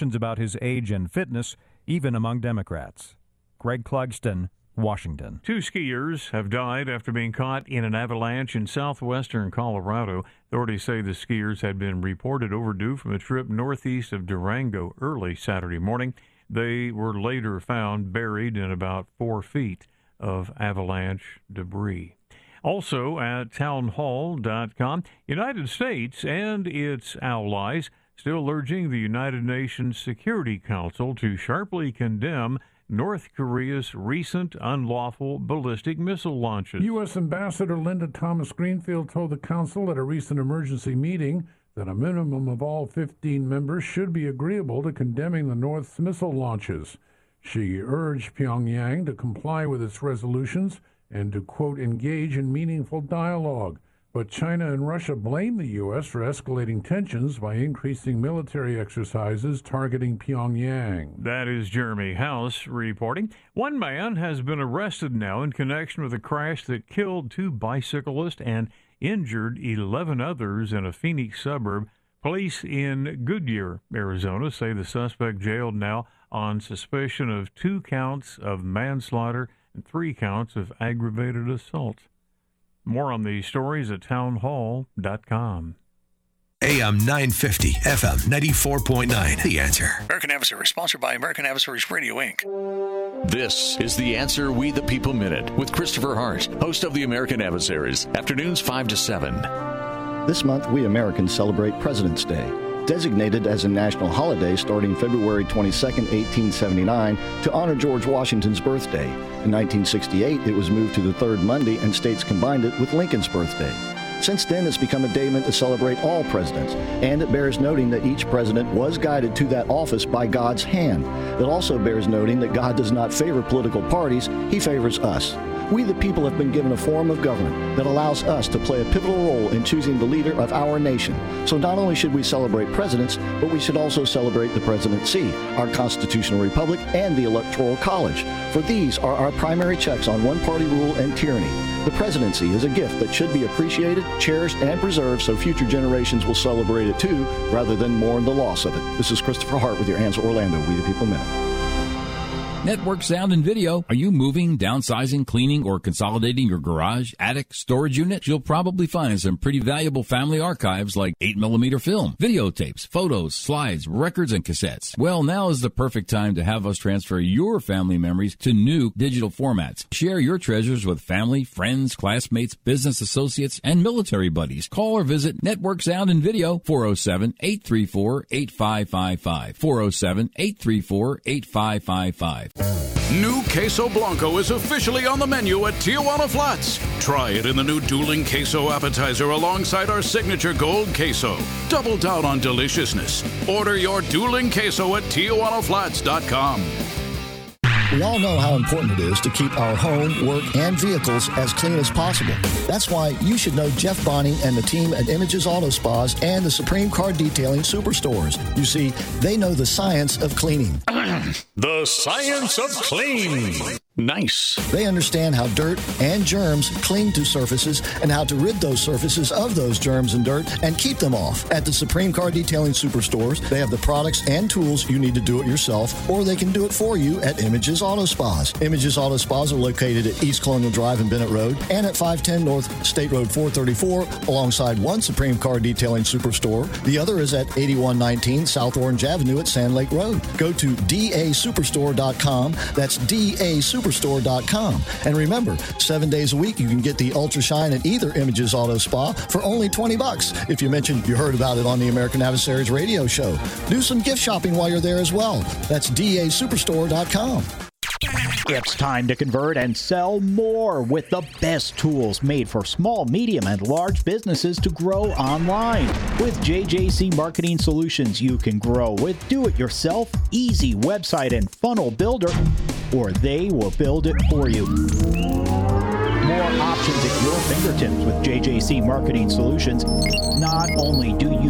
questions about his age and fitness, even among Democrats. Greg Clugston, Washington. Two skiers have died after being caught in an avalanche in southwestern Colorado. Authorities say the skiers had been reported overdue from a trip northeast of Durango early Saturday morning. They were later found buried in about four feet of avalanche debris. Also at townhall.com, United States and its allies still urging the United Nations Security Council to sharply condemn North Korea's recent unlawful ballistic missile launches. U.S. Ambassador Linda Thomas Greenfield told the Council at a recent emergency meeting that a minimum of all 15 members should be agreeable to condemning the North's missile launches. She urged Pyongyang to comply with its resolutions and to, quote, engage in meaningful dialogue. But China and Russia blame the U.S. for escalating tensions by increasing military exercises targeting Pyongyang. That is Jeremy House reporting. One man has been arrested now in connection with a crash that killed two bicyclists and injured 11 others in a Phoenix suburb. Police in Goodyear, Arizona say the suspect jailed now on suspicion of two counts of manslaughter and three counts of aggravated assault. More on these stories at townhall.com. AM 950, FM 94.9. The answer. American Adversaries, sponsored by American Adversaries Radio, Inc. This is The Answer We the People Minute with Christopher Hart, host of the American Adversaries, afternoons 5 to 7. This month, we Americans celebrate President's Day designated as a national holiday starting February 22, 1879, to honor George Washington's birthday. In 1968, it was moved to the third Monday, and states combined it with Lincoln's birthday. Since then, it's become a day meant to celebrate all presidents, and it bears noting that each president was guided to that office by God's hand. It also bears noting that God does not favor political parties, He favors us. We, the people, have been given a form of government that allows us to play a pivotal role in choosing the leader of our nation. So not only should we celebrate presidents, but we should also celebrate the presidency, our constitutional republic, and the electoral college. For these are our primary checks on one party rule and tyranny. The presidency is a gift that should be appreciated, cherished, and preserved so future generations will celebrate it too, rather than mourn the loss of it. This is Christopher Hart with your Answer Orlando, We the People Minute. Network Sound and Video. Are you moving, downsizing, cleaning, or consolidating your garage, attic, storage unit? You'll probably find some pretty valuable family archives like 8mm film, videotapes, photos, slides, records, and cassettes. Well, now is the perfect time to have us transfer your family memories to new digital formats. Share your treasures with family, friends, classmates, business associates, and military buddies. Call or visit Network Sound and Video 407 834 8555. 407 834 8555. New Queso Blanco is officially on the menu at Tijuana Flats. Try it in the new dueling queso appetizer alongside our signature gold queso. Double down on deliciousness. Order your dueling queso at TijuanaFlats.com. We all know how important it is to keep our home, work, and vehicles as clean as possible. That's why you should know Jeff Bonning and the team at Images Auto Spas and the Supreme Car Detailing Superstores. You see, they know the science of cleaning. the science of clean. Nice. They understand how dirt and germs cling to surfaces and how to rid those surfaces of those germs and dirt and keep them off. At the Supreme Car Detailing Superstores, they have the products and tools you need to do it yourself, or they can do it for you at Images Auto Spas. Images Auto Spas are located at East Colonial Drive and Bennett Road and at 510 North State Road 434 alongside one Supreme Car Detailing Superstore. The other is at 8119 South Orange Avenue at Sand Lake Road. Go to dasuperstore.com. That's DA Superstore superstore.com. And remember, seven days a week you can get the Ultra Shine at either Images Auto Spa for only 20 bucks if you mention you heard about it on the American Adversaries radio show. Do some gift shopping while you're there as well. That's DASuperstore.com. It's time to convert and sell more with the best tools made for small, medium, and large businesses to grow online. With JJC Marketing Solutions, you can grow with do it yourself, easy website and funnel builder, or they will build it for you more options at your fingertips with JJC Marketing Solutions. Not only do you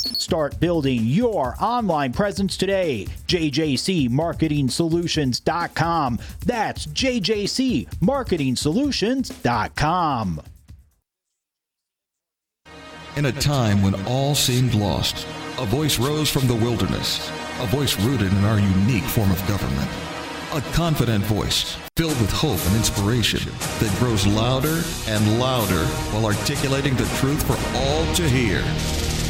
Start building your online presence today. JJCMarketingSolutions.com. That's JJCMarketingSolutions.com. In a time when all seemed lost, a voice rose from the wilderness, a voice rooted in our unique form of government. A confident voice filled with hope and inspiration that grows louder and louder while articulating the truth for all to hear.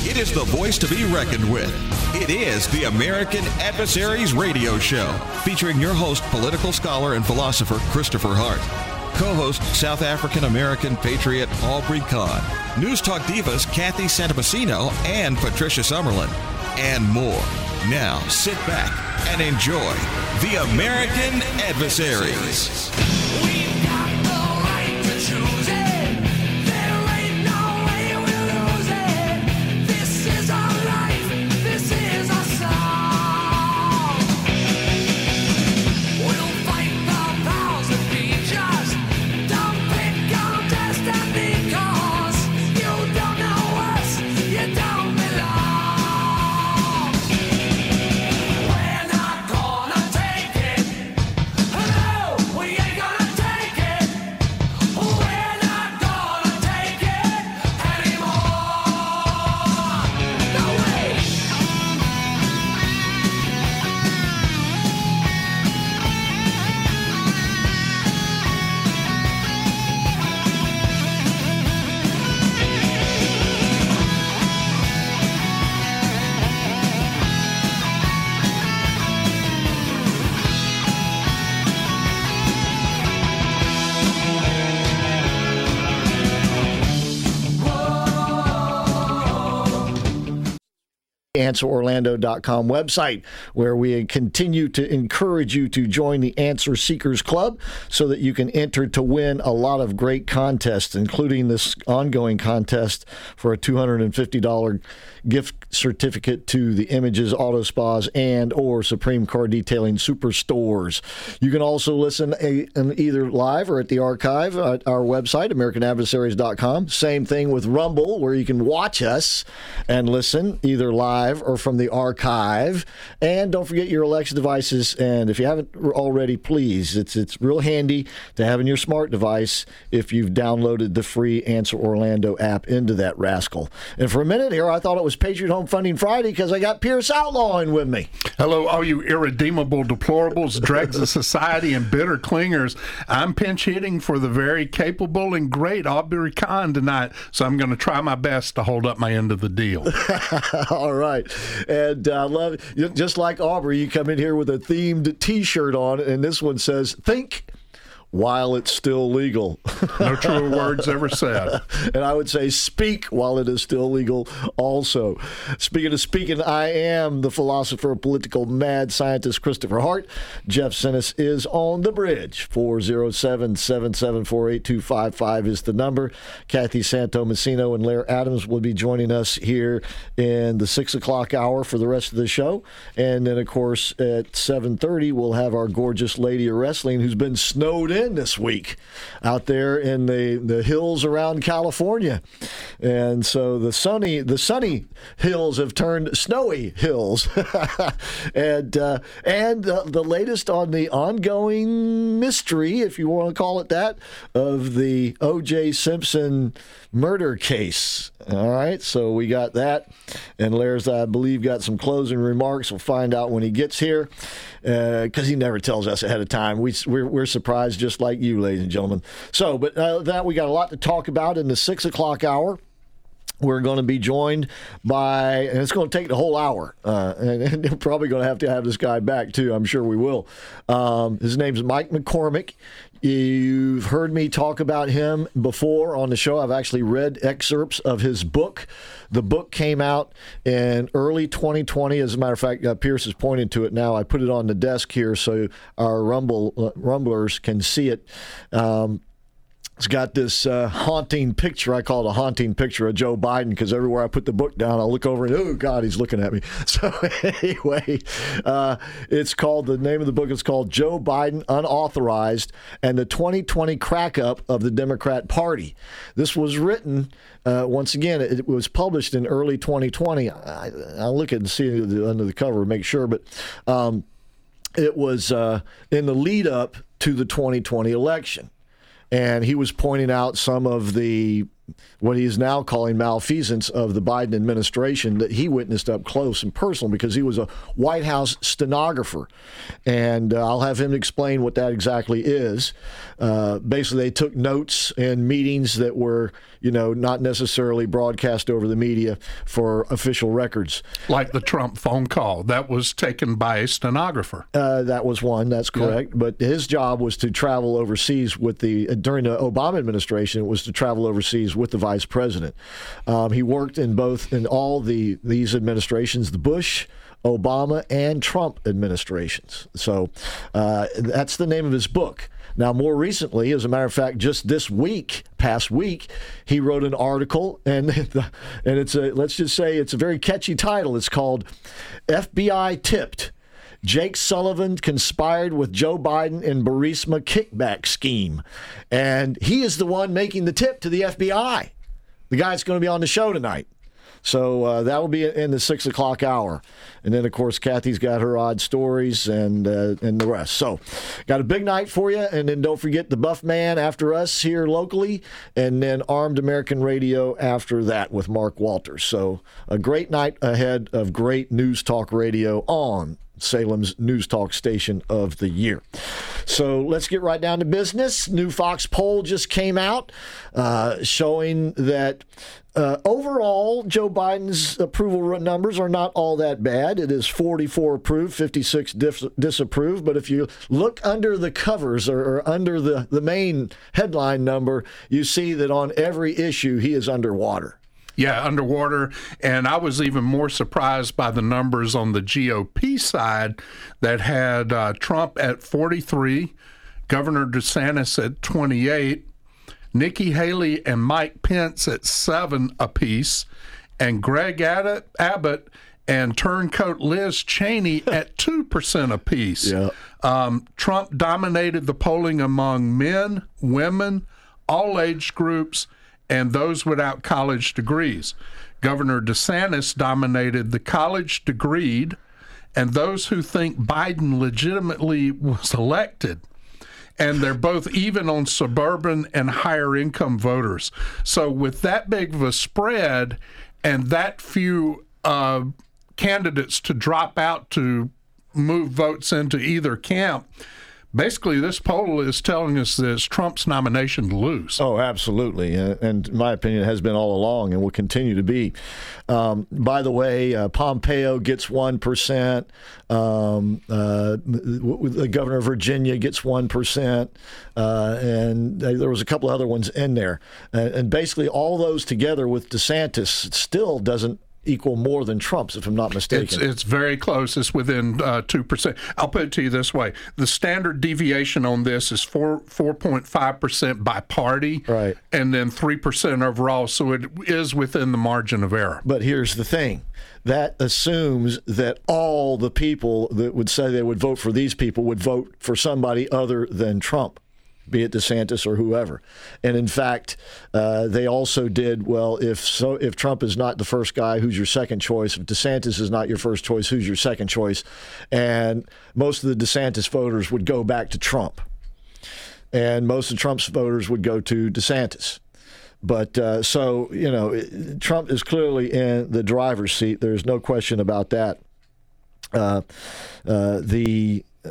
It is the voice to be reckoned with. It is the American Adversaries Radio Show, featuring your host, political scholar and philosopher Christopher Hart, co host South African American patriot Aubrey Kahn, News Talk divas Kathy Santamassino and Patricia Summerlin, and more. Now sit back and enjoy the American Adversaries. AnswerOrlando.com website, where we continue to encourage you to join the Answer Seekers Club so that you can enter to win a lot of great contests, including this ongoing contest for a $250 gift certificate to the Images Auto Spas and or Supreme Car Detailing Superstores. You can also listen a, either live or at the archive at our website, AmericanAdversaries.com. Same thing with Rumble, where you can watch us and listen either live or from the archive. And don't forget your Alexa devices. And if you haven't already, please, it's it's real handy to have in your smart device if you've downloaded the free Answer Orlando app into that rascal. And for a minute here, I thought it was Patriot Home Funding Friday because I got Pierce Outlawing with me. Hello, all you irredeemable deplorables, dregs of society, and bitter clingers. I'm pinch hitting for the very capable and great Aubrey Kahn tonight, so I'm going to try my best to hold up my end of the deal. all right. And I uh, love just like Aubrey, you come in here with a themed T-shirt on, and this one says "Think." While it's still legal. no truer words ever said. and I would say speak while it is still legal also. Speaking of speaking, I am the philosopher, political mad scientist Christopher Hart. Jeff Sinis is on the bridge. 407 774 8255 is the number. Kathy Santamassino and Lair Adams will be joining us here in the 6 o'clock hour for the rest of the show. And then, of course, at 7.30, we'll have our gorgeous lady of wrestling who's been snowed in in this week out there in the, the hills around California. And so the sunny the sunny hills have turned snowy hills. and uh, and uh, the latest on the ongoing mystery, if you want to call it that, of the O.J. Simpson murder case. All right, so we got that. And Lairs, I believe, got some closing remarks. We'll find out when he gets here because uh, he never tells us ahead of time. We, we're, we're, surprised just like you, ladies and gentlemen. So, but uh, that we got a lot to talk about in the six o'clock hour. We're going to be joined by, and it's going to take the whole hour, uh, and, and, we're probably going to have to have this guy back too. I'm sure we will. Um, his name's Mike McCormick. You've heard me talk about him before on the show. I've actually read excerpts of his book. The book came out in early 2020. As a matter of fact, uh, Pierce is pointing to it now. I put it on the desk here so our Rumble uh, Rumblers can see it. Um, It's got this uh, haunting picture. I call it a haunting picture of Joe Biden because everywhere I put the book down, I look over and oh God, he's looking at me. So anyway, uh, it's called the name of the book is called Joe Biden Unauthorized and the 2020 Crack Up of the Democrat Party. This was written uh, once again. It was published in early 2020. I, will look at and see the, under the cover, make sure, but. Um, it was uh, in the lead up to the 2020 election and he was pointing out some of the what he is now calling malfeasance of the Biden administration that he witnessed up close and personal because he was a White House stenographer. And uh, I'll have him explain what that exactly is. Uh, basically, they took notes in meetings that were, you know, not necessarily broadcast over the media for official records. Like the Trump phone call, that was taken by a stenographer. Uh, that was one, that's correct. Yeah. But his job was to travel overseas with the, uh, during the Obama administration, it was to travel overseas with the vice president. Um, he worked in both, in all the these administrations, the Bush, Obama, and Trump administrations. So uh, that's the name of his book. Now, more recently, as a matter of fact, just this week, past week, he wrote an article, and and it's a let's just say it's a very catchy title. It's called "FBI Tipped." Jake Sullivan conspired with Joe Biden in Burisma kickback scheme. And he is the one making the tip to the FBI. The guy's going to be on the show tonight. So uh, that will be in the six o'clock hour, and then of course Kathy's got her odd stories and uh, and the rest. So, got a big night for you, and then don't forget the Buff Man after us here locally, and then Armed American Radio after that with Mark Walters. So a great night ahead of great news talk radio on Salem's news talk station of the year. So let's get right down to business. New Fox poll just came out uh, showing that uh, overall, Joe Biden's approval numbers are not all that bad. It is 44 approved, 56 dis- disapproved. But if you look under the covers or, or, under the, the main headline number, you see that on every issue, he is underwater. Yeah, underwater. And I was even more surprised by the numbers on the GOP side that had uh, Trump at 43, Governor DeSantis at 28, Nikki Haley and Mike Pence at seven apiece, and Greg Abbott and turncoat Liz Cheney at 2% apiece. Yeah. Um, Trump dominated the polling among men, women, all age groups and those without college degrees. Governor DeSantis dominated the college degreed and those who think Biden legitimately was elected. And they're both even on suburban and higher income voters. So, with that big of a spread and that few uh, candidates to drop out to move votes into either camp, basically this poll is telling us that it's Trump's nomination to lose. Oh, absolutely, and in my opinion, has been all along, and will continue to be. Um, by the way, uh, Pompeo gets one percent. Um, uh, the governor of Virginia gets one percent, uh, and there was a couple other ones in there, and basically all those together with DeSantis still doesn't equal more than Trump's, if I'm not mistaken. It's, it's very close. It's within uh, two uh, percent. I'll put it to you this way: the standard deviation on this is four four point five percent by party, right, and then three percent overall. So it is within the margin of error. But here's the thing: that assumes that all the people that would say they would vote for these people would vote for somebody other than Trump be it DeSantis or whoever. And in fact, uh, they also did well. If so, if Trump is not the first guy, who's your second choice? If DeSantis is not your first choice, who's your second choice? And most of the DeSantis voters would go back to Trump, and most of Trump's voters would go to DeSantis. But uh, so you know, Trump is clearly in the driver's seat. There's no question about that. Uh, uh the uh,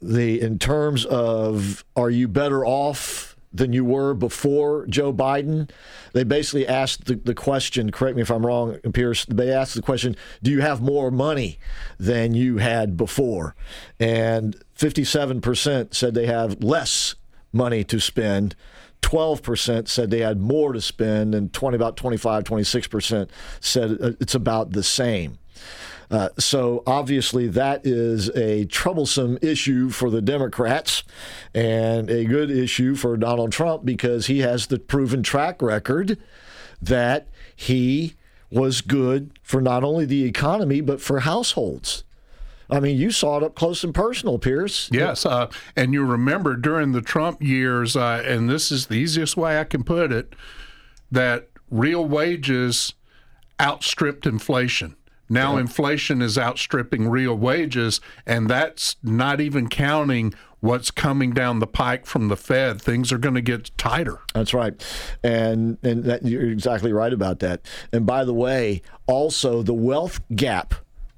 the in terms of are you better off than you were before Joe Biden? They basically asked the, the question, correct me if I'm wrong, Pierce, they asked the question, do you have more money than you had before? And 57% said they have less money to spend. 12% said they had more to spend, and 20, about 25, 26% said uh, it's about the same. Uh, so obviously, that is a troublesome issue for the Democrats and a good issue for Donald Trump because he has the proven track record that he was good for not only the economy but for households. I mean, you saw it up close and personal, Pierce. Yes, uh, and you remember during the Trump years, uh, and this is the easiest way I can put it, that real wages outstripped inflation. Now yeah. inflation is outstripping real wages, and that's not even counting what's coming down the pike from the Fed. Things are going to get tighter. That's right, and and that, you're exactly right about that. And by the way, also the wealth gap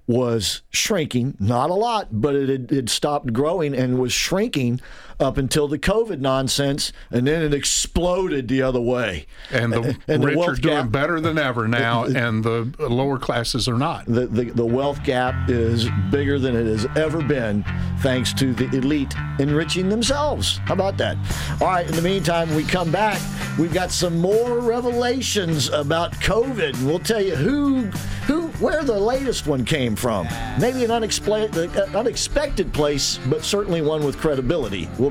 was shrinking, not a lot, but it had, stopped growing and was shrinking up until the COVID nonsense, and then it exploded the other way. And the and rich the are doing gap, better than ever now, the, and the lower classes are not. The, the, the wealth gap is bigger than it has ever been, thanks to the elite enriching themselves. How about that? All right, in the meantime, we come back. We've got some more revelations about COVID. We'll tell you who, who, where the latest one came from. Maybe an unexpected, uh, unexpected place, but certainly one with credibility. We'll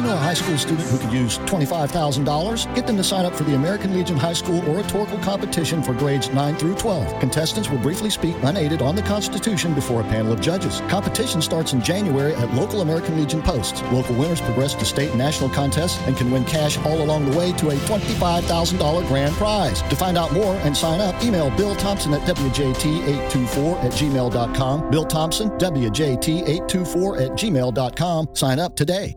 You know a high school student who could use $25,000? Get them to sign up for the American Legion High School oratorical competition for grades 9 through 12. Contestants will briefly speak unaided on the Constitution before a panel of judges. Competition starts in January at local American Legion posts. Local winners progress to state and national contests and can win cash all along the way to a $25,000 grand prize. To find out more and sign up, email Bill Thompson at WJT824 at gmail.com. Bill Thompson, WJT824 at gmail.com. Sign up today.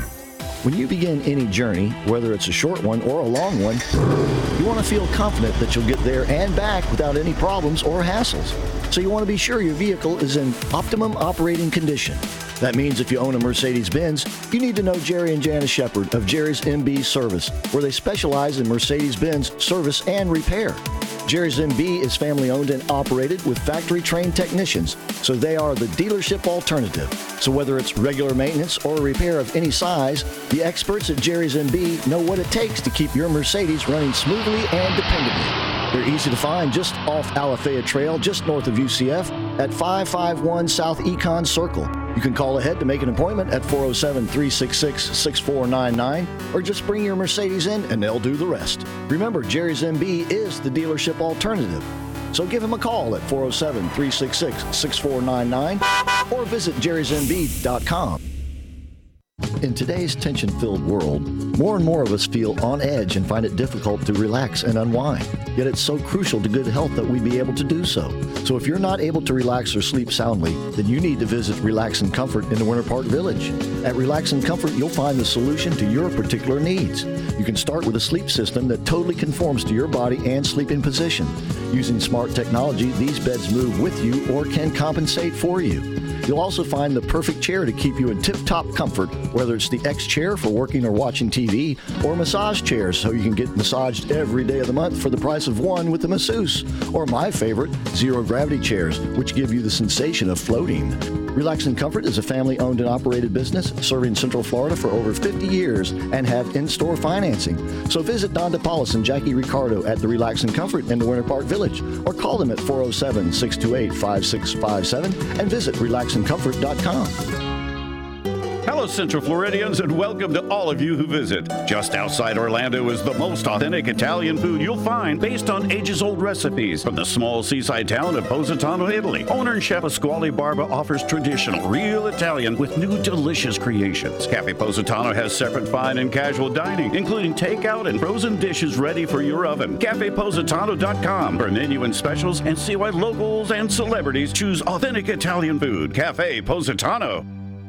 When you begin any journey, whether it's a short one or a long one, you want to feel confident that you'll get there and back without any problems or hassles. So you want to be sure your vehicle is in optimum operating condition. That means if you own a Mercedes Benz, you need to know Jerry and Janice Shepard of Jerry's MB Service, where they specialize in Mercedes Benz service and repair. Jerry's MB is family owned and operated with factory trained technicians, so they are the dealership alternative. So whether it's regular maintenance or repair of any size, the experts at Jerry's MB know what it takes to keep your Mercedes running smoothly and dependably. They're easy to find just off Alafaya Trail, just north of UCF, at 551 South Econ Circle. You can call ahead to make an appointment at 407 366 6499 or just bring your Mercedes in and they'll do the rest. Remember, Jerry's MB is the dealership alternative. So give him a call at 407 366 6499 or visit jerrysmb.com. In today's tension filled world, more and more of us feel on edge and find it difficult to relax and unwind. Yet it's so crucial to good health that we be able to do so. So if you're not able to relax or sleep soundly, then you need to visit Relax and Comfort in the Winter Park Village. At Relax and Comfort, you'll find the solution to your particular needs. You can start with a sleep system that totally conforms to your body and sleeping position. Using smart technology, these beds move with you or can compensate for you. You'll also find the perfect chair to keep you in tip top comfort, whether it's the X chair for working or watching TV, or massage chairs so you can get massaged every day of the month for the price of one with the masseuse, or my favorite, zero gravity chairs, which give you the sensation of floating. Relax and Comfort is a family owned and operated business serving Central Florida for over 50 years and have in store financing. So visit Don DePaulis and Jackie Ricardo at the Relax and Comfort in the Winter Park Village or call them at 407 628 5657 and visit relaxandcomfort.com. Hello, Central Floridians, and welcome to all of you who visit. Just outside Orlando is the most authentic Italian food you'll find based on ages old recipes from the small seaside town of Positano, Italy. Owner and chef Pasquale Barba offers traditional, real Italian with new delicious creations. Cafe Positano has separate fine and casual dining, including takeout and frozen dishes ready for your oven. CafePositano.com for menu and specials and see why locals and celebrities choose authentic Italian food. Cafe Positano.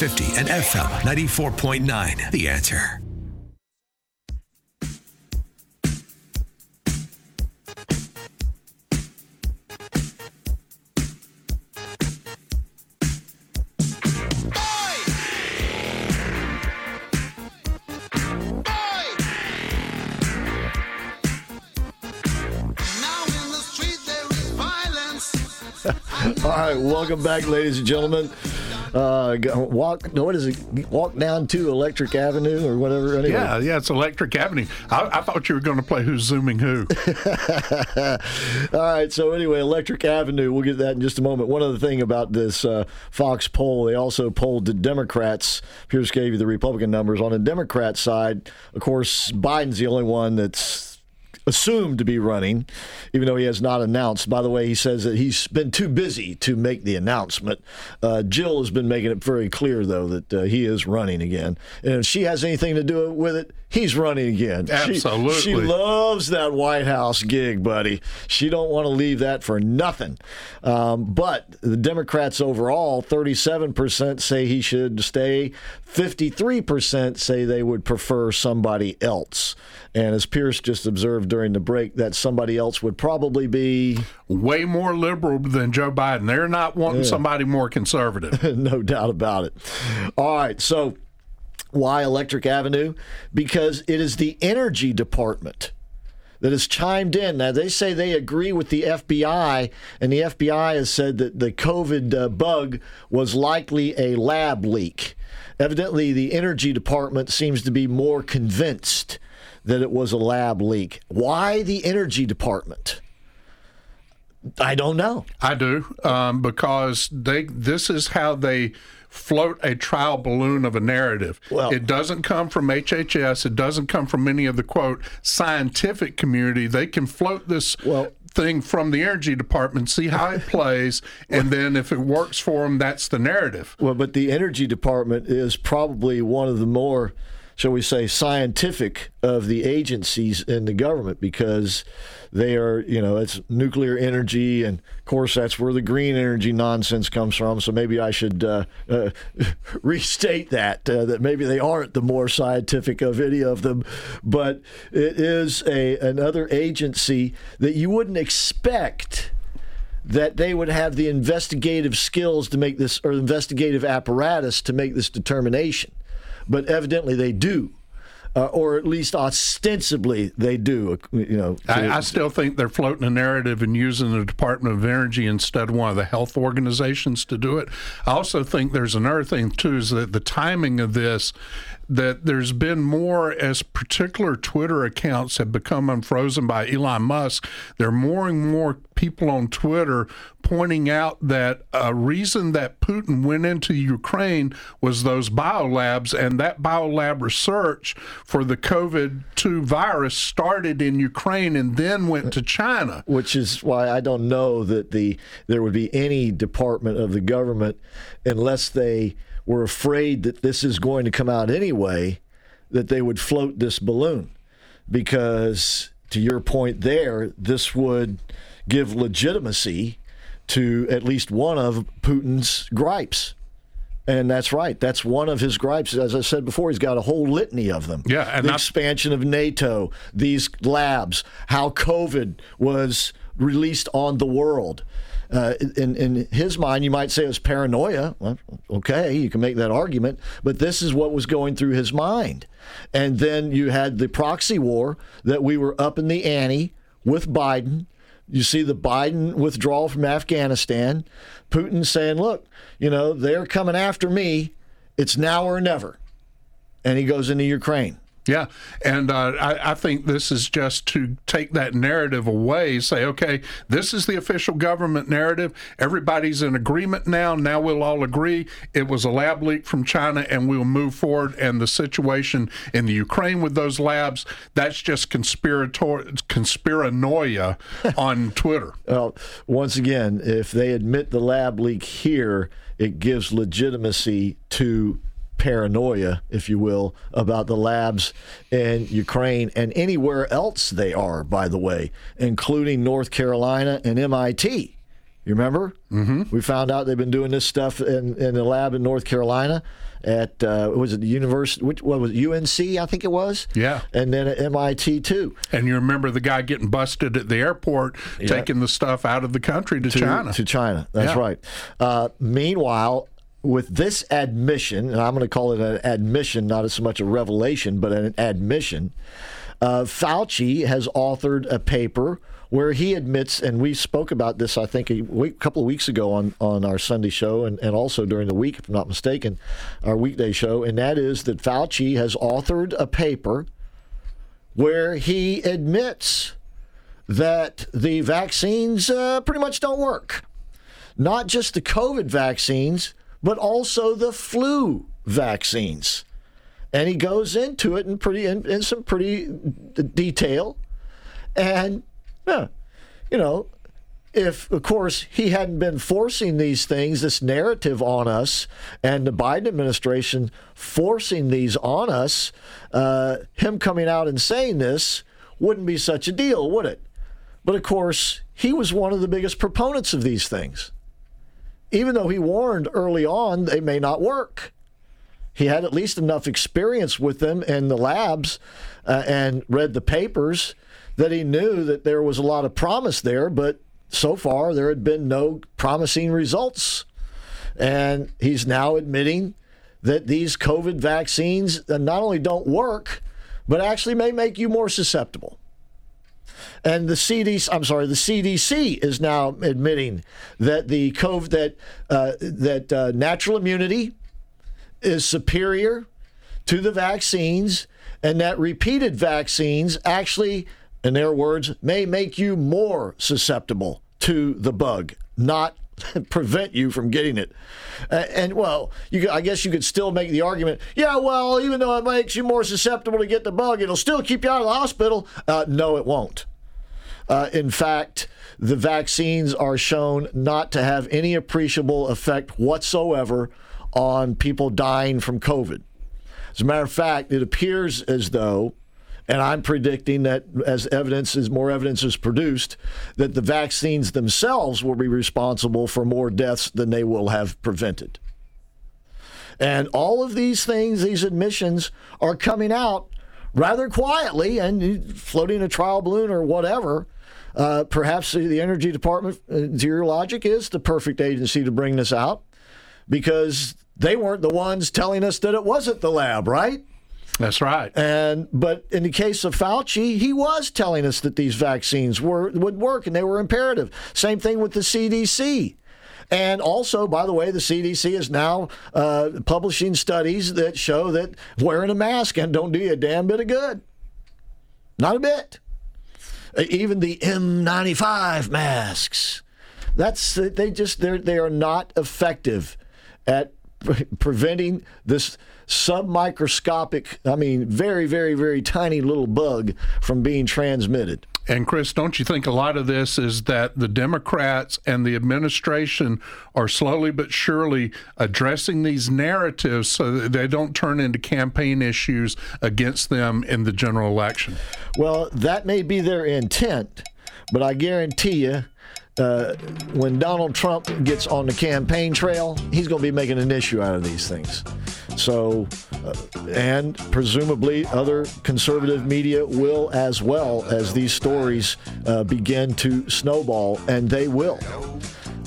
950 and FM 94.9. The answer. All right, welcome back, ladies and gentlemen. Uh, go- walk. no, What is it? Walk down to Electric Avenue or whatever. Anyway. Yeah, yeah, it's Electric Avenue. I, I thought you were going to play Who's Zooming Who. All right. So anyway, Electric Avenue. We'll get to that in just a moment. One other thing about this uh, Fox poll, they also polled the Democrats. Pierce gave you the Republican numbers. On the Democrat side, of course, Biden's the only one that's assumed to be running, even though he has not announced. By the way, he says that he's been too busy to make the announcement. Uh, Jill has been making it very clear, though, that uh, he is running again. And if she has anything to do with it, he's running again. She- Absolutely. She, loves that White House gig, buddy. She don't want to leave that for nothing. Um, but the Democrats overall, 37% say he should stay. 53% say they would prefer somebody else. And as Pierce just observed during the break, that somebody else would probably be way more liberal than Joe Biden. They're not wanting Yeah. somebody more conservative. no doubt about it. All right, so why Electric Avenue? Because it is the energy department that has chimed in. Now, they say they agree with the FBI, and the FBI has said that the COVID uh, bug was likely a lab leak. Evidently, the energy department seems to be more convinced that it was a lab leak. Why the energy department? I don't know. I do um, because they. This is how they float a trial balloon of a narrative. Well- it doesn't come from HHS. It doesn't come from any of the quote scientific community. They can float this. Thing from the energy department, see how it plays, and then if it works for them, that's the narrative. Well, but the energy department is probably one of the more, shall we say, scientific of the agencies in the government because they are, you know, it's nuclear energy, and of course that's where the green energy nonsense comes from. So maybe I should uh, uh, restate that uh, that maybe they aren't the more scientific of any of them, but it is a another agency that you wouldn't expect that they would have the investigative skills to make this or investigative apparatus to make this determination but evidently they do uh, or at least ostensibly they do you know I, I still think they're floating a narrative and using the Department of Energy instead of one of the health organizations to do it. I also think there's another thing too is that the timing of this that there's been more as particular Twitter accounts have become unfrozen by Elon Musk. There are more and more people on Twitter pointing out that a reason that Putin went into Ukraine was those biolabs, and that biolab research for the COVID 2 virus started in Ukraine and then went to China. which is why I don't know that the there would be any department of the government unless they were afraid that this is going to come out anyway that they would float this balloon because to your point there this would give legitimacy to at least one of Putin's gripes and that's right. That's one of his gripes. As I said before, he's got a whole litany of them. Yeah, and the I- expansion of NATO, these labs, how COVID was released on the world. Uh, in, in his mind, you might say it was paranoia. Well, okay, you can make that argument, but this is what was going through his mind. And then you had the proxy war that we were up in the ante with Biden. You see the Biden withdrawal from Afghanistan. Putin saying, look, you know, they're coming after me. It's now or never. And he goes into Ukraine. Yeah, and uh, I, I, think this is just to take that narrative away. Say, okay, this is the official government narrative. Everybody's in agreement now. Now we'll all agree it was a lab leak from China, and we'll move forward. And the situation in the Ukraine with those labs, that's just conspirator conspiranoia on Twitter. Well, once again, if they admit the lab leak here, it gives legitimacy to paranoia, if you will, about the labs in Ukraine and anywhere else they are, by the way, including North Carolina and MIT. You remember? Mm-hmm. We found out they've been doing this stuff in, in a lab in North Carolina at uh, was it the university? Which what was it, UNC? I think it was. Yeah. And then at MIT too. And you remember the guy getting busted at the airport, yeah. taking the stuff out of the country to, to China. To China. That's yeah. right. Uh, meanwhile, with this admission, and I'm going to call it an admission, not as much a revelation, but an admission, uh, Fauci has authored a paper where he admits, and we spoke about this, I think, a week, couple of weeks ago on, on our Sunday show and, and also during the week, if I'm not mistaken, our weekday show, and that is that Fauci has authored a paper where he admits that the vaccines uh, pretty much don't work. Not just the COVID vaccines, but also the flu vaccines. And he goes into it in pretty in, in some pretty detail. And yeah, you know, if of course he hadn't been forcing these things, this narrative on us, and the Biden administration forcing these on us, uh, him coming out and saying this wouldn't be such a deal, would it? But of course, he was one of the biggest proponents of these things even though he warned early on they may not work. He had at least enough experience with them in the labs uh, and read the papers that he knew that there was a lot of promise there, but so far there had been no promising results. And he's now admitting that these COVID vaccines not only don't work, but actually may make you more susceptible. And the CDC, I'm sorry, the CDC is now admitting that the COVID that uh, that uh, natural immunity is superior to the vaccines, and that repeated vaccines actually, in their words, may make you more susceptible to the bug, not prevent you from getting it. Uh, and well, you, I guess you could still make the argument, yeah, well, even though it makes you more susceptible to get the bug, it'll still keep you out of the hospital. Uh, no, it won't. Uh, in fact, the vaccines are shown not to have any appreciable effect whatsoever on people dying from COVID. As a matter of fact, it appears as though, and I'm predicting that as evidence as more evidence is produced, that the vaccines themselves will be responsible for more deaths than they will have prevented. And all of these things, these admissions, are coming out rather quietly and floating a trial balloon or whatever uh, perhaps the Energy Department, uh, to your logic, is the perfect agency to bring this out because they weren't the ones telling us that it wasn't the lab, right? That's right. And but in the case of Fauci, he was telling us that these vaccines were would work and they were imperative. Same thing with the CDC. And also, by the way, the CDC is now uh, publishing studies that show that wearing a mask and don't do you a damn bit of good. Not a bit. Even the N95 masks. That's they just they they are not effective at pre- preventing this submicroscopic, I mean, very, very, very tiny little bug from being transmitted. And Chris, don't you think a lot of this is that the Democrats and the administration are slowly but surely addressing these narratives so that they don't turn into campaign issues against them in the general election? Well, that may be their intent, but I guarantee you uh, when Donald Trump gets on the campaign trail, he's going to be making an issue out of these things. So, uh, and presumably other conservative media will as well as these stories uh, begin to snowball, and they will.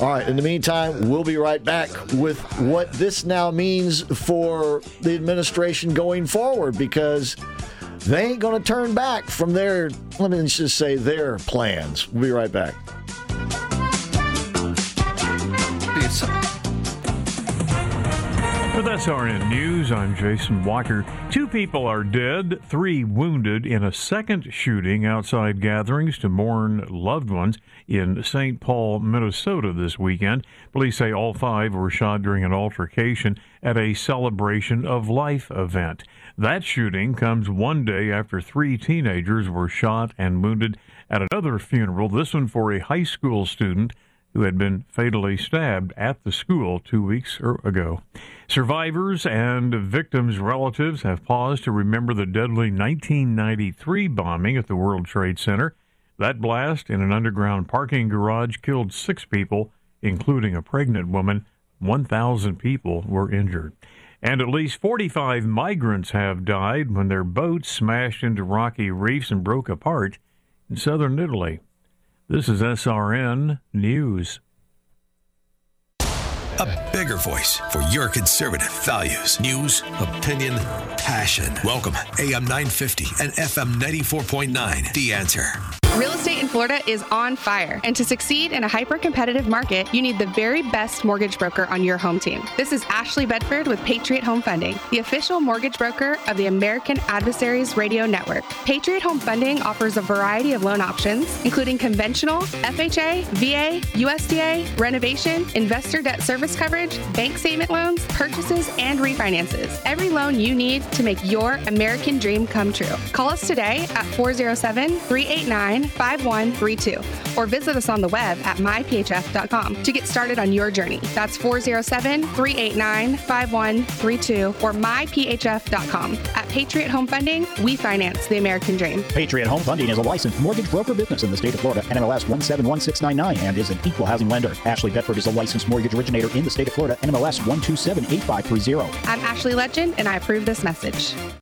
All right, in the meantime, we'll be right back with what this now means for the administration going forward because they ain't going to turn back from their, let me just say, their plans. We'll be right back. For the RN News, I'm Jason Walker. Two people are dead, three wounded in a second shooting outside gatherings to mourn loved ones in St. Paul, Minnesota this weekend. Police say all five were shot during an altercation at a celebration of life event. That shooting comes one day after three teenagers were shot and wounded at another funeral, this one for a high school student who had been fatally stabbed at the school two weeks er, ago. Survivors and victims' relatives have paused to remember the deadly 1993 bombing at the World Trade Center. That blast in an underground parking garage killed six people, including a pregnant woman. 1,000 people were injured. And at least 45 migrants have died when their boats smashed into rocky reefs and broke apart in southern Italy. This is SRN News. A bigger voice for your conservative values, news, opinion, passion. Welcome, AM 950 and FM 94.9. The answer. Real estate in Florida is on fire, and to succeed in a hyper competitive market, you need the very best mortgage broker on your home team. This is Ashley Bedford with Patriot Home Funding, the official mortgage broker of the American Adversaries Radio Network. Patriot Home Funding offers a variety of loan options, including conventional, FHA, VA, USDA, renovation, investor debt service coverage, bank statement loans, purchases, and refinances. Every loan you need to make your American dream come true. Call us today at 407 389 5132 or visit us on the web at myphf.com to get started on your journey. That's 407 389 5132 or myphf.com. At Patriot Home Funding, we finance the American dream. Patriot Home Funding is a licensed mortgage broker business in the state of Florida, NMLS 171699, and is an equal housing lender. Ashley Bedford is a licensed mortgage originator in the state of Florida, NMLS 1278530. I'm Ashley Legend, and I approve this message.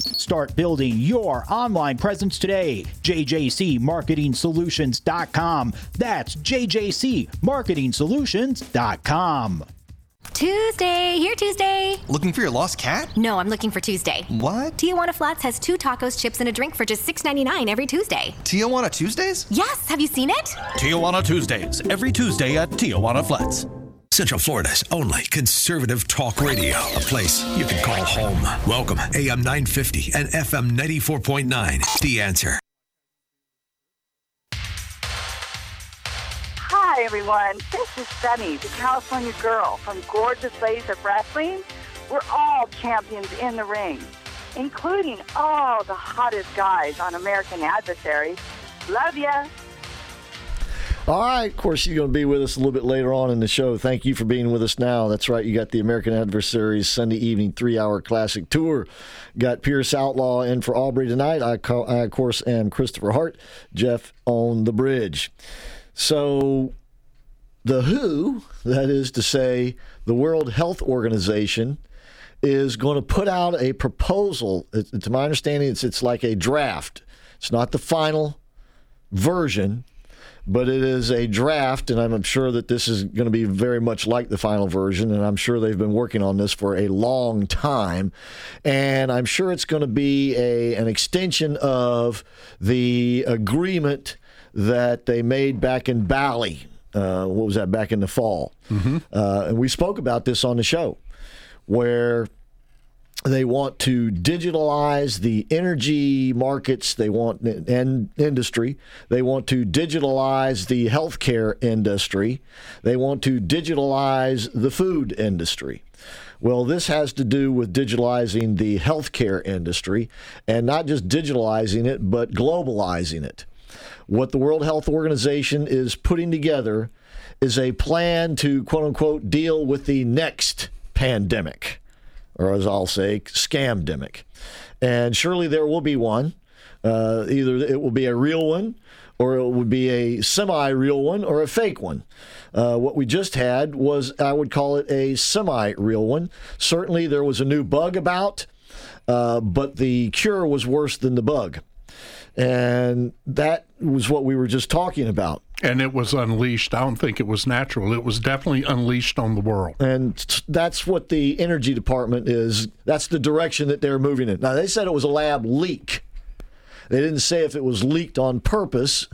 Start building your online presence today. JJCMarketingSolutions.com. That's JJCMarketingSolutions.com. Tuesday, here Tuesday. Looking for your lost cat? No, I'm looking for Tuesday. What? Tijuana Flats has two tacos, chips, and a drink for just $6.99 every Tuesday. Tijuana Tuesdays? Yes, have you seen it? Tijuana Tuesdays, every Tuesday at Tijuana Flats. Central Florida's only conservative talk radio, a place you can call home. Welcome, AM 950 and FM 94.9. The answer. Hi, everyone. This is Sunny, the California girl from Gorgeous Ladies of Wrestling. We're all champions in the ring, including all the hottest guys on American Adversaries. Love ya. All right. Of course, you're going to be with us a little bit later on in the show. Thank you for being with us now. That's right. You got the American Adversaries Sunday evening three hour classic tour. Got Pierce Outlaw in for Aubrey tonight. I, call, I, of course, am Christopher Hart, Jeff on the bridge. So, the WHO, that is to say, the World Health Organization, is going to put out a proposal. It, to my understanding, it's it's like a draft. It's not the final version, but it is a draft, and I'm sure that this is going to be very much like the final version. And I'm sure they've been working on this for a long time, and I'm sure it's going to be a an extension of the agreement that they made back in Bali. Uh, what was that back in the fall? Mm-hmm. Uh, and we spoke about this on the show, where They want to digitalize the energy markets. They want and industry. They want to digitalize the healthcare industry. They want to digitalize the food industry. Well, this has to do with digitalizing the healthcare industry and not just digitalizing it, but globalizing it. What the World Health Organization is putting together is a plan to quote unquote deal with the next pandemic, or as I'll say, scam scamdemic. And surely there will be one. Uh, either it will be a real one or it would be a semi real one or a fake one. Uh, what we just had was, I would call it a semi real one. Certainly there was a new bug about, uh, but the cure was worse than the bug. And that was what we were just talking about. And it was unleashed. I don't think it was natural. It was definitely unleashed on the world. And that's what the energy department is. That's the direction that they're moving in. Now, they said it was a lab leak. They didn't say if it was leaked on purpose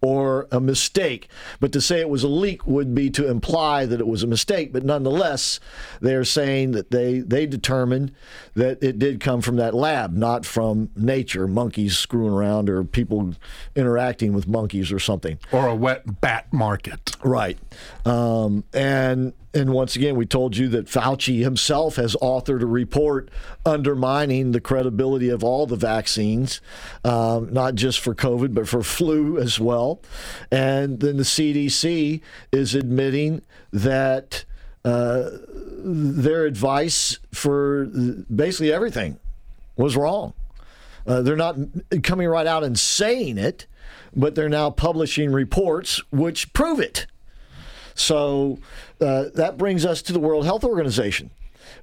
or a mistake, but to say it was a leak would be to imply that it was a mistake. But nonetheless, they're saying that they, they determined that it did come from that lab, not from nature, monkeys screwing around or people interacting with monkeys or something. Or a wet bat market. Right. Um, and and once again, we told you that Fauci himself has authored a report undermining the credibility of all the vaccines, um, not just for COVID, but for flu as well. And then the CDC is admitting that uh, their advice for basically everything was wrong. Uh, they're not coming right out and saying it, but they're now publishing reports which prove it. So uh, that brings us to the World Health Organization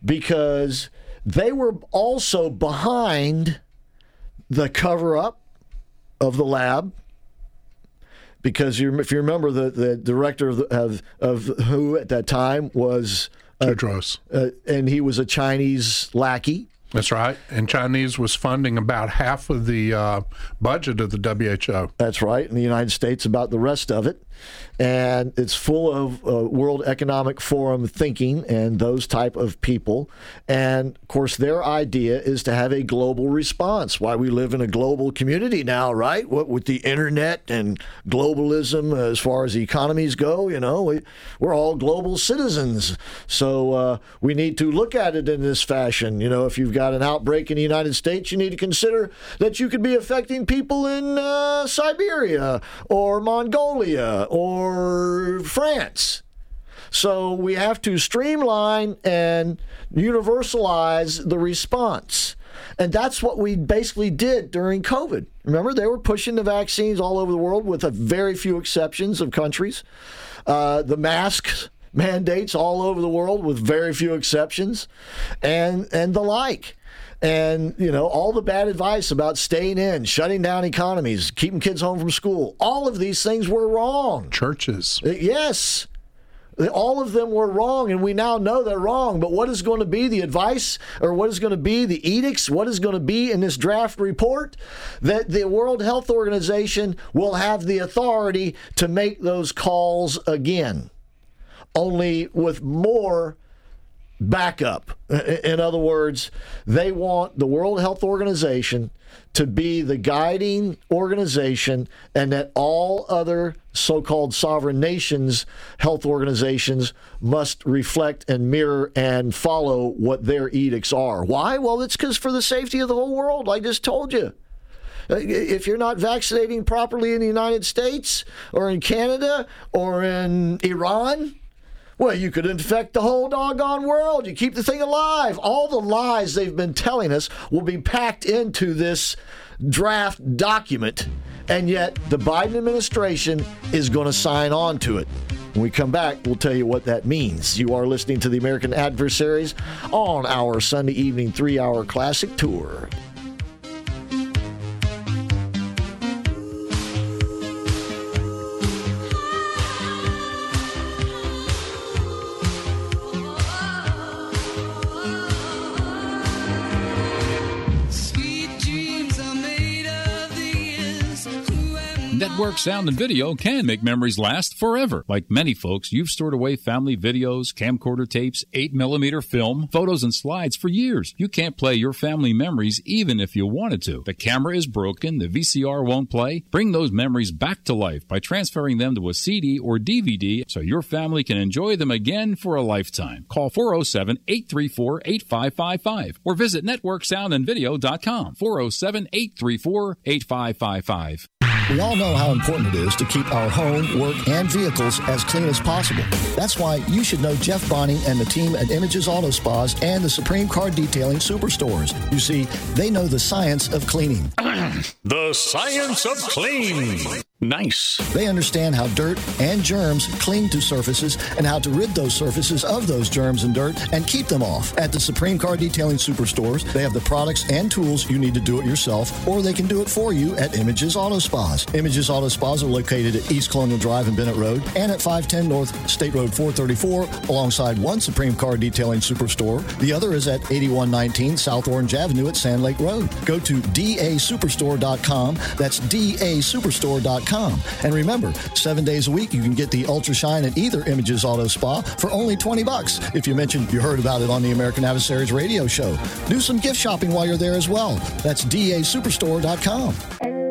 because they were also behind the cover up of the lab. Because you, if you remember, the, the director of, the, of, of WHO at that time was Tedros, uh, and he was a Chinese lackey. That's right. And Chinese was funding about half of the uh, budget of the WHO. That's right. And the United States about the rest of it and it's full of uh, World Economic Forum thinking and those type of people. And of course, their idea is to have a global response. Why we live in a global community now, right? What with the internet and globalism, as far as economies go, you know, we, we're all global citizens. So uh, we need to look at it in this fashion. You know, if you've got an outbreak in the United States, you need to consider that you could be affecting people in uh, Siberia or Mongolia or France. So we have to streamline and universalize the response. And that's what we basically did during COVID. Remember, they were pushing the vaccines all over the world with a very few exceptions of countries. Uh, the masks mandates all over the world with very few exceptions and and the like and you know all the bad advice about staying in, shutting down economies, keeping kids home from school. All of these things were wrong. Churches. Uh, yes. All of them were wrong, and we now know they're wrong. But what is going to be the advice, or what is going to be the edicts? What is going to be in this draft report? That the World Health Organization will have the authority to make those calls again, only with more backup. In other words, they want the World Health Organization to be the guiding organization and that all other so called sovereign nations health organizations must reflect and mirror and follow what their edicts are. Why? Well, it's because for the safety of the whole world, I just told you. Uh, if you're not vaccinating properly in the United States or in Canada or in Iran, well, you could infect the whole doggone world. You keep the thing alive. All the lies they've been telling us will be packed into this draft document, and yet the Biden administration is going to sign on to it. When we come back, we'll tell you what that means. You are listening to the American Adversaries on our Sunday evening three hour classic tour. Network Sound and Video can make memories last forever. Like many folks, you've stored away family videos, camcorder tapes, 8mm film, photos, and slides for years. You can't play your family memories even if you wanted to. The camera is broken, the VCR won't play. Bring those memories back to life by transferring them to a CD or DVD so your family can enjoy them again for a lifetime. Call 407 834 8555 or visit networksoundandvideo.com 407 834 8555. We all know how important it is to keep our home, work, and vehicles as clean as possible. That's why you should know Jeff Bonning and the team at Images Auto Spas and the Supreme Car Detailing Superstores. You see, they know the science of cleaning. the science of clean. Nice. They understand how dirt and germs cling to surfaces and how to rid those surfaces of those germs and dirt and keep them off. At the Supreme Car Detailing Superstores, they have the products and tools you need to do it yourself, or they can do it for you at Images Auto Spas. Images Auto Spas are located at East Colonial Drive and Bennett Road and at 510 North State Road 434 alongside one Supreme Car Detailing Superstore. The other is at 8119 South Orange Avenue at Sand Lake Road. Go to dasuperstore.com. That's dasuperstore.com and remember, seven days a week, you can get the Ultra Shine at either Images Auto Spa for only 20 bucks. If you mentioned you heard about it on the American Adversaries radio show, do some gift shopping while you're there as well. That's dasuperstore.com.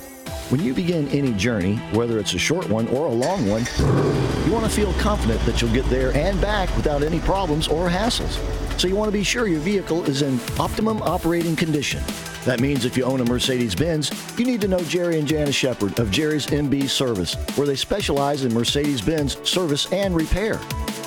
When you begin any journey, whether it's a short one or a long one, you want to feel confident that you'll get there and back without any problems or hassles. So you want to be sure your vehicle is in optimum operating condition. That means if you own a Mercedes Benz, you need to know Jerry and Janice Shepard of Jerry's MB Service, where they specialize in Mercedes Benz service and repair.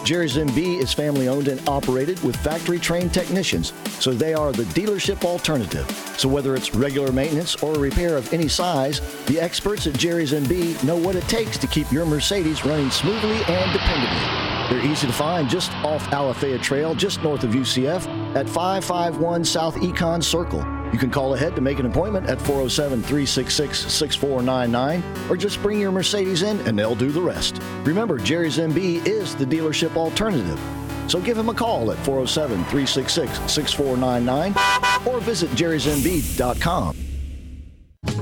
Jerry's MB is family owned and operated with factory trained technicians, so they are the dealership alternative. So whether it's regular maintenance or a repair of any size, the experts at Jerry's MB know what it takes to keep your Mercedes running smoothly and dependably. They're easy to find just off Alafaya Trail, just north of UCF, at 551 South Econ Circle. You can call ahead to make an appointment at 407 366 6499 or just bring your Mercedes in and they'll do the rest. Remember, Jerry's MB is the dealership alternative. So give him a call at 407 366 6499 or visit jerrysmb.com.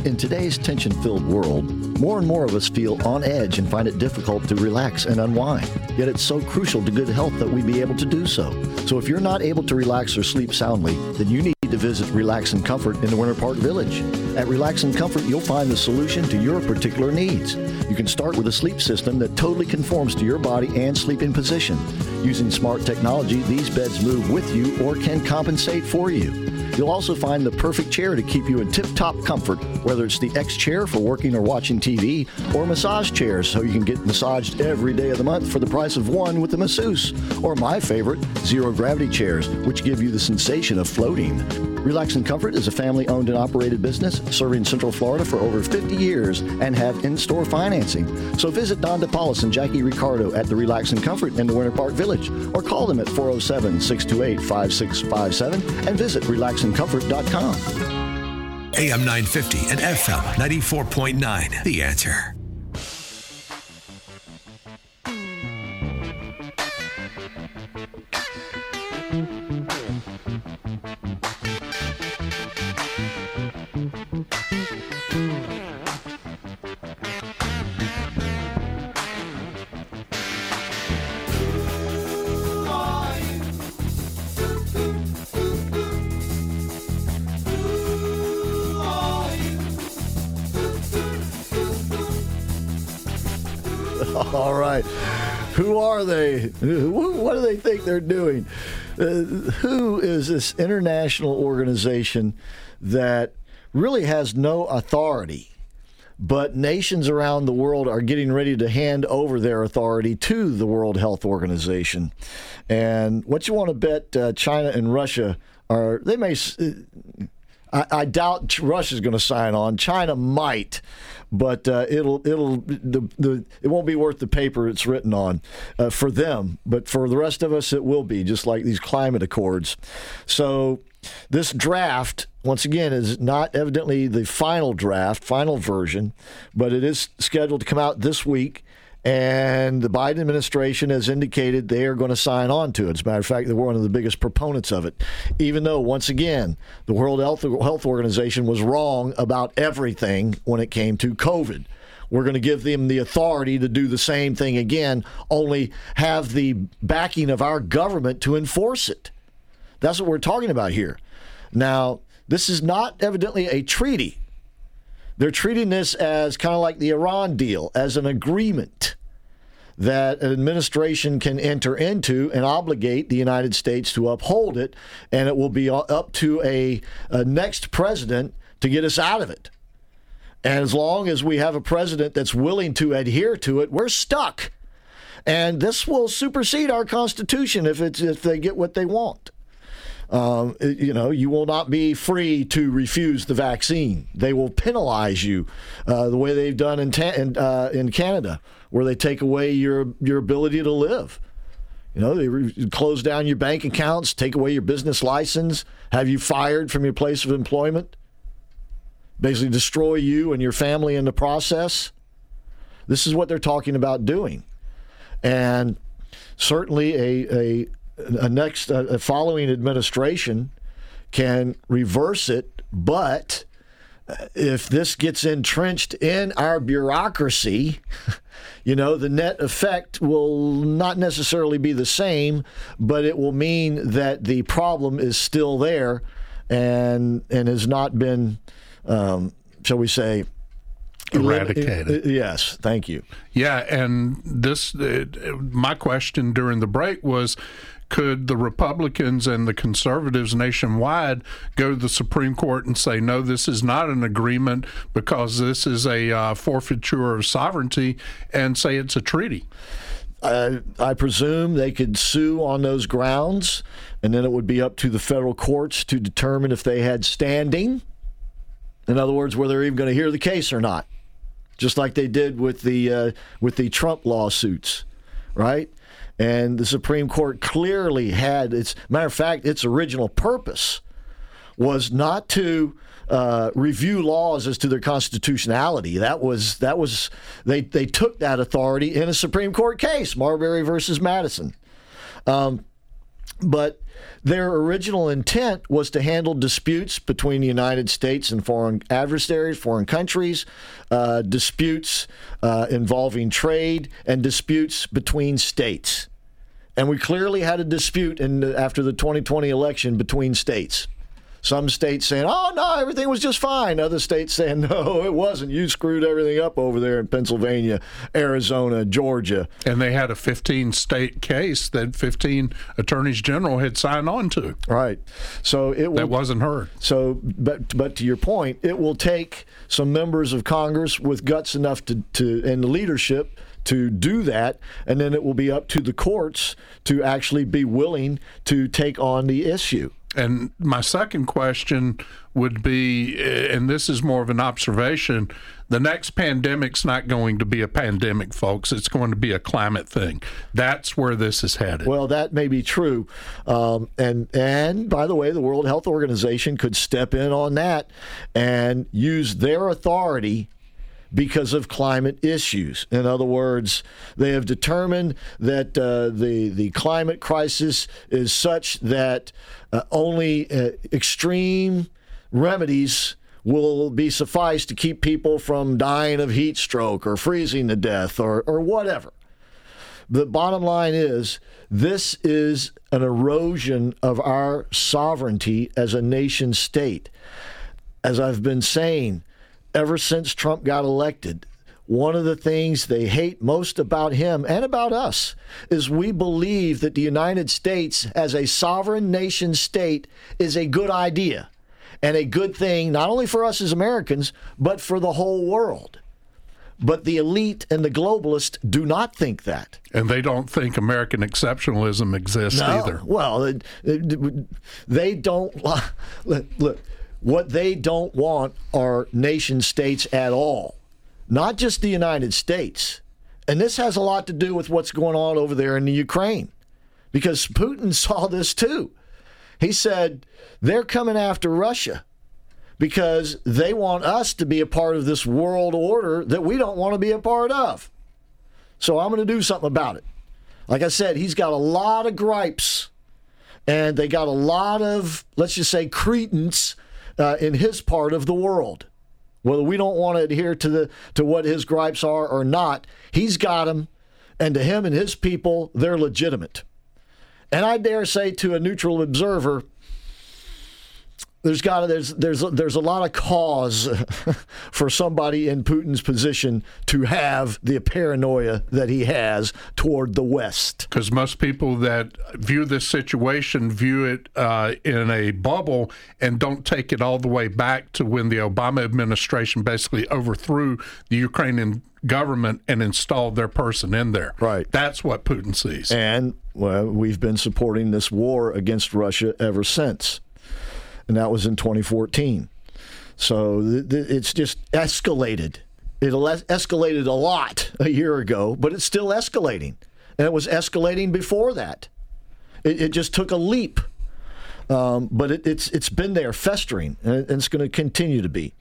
In today's tension filled world, more and more of us feel on edge and find it difficult to relax and unwind. Yet it's so crucial to good health that we be able to do so. So if you're not able to relax or sleep soundly, then you need to visit Relax and Comfort in the Winter Park Village. At Relax and Comfort, you'll find the solution to your particular needs. You can start with a sleep system that totally conforms to your body and sleeping position. Using smart technology, these beds move with you or can compensate for you. You'll also find the perfect chair to keep you in tip top comfort, whether it's the X chair for working or watching TV, or massage chairs so you can get massaged every day of the month for the price of one with the masseuse, or my favorite, zero gravity chairs, which give you the sensation of floating. Relax and Comfort is a family owned and operated business serving Central Florida for over 50 years and have in store financing. So visit Don DePaulis and Jackie Ricardo at the Relax and Comfort in the Winter Park Village or call them at 407 628 5657 and visit relaxandcomfort.com. AM 950 and FM 94.9. The answer. Who are they? What do they think they're doing? Uh, who is this international organization that really has no authority? But nations around the world are getting ready to hand over their authority to the World Health Organization. And what you want to bet uh, China and Russia are, they may. I, I doubt Russia's going to sign on. China might, but uh, it'll it'll the, the it won't be worth the paper it's written on uh, for them. But for the rest of us, it will be just like these climate accords. So this draft once again is not evidently the final draft, final version, but it is scheduled to come out this week. And the Biden administration has indicated they are going to sign on to it. As a matter of fact, they're one of the biggest proponents of it. Even though, once again, the World Health, Health Organization was wrong about everything when it came to COVID. We're going to give them the authority to do the same thing again, only have the backing of our government to enforce it. That's what we're talking about here. Now, this is not evidently a treaty. They're treating this as kind of like the Iran deal, as an agreement that an administration can enter into and obligate the United States to uphold it, and it will be up to a, a next president to get us out of it. And as long as we have a president that's willing to adhere to it, we're stuck. And this will supersede our Constitution if it's if they get what they want. Um, you know, you will not be free to refuse the vaccine. They will penalize you uh, the way they've done in, ta- in, uh, in Canada, where they take away your, your ability to live. You know, they re- close down your bank accounts, take away your business license, have you fired from your place of employment, basically destroy you and your family in the process. This is what they're talking about doing. And certainly a, a a next a following administration can reverse it, but if this gets entrenched in our bureaucracy, you know, the net effect will not necessarily be the same, but it will mean that the problem is still there and and has not been, um, shall we say, eradicated. Yes, thank you. Yeah, and this uh, my question during the break was could the Republicans and the conservatives nationwide go to the Supreme Court and say, no, this is not an agreement because this is a uh, forfeiture of sovereignty, and say it's a treaty? Uh, I presume they could sue on those grounds, and then it would be up to the federal courts to determine if they had standing. In other words, whether they're even going to hear the case or not, just like they did with the uh, with the Trump lawsuits, right? And the Supreme Court clearly had its matter of fact, its original purpose was not to uh, review laws as to their constitutionality. That was that was they they took that authority in a Supreme Court case, Marbury versus Madison. Um, but their original intent was to handle disputes between the United States and foreign adversaries, foreign countries, uh, disputes uh, involving trade, and disputes between states. And we clearly had a dispute in after the 2020 election between states. Some states saying, oh, no, everything was just fine. Other states saying, no, it wasn't. You screwed everything up over there in Pennsylvania, Arizona, Georgia. And they had a 15 state case that 15 attorneys general had signed on to. Right. So it will, That wasn't heard. So, but, but to your point, it will take some members of Congress with guts enough to, to and leadership to do that, and then it will be up to the courts to actually be willing to take on the issue. And my second question would be, and this is more of an observation the next pandemic's not going to be a pandemic, folks. It's going to be a climate thing. That's where this is headed. Well, that may be true. Um, and, and by the way, the World Health Organization could step in on that and use their authority because of climate issues. In other words, they have determined that uh, the the climate crisis is such that uh, only uh, extreme remedies will be suffice to keep people from dying of heat stroke or freezing to death or, or whatever. The bottom line is this is an erosion of our sovereignty as a nation state. As I've been saying, ever since Trump got elected, one of the things they hate most about him and about us is we believe that the United States as a sovereign nation state is a good idea and a good thing, not only for us as Americans, but for the whole world. But the elite and the globalists do not think that. And they don't think American exceptionalism exists no. either. Well, they don't. Look, what they don't want are nation states at all, not just the United States. And this has a lot to do with what's going on over there in the Ukraine because Putin saw this too. He said they're coming after Russia because they want us to be a part of this world order that we don't want to be a part of. So I'm going to do something about it. Like I said, he's got a lot of gripes and they got a lot of, let's just say, credence uh, in his part of the world. Whether we don't want to adhere to the to what his gripes are or not, he's got them, and to him and his people, they're legitimate. And I dare say to a neutral observer, there's got to, there's there's there's a lot of cause for somebody in Putin's position to have the paranoia that he has toward the West. Because most people that view this situation view it uh, in a bubble and don't take it all the way back to when the Obama administration basically overthrew the Ukrainian government and installed their person in there. Right. That's what Putin sees. And well, we've been supporting this war against Russia ever since and that was in 2014. So th- th- it's just escalated. It escalated a lot a year ago, but it's still escalating. And it was escalating before that. It, it just took a leap. Um, but it, it's it's been there festering, and it's going to continue to be.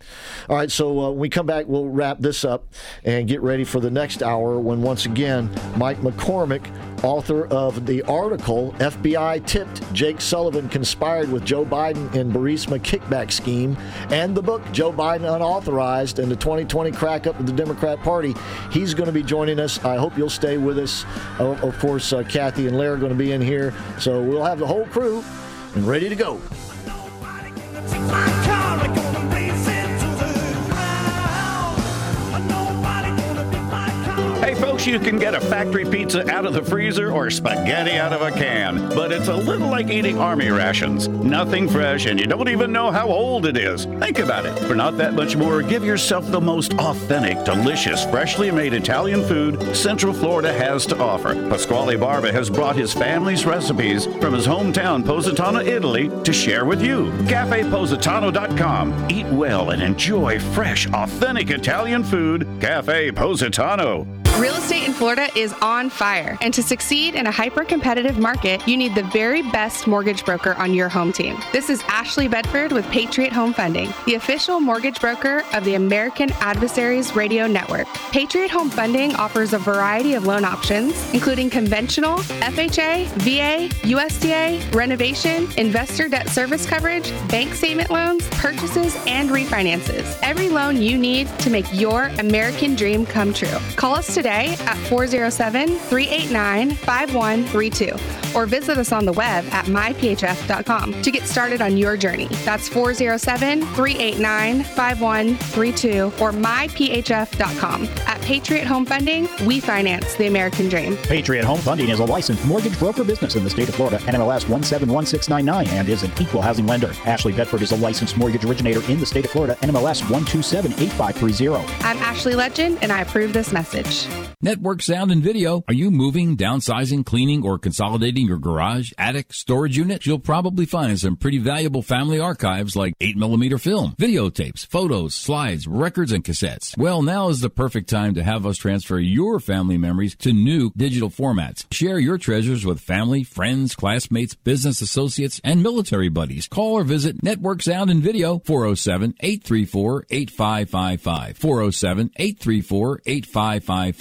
All right, so uh, when we come back, we'll wrap this up and get ready for the next hour when once again Mike McCormick, author of the article "FBI Tipped Jake Sullivan Conspired with Joe Biden in Burisma Kickback Scheme" and the book "Joe Biden Unauthorized and the 2020 Crack Up of the Democrat Party." He's going to be joining us. I hope you'll stay with us. Uh, of course, uh, Kathy and Larry are going to be in here, so we'll have the whole crew and ready to go. Folks, you can get a factory pizza out of the freezer or spaghetti out of a can, but it's a little like eating army rations. Nothing fresh, and you don't even know how old it is. Think about it. For not that much more, give yourself the most authentic, delicious, freshly made Italian food Central Florida has to offer. Pasquale Barba has brought his family's recipes from his hometown, Positano, Italy, to share with you. CafePositano.com. Eat well and enjoy fresh, authentic Italian food. Cafe Positano. Real estate in Florida is on fire, and to succeed in a hyper competitive market, you need the very best mortgage broker on your home team. This is Ashley Bedford with Patriot Home Funding, the official mortgage broker of the American Adversaries Radio Network. Patriot Home Funding offers a variety of loan options, including conventional, FHA, VA, USDA, renovation, investor debt service coverage, bank statement loans, purchases, and refinances. Every loan you need to make your American dream come true. Call us today at 407 389 5132 or visit us on the web at myphf.com to get started on your journey. That's 407 389 5132 or myphf.com. At Patriot Home Funding, we finance the American dream. Patriot Home Funding is a licensed mortgage broker business in the state of Florida, NMLS 1716999, and is an equal housing lender. Ashley Bedford is a licensed mortgage originator in the state of Florida, NMLS 1278530. I'm Ashley Legend, and I approve this message. Network sound and video. Are you moving, downsizing, cleaning, or consolidating your garage, attic, storage unit? You'll probably find some pretty valuable family archives like 8mm film, videotapes, photos, slides, records, and cassettes. Well, now is the perfect time to have us transfer your family memories to new digital formats. Share your treasures with family, friends, classmates, business associates, and military buddies. Call or visit Network Sound and Video 407 834 8555. 407 834 8555.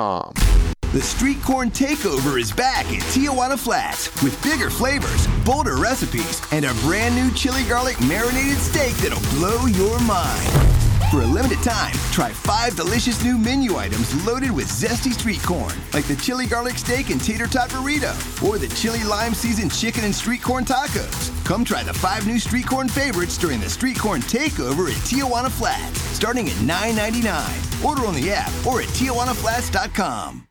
The Street Corn Takeover is back at Tijuana Flats with bigger flavors, bolder recipes, and a brand new chili garlic marinated steak that'll blow your mind. For a limited time, try five delicious new menu items loaded with zesty street corn, like the chili garlic steak and tater tot burrito, or the chili lime seasoned chicken and street corn tacos. Come try the five new street corn favorites during the Street Corn Takeover at Tijuana Flats, starting at $9.99. Order on the app or at TijuanaFlats.com.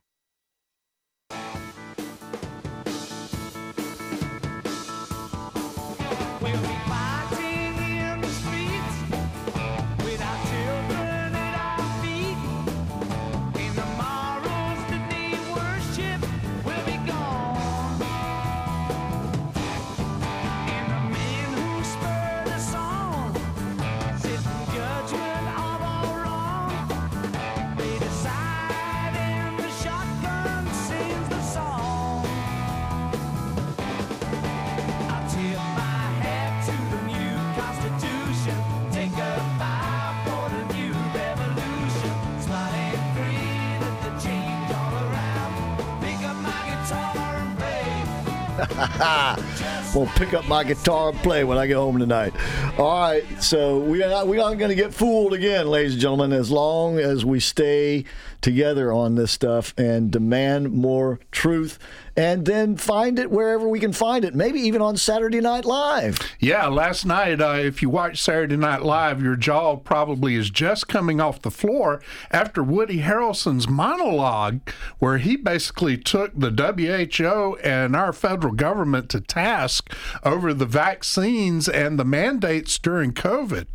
well, pick up my guitar and play when I get home tonight. All right, so we are not, we aren't going to get fooled again, ladies and gentlemen, as long as we stay together on this stuff and demand more truth and then find it wherever we can find it, maybe even on Saturday Night Live. Yeah, last night, uh, if you watch Saturday Night Live, your jaw probably is just coming off the floor after Woody Harrelson's monologue, where he basically took the WHO and our federal government to task over the vaccines and the mandates during COVID.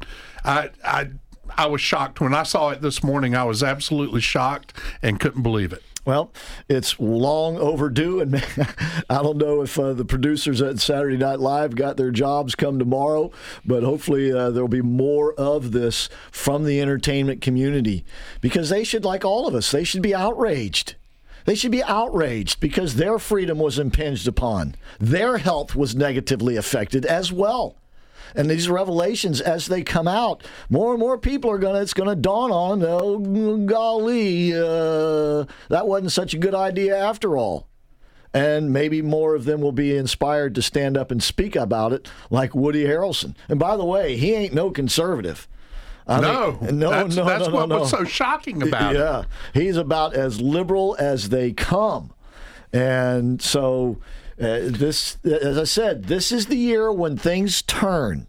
I, I I was shocked when I saw it this morning. I was absolutely shocked and couldn't believe it. Well, it's long overdue, and I don't know if uh, the producers at Saturday Night Live got their jobs come tomorrow, but hopefully uh, there'll be more of this from the entertainment community because they should, like all of us, they should be outraged. They should be outraged because their freedom was impinged upon. Their health was negatively affected as well and these revelations as they come out, more and more people are gonna. It's gonna dawn on. Oh golly, uh, that wasn't such a good idea after all. And maybe more of them will be inspired to stand up and speak about it, like Woody Harrelson. And by the way, he ain't no conservative. I no, mean, no, that's, no, that's no, what no, was so shocking about yeah, it. Yeah, he's about as liberal as they come, and so uh, this, as I said, this is the year when things turn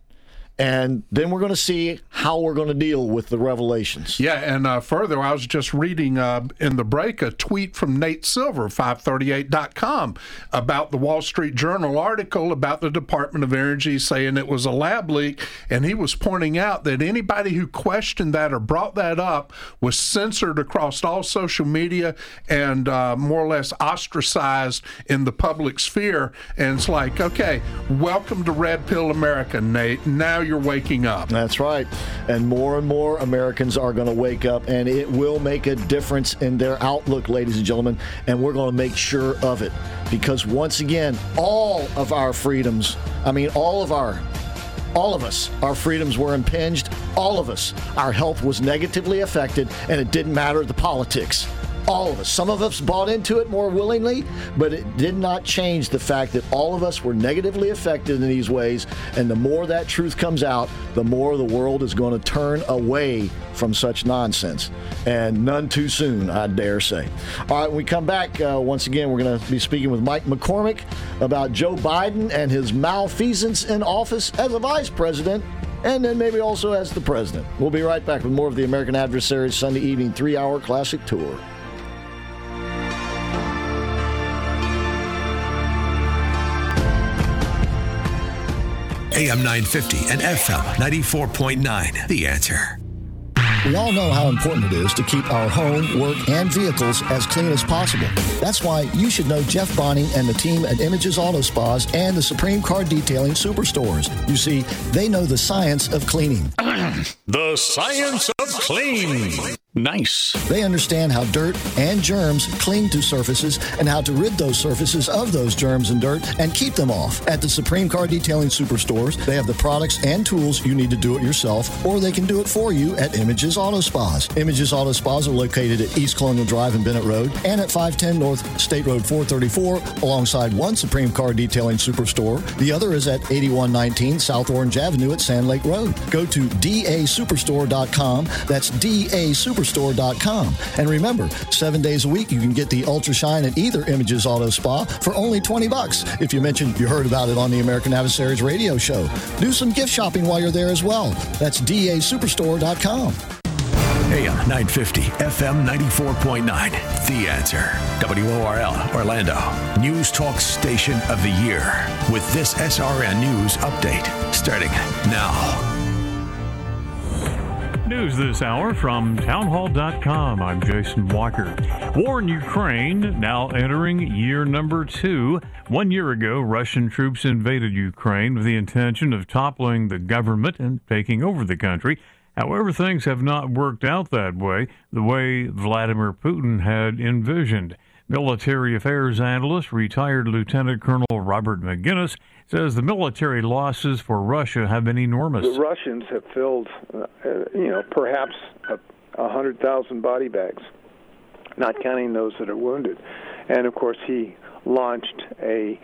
and then we're going to see how we're going to deal with the revelations. Yeah, and uh, further, I was just reading uh, in the break a tweet from Nate Silver, 538.com, about the Wall Street Journal article about the Department of Energy saying it was a lab leak, and he was pointing out that anybody who questioned that or brought that up was censored across all social media and uh, more or less ostracized in the public sphere. And it's like, okay, welcome to Red Pill America, Nate. Now you're waking up. That's right. And more and more Americans are going to wake up, and it will make a difference in their outlook, ladies and gentlemen. And we're going to make sure of it. Because once again, all of our freedoms, I mean, all of our all of us, our freedoms were impinged. All of us, our health was negatively affected, and it didn't matter the politics all of us. Some of us bought into it more willingly, but it did not change the fact that all of us were negatively affected in these ways. And the more that truth comes out, the more the world is going to turn away from such nonsense. And none too soon, I dare say. All right, when we come back, uh, once again, we're going to be speaking with Mike McCormick about Joe Biden and his malfeasance in office as a vice president and then maybe also as the president. We'll be right back with more of the American Adversaries Sunday evening three hour classic tour. AM 950 and FM 94.9. The answer. We all know how important it is to keep our home, work, and vehicles as clean as possible. That's why you should know Jeff Bonney and the team at Images Auto Spas and the Supreme Car Detailing Superstores. You see, they know the science of cleaning. the science of clean. Nice. They understand how dirt and germs cling to surfaces and how to rid those surfaces of those germs and dirt and keep them off. At the Supreme Car Detailing Superstores, they have the products and tools you need to do it yourself, or they can do it for you at Images Auto Spas. Images Auto Spas are located at East Colonial Drive and Bennett Road and at 510 North State Road 434 alongside one Supreme Car Detailing Superstore. The other is at 8119 South Orange Avenue at Sand Lake Road. Go to dasuperstore.com. That's DA Superstore superstore.com. And remember, seven days a week you can get the Ultra Shine at either Images Auto Spa for only 20 bucks if you mentioned you heard about it on the American Adversaries radio show. Do some gift shopping while you're there as well. That's dasuperstore.com. AM 950, FM 94.9. The Answer. WORL, Orlando. News Talk Station of the Year. With this SRN News update starting now. News this hour from townhall.com. I'm Jason Walker. War in Ukraine now entering year number two. One year ago, Russian troops invaded Ukraine with the intention of toppling the government and taking over the country. However, things have not worked out that way, the way Vladimir Putin had envisioned. Military affairs analyst, retired Lieutenant Colonel Robert Maginnis, says the military losses for Russia have been enormous. The Russians have filled, uh, you know, perhaps a, a hundred thousand body bags, not counting those that are wounded. And of course, he launched a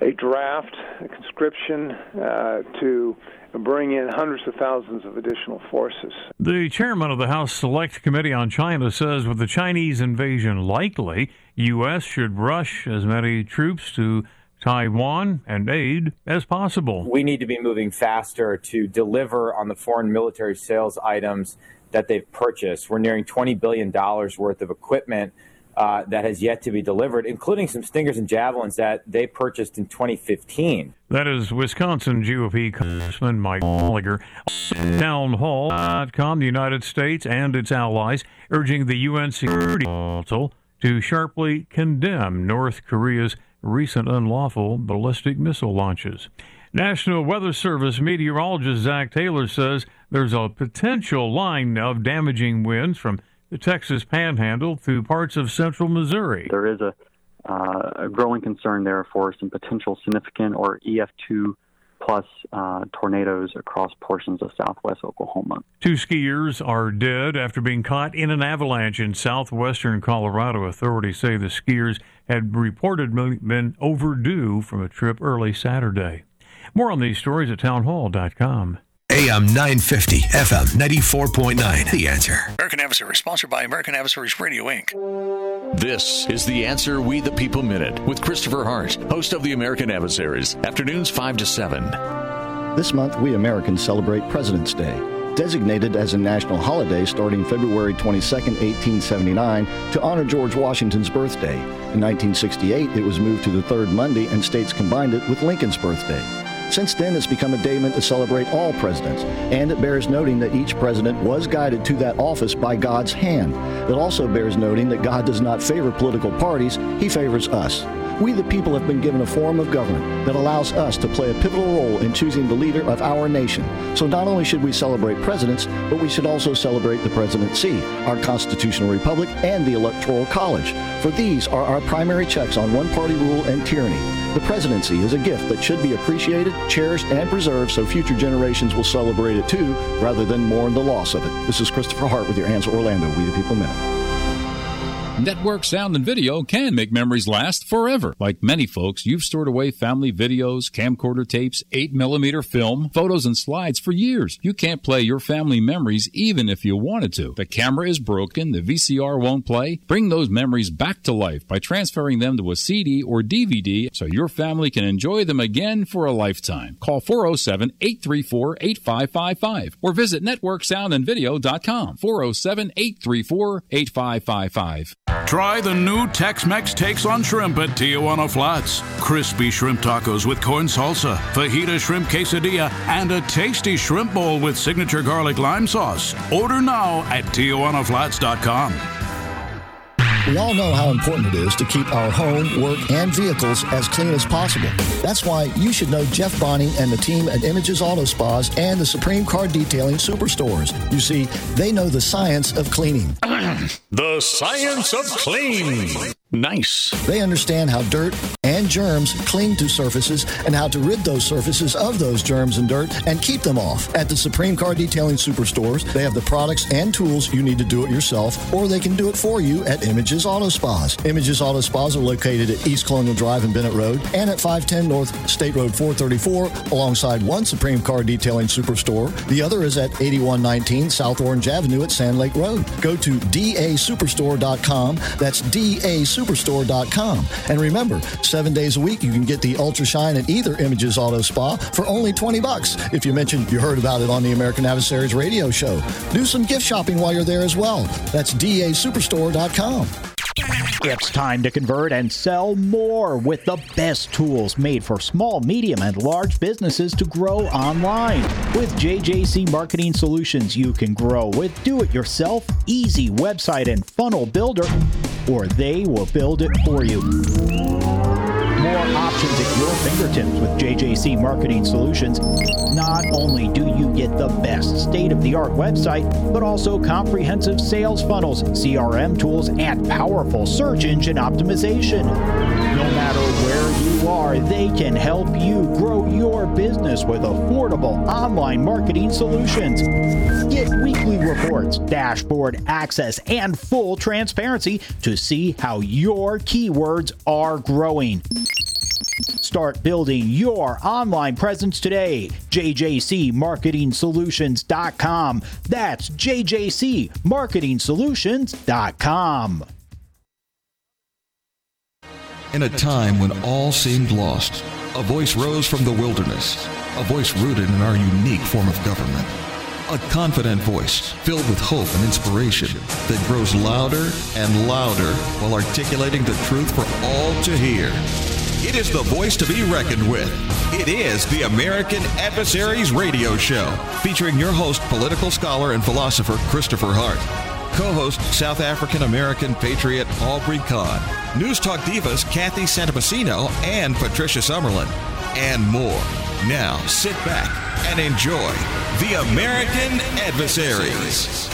a draft, a conscription uh, to bring in hundreds of thousands of additional forces. The chairman of the House Select Committee on China says with the Chinese invasion likely, U.S. should rush as many troops to Taiwan and aid as possible. We need to be moving faster to deliver on the foreign military sales items that they've purchased. We're nearing $20 billion worth of equipment uh, that has yet to be delivered, including some Stingers and Javelins that they purchased in 2015. That is Wisconsin GOP Congressman Mike Gallagher. Townhall.com, the United States and its allies urging the UN Security Council to sharply condemn North Korea's recent unlawful ballistic missile launches. National Weather Service meteorologist Zach Taylor says there's a potential line of damaging winds from the Texas Panhandle through parts of central Missouri. There is a, uh, a growing concern there for some potential significant or EF2 plus uh, tornadoes across portions of southwest Oklahoma. Two skiers are dead after being caught in an avalanche in southwestern Colorado. Authorities say the skiers had reportedly been overdue from a trip early Saturday. More on these stories at townhall.com. AM 950, FM 94.9. The answer. American Adversaries, sponsored by American Adversaries Radio, Inc. This is The Answer We the People Minute with Christopher Hart, host of the American Adversaries, afternoons 5 to 7. This month, we Americans celebrate President's Day. Designated as a national holiday starting February 22, 1879, to honor George Washington's birthday. In 1968, it was moved to the third Monday, and states combined it with Lincoln's birthday. Since then, it's become a day meant to celebrate all presidents, and it bears noting that each president was guided to that office by God's hand. It also bears noting that God does not favor political parties, He favors us. We, the people, have been given a form of government that allows us to play a pivotal role in choosing the leader of our nation. So not only should we celebrate presidents, but we should also celebrate the presidency, our constitutional republic, and the electoral college. For these are our primary checks on one party rule and tyranny. The presidency is a gift that should be appreciated, cherished, and preserved so future generations will celebrate it too, rather than mourn the loss of it. This is Christopher Hart with your Answer Orlando, We the People Minute. Network sound and video can make memories last forever. Like many folks, you've stored away family videos, camcorder tapes, 8mm film, photos, and slides for years. You can't play your family memories even if you wanted to. The camera is broken, the VCR won't play. Bring those memories back to life by transferring them to a CD or DVD so your family can enjoy them again for a lifetime. Call 407 834 8555 or visit networksoundandvideo.com 407 834 8555. Try the new Tex Mex takes on shrimp at Tijuana Flats. Crispy shrimp tacos with corn salsa, fajita shrimp quesadilla, and a tasty shrimp bowl with signature garlic lime sauce. Order now at TijuanaFlats.com. We all know how important it is to keep our home, work, and vehicles as clean as possible. That's why you should know Jeff Bonney and the team at Images Auto Spas and the Supreme Car Detailing Superstores. You see, they know the science of cleaning. the science of clean. Nice. They understand how dirt and germs cling to surfaces and how to rid those surfaces of those germs and dirt and keep them off. At the Supreme Car Detailing Superstores, they have the products and tools you need to do it yourself, or they can do it for you at Images Auto Spas. Images Auto Spas are located at East Colonial Drive and Bennett Road and at 510 North State Road 434 alongside one Supreme Car Detailing Superstore. The other is at 8119 South Orange Avenue at Sand Lake Road. Go to dasuperstore.com. That's DA superstore.com. And remember, seven days a week, you can get the Ultra Shine at either Images Auto Spa for only 20 bucks. If you mention you heard about it on the American Adversaries radio show, do some gift shopping while you're there as well. That's DASuperstore.com. It's time to convert and sell more with the best tools made for small, medium, and large businesses to grow online. With JJC Marketing Solutions, you can grow with do it yourself, easy website and funnel builder, or they will build it for you. More options at your fingertips with JJC Marketing Solutions. Not only do you get the best state of the art website, but also comprehensive sales funnels, CRM tools, and powerful search engine optimization. No matter where you are, they can help you grow your business with affordable online marketing solutions. Get weekly reports, dashboard access, and full transparency to see how your keywords are growing. Start building your online presence today. JJCMarketingSolutions.com. That's JJCMarketingSolutions.com. In a time when all seemed lost, a voice rose from the wilderness, a voice rooted in our unique form of government. A confident voice filled with hope and inspiration that grows louder and louder while articulating the truth for all to hear. It is the voice to be reckoned with. It is the American Adversaries Radio Show, featuring your host, political scholar and philosopher Christopher Hart, co host, South African American patriot Aubrey Kahn, News Talk divas Kathy Santamassino and Patricia Summerlin, and more. Now sit back and enjoy the American Adversaries.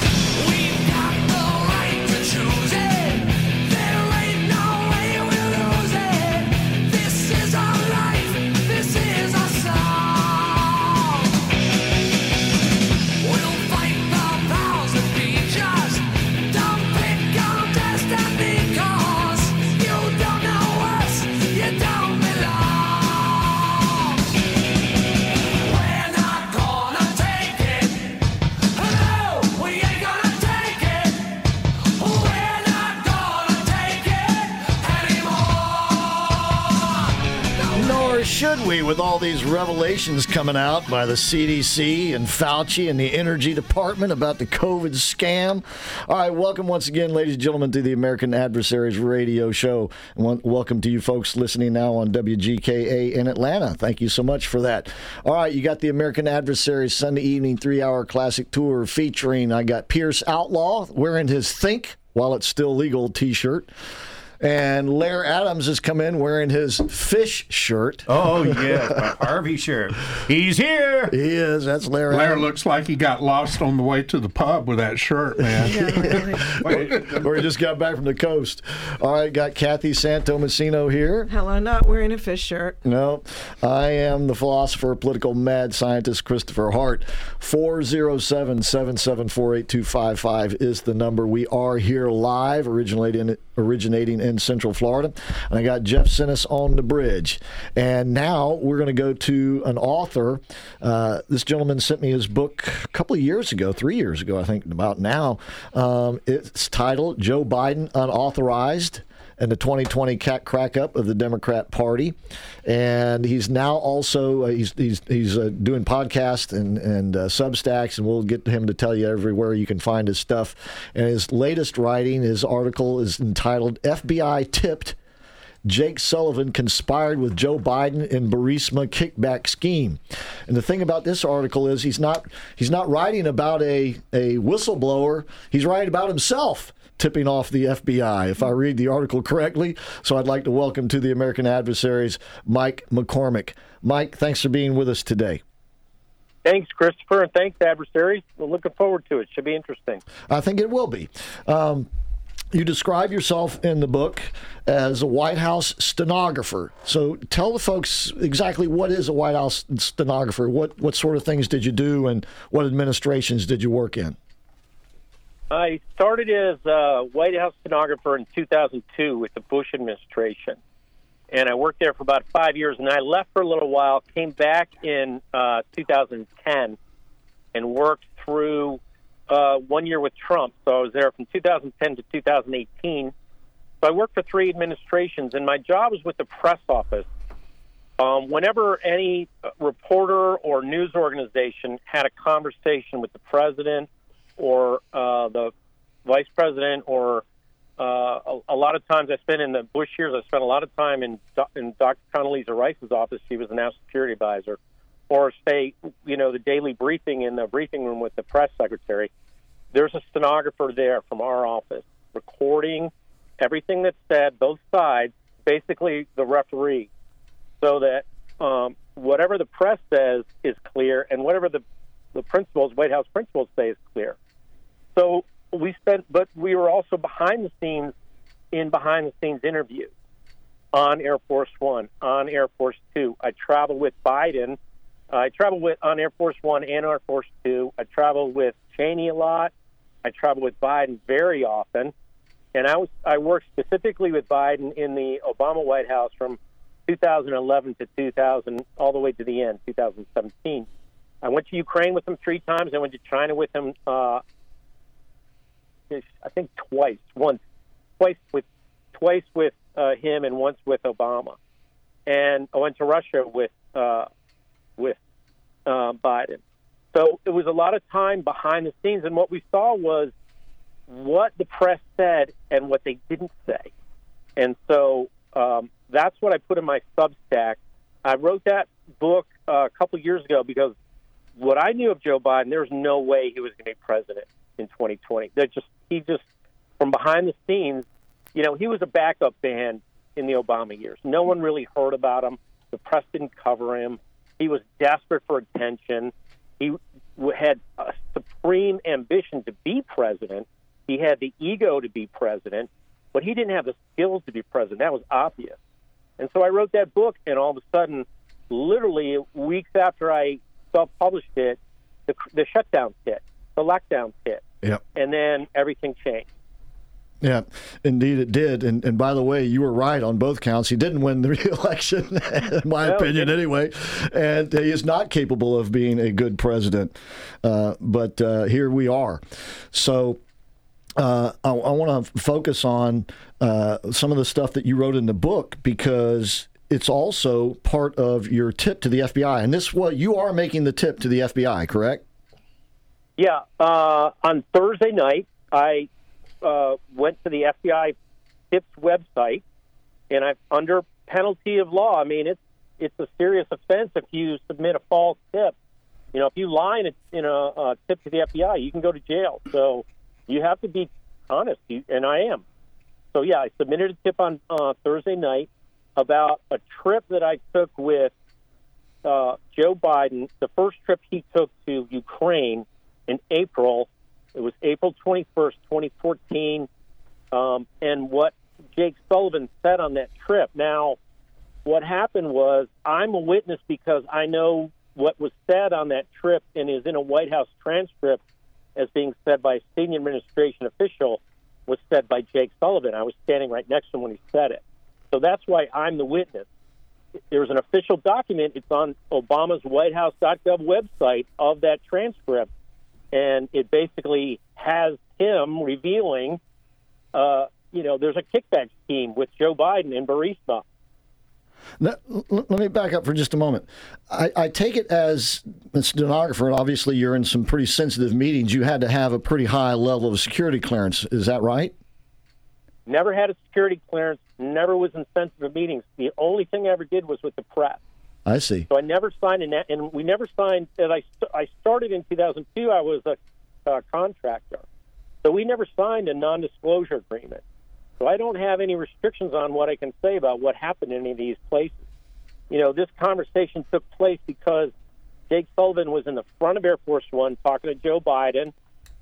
Should we, with all these revelations coming out by the CDC and Fauci and the Energy Department about the COVID scam? All right, welcome once again, ladies and gentlemen, to the American Adversaries Radio Show. And welcome to you folks listening now on WGKA in Atlanta. Thank you so much for that. All right, you got the American Adversaries Sunday evening three hour classic tour featuring, I got Pierce Outlaw wearing his Think While It's Still Legal t shirt. And Lair Adams has come in wearing his fish shirt. Oh, oh yeah, my Harvey shirt. He's here. He is. That's Lair Lair Adams. looks like he got lost on the way to the pub with that shirt, man. or he just got back from the coast. All right, got Kathy Santo Messino here. Hello, not wearing a fish shirt. No, I am the philosopher, political mad scientist Christopher Hart. 407 774 8255 is the number. We are here live, originating, originating in Central Florida. And I got Jeff Sinis on the bridge. And now we're going to go to an author. Uh, this gentleman sent me his book a couple of years ago, three years ago, I think, about now. Um, it's titled Joe Biden Unauthorized and the 2020 cat crack up of the Democrat Party, and he's now also uh, he's he's he's uh, doing podcasts and and uh, Substacks, and we'll get him to tell you everywhere you can find his stuff. And his latest writing, his article is entitled "FBI Tipped." Jake Sullivan conspired with Joe Biden in Burisma kickback scheme. And the thing about this article is he's not he's not writing about a, a whistleblower, he's writing about himself tipping off the FBI, if I read the article correctly. So I'd like to welcome to the American Adversaries Mike McCormick. Mike, thanks for being with us today. Thanks, Christopher, and thanks, adversaries. We're looking forward to it. Should be interesting. I think it will be. Um, you describe yourself in the book as a White House stenographer. So tell the folks exactly what is a White House stenographer. What what sort of things did you do, and what administrations did you work in? I started as a White House stenographer in 2002 with the Bush administration, and I worked there for about five years. And I left for a little while, came back in uh, 2010, and worked through uh, one year with Trump. So I was there from 2010 to 2018. So I worked for three administrations, and my job was with the press office. Um, whenever any reporter or news organization had a conversation with the president or uh, the vice president, or uh, a, a, lot of times I spent in the Bush years, I spent a lot of time in, in Dr. Condoleezza Rice's office. She was the national security advisor or say, you know, the daily briefing in the briefing room with the press secretary, there's a stenographer there from our office recording everything that's said, both sides, basically the referee, so that um, whatever the press says is clear and whatever the, the principals, White House principals say is clear. So we spent, but we were also behind the scenes in behind the scenes interviews on Air Force One, on Air Force Two. I traveled with Biden I traveled with on Air Force One and Air Force Two. I traveled with Cheney a lot. I traveled with Biden very often, and I was I worked specifically with Biden in the Obama White House from 2011 to 2000, all the way to the end, 2017. I went to Ukraine with him three times. I went to China with him. Uh, I think twice. Once, twice with, twice with uh, him, and once with Obama. And I went to Russia with uh, with uh, Biden. So it was a lot of time behind the scenes, and what we saw was what the press said and what they didn't say. And so um, that's what I put in my Substack. I wrote that book uh, a couple years ago because what I knew of Joe Biden, there was no way he was going to be president in 2020. That just he just from behind the scenes, you know, he was a backup band in the Obama years. No one really heard about him. The press didn't cover him. He was desperate for attention. He had a supreme ambition to be president. He had the ego to be president, but he didn't have the skills to be president. That was obvious. And so I wrote that book, and all of a sudden, literally weeks after I self published it, the, the shutdown hit, the lockdown hit. Yep. And then everything changed. Yeah, indeed it did. And and by the way, you were right on both counts. He didn't win the reelection, in my no, opinion, anyway. And he is not capable of being a good president. Uh, but uh, here we are. So. Uh, I, I want to focus on uh, some of the stuff that you wrote in the book because it's also part of your tip to the FBI. And this, what you are making the tip to the FBI, correct? Yeah. Uh, on Thursday night, I uh, went to the FBI TIPS website, and I under penalty of law. I mean, it's it's a serious offense if you submit a false tip. You know, if you lie in a, in a, tip to the FBI, you can go to jail. So you have to be honest, and I am. So yeah, I submitted a tip on uh, Thursday night about a trip that I took with uh, Joe Biden. The first trip he took to Ukraine in April it was April 21st, 2014. Um, and what Jake Sullivan said on that trip. Now, what happened was I'm a witness because I know what was said on that trip and is in a White House transcript as being said by a senior administration official was said by Jake Sullivan. I was standing right next to him when he said it. So that's why I'm the witness. There's an official document. It's on Obama's WhiteHouse.gov website of that transcript and it basically has him revealing, uh, you know, there's a kickback scheme with Joe Biden and Burisma. Now, let me back up for just a moment. I, I, take it as a stenographer, and obviously you're in some pretty sensitive meetings. You had to have a pretty high level of security clearance. Is that right? Never had a security clearance. Never was in sensitive meetings. The only thing I ever did was with the press. I see. So I never signed an, and we never signed. And I I started in 2002. I was a, a contractor, So we never signed a non-disclosure agreement. So I don't have any restrictions on what I can say about what happened in any of these places. You know, this conversation took place because Jake Sullivan was in the front of Air Force One talking to Joe Biden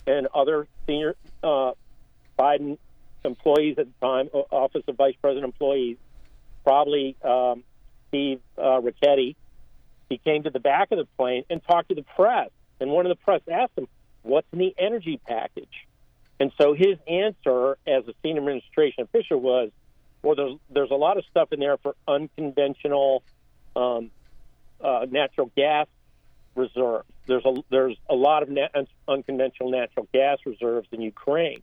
and other senior uh, Biden employees at the time, Office of Vice President employees, probably um, Steve uh, Ricchetti. He came to the back of the plane and talked to the press. And one of the press asked him, What's in the energy package? And so his answer as a senior administration official was, Well, there's, there's a lot of stuff in there for unconventional um, uh, natural gas reserves. There's a, there's a lot of nat- unconventional natural gas reserves in Ukraine.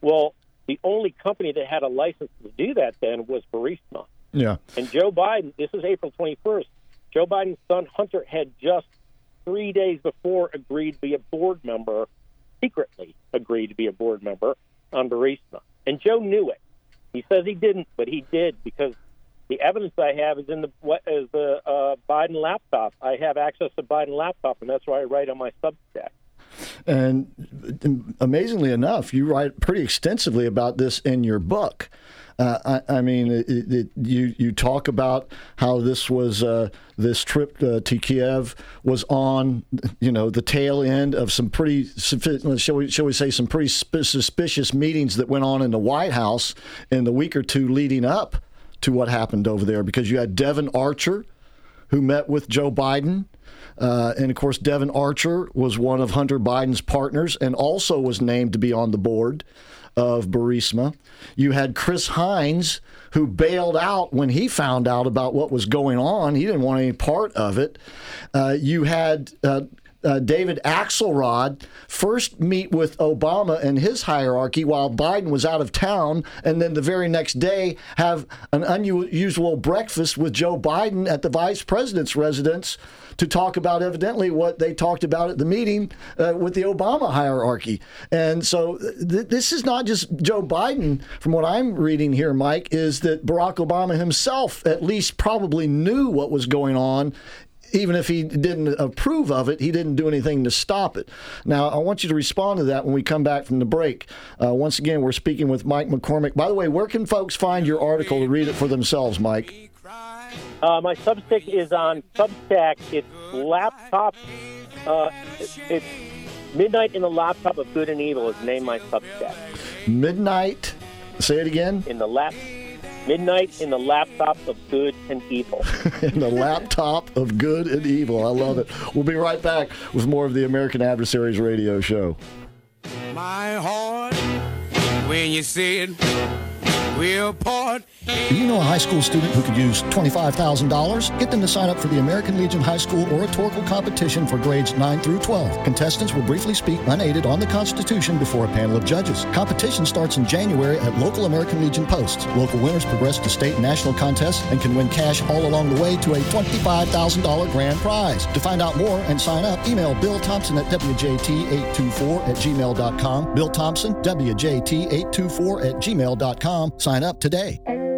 Well, the only company that had a license to do that then was Burisma. Yeah. And Joe Biden, this is April 21st, Joe Biden's son Hunter had just three days before agreed to be a board member, secretly agreed to be a board member on Burisma. And Joe knew it. He says he didn't, but he did because the evidence I have is in the what is the uh, Biden laptop. I have access to Biden laptop, and that's why I write on my Substack. And amazingly enough, you write pretty extensively about this in your book. Uh, I, I, mean, it, it, you you talk about how this was uh, this trip uh, to Kiev was on, you know, the tail end of some pretty shall we shall we say some pretty suspicious meetings that went on in the White House in the week or two leading up to what happened over there, because you had Devon Archer, who met with Joe Biden. Uh, and of course, Devon Archer was one of Hunter Biden's partners and also was named to be on the board of Burisma. You had Chris Heinz, who bailed out when he found out about what was going on. He didn't want any part of it. Uh, you had uh, uh, David Axelrod first meet with Obama and his hierarchy while Biden was out of town, and then the very next day have an unusual breakfast with Joe Biden at the vice president's residence to talk about evidently what they talked about at the meeting uh, with the Obama hierarchy. And so th- this is not just Joe Biden, from what I'm reading here, Mike, is that Barack Obama himself at least probably knew what was going on even if he didn't approve of it, he didn't do anything to stop it. Now, I want you to respond to that when we come back from the break. Uh, once again, we're speaking with Mike McCormick. By the way, where can folks find your article to read it for themselves, Mike? Uh, my Substack is on Substack. It's laptop. Uh, it's Midnight in the Laptop of Good and Evil is named my Substack. Midnight. Say it again. In the lap. Midnight in the laptop of good and evil. in the laptop of good and evil. I love it. We'll be right back with more of the American Adversaries Radio Show. My heart, when you said we'll part. Do you know a high school student who could use $25,000? Get them to sign up for the American Legion High School Oratorical Competition for grades 9 through 12. Contestants will briefly speak unaided on the Constitution before a panel of judges. Competition starts in January at local American Legion posts. Local winners progress to state and national contests and can win cash all along the way to a $25,000 grand prize. To find out more and sign up, email Bill Thompson at WJT824 at gmail.com. Bill Thompson, WJT824 at gmail.com. Sign up today.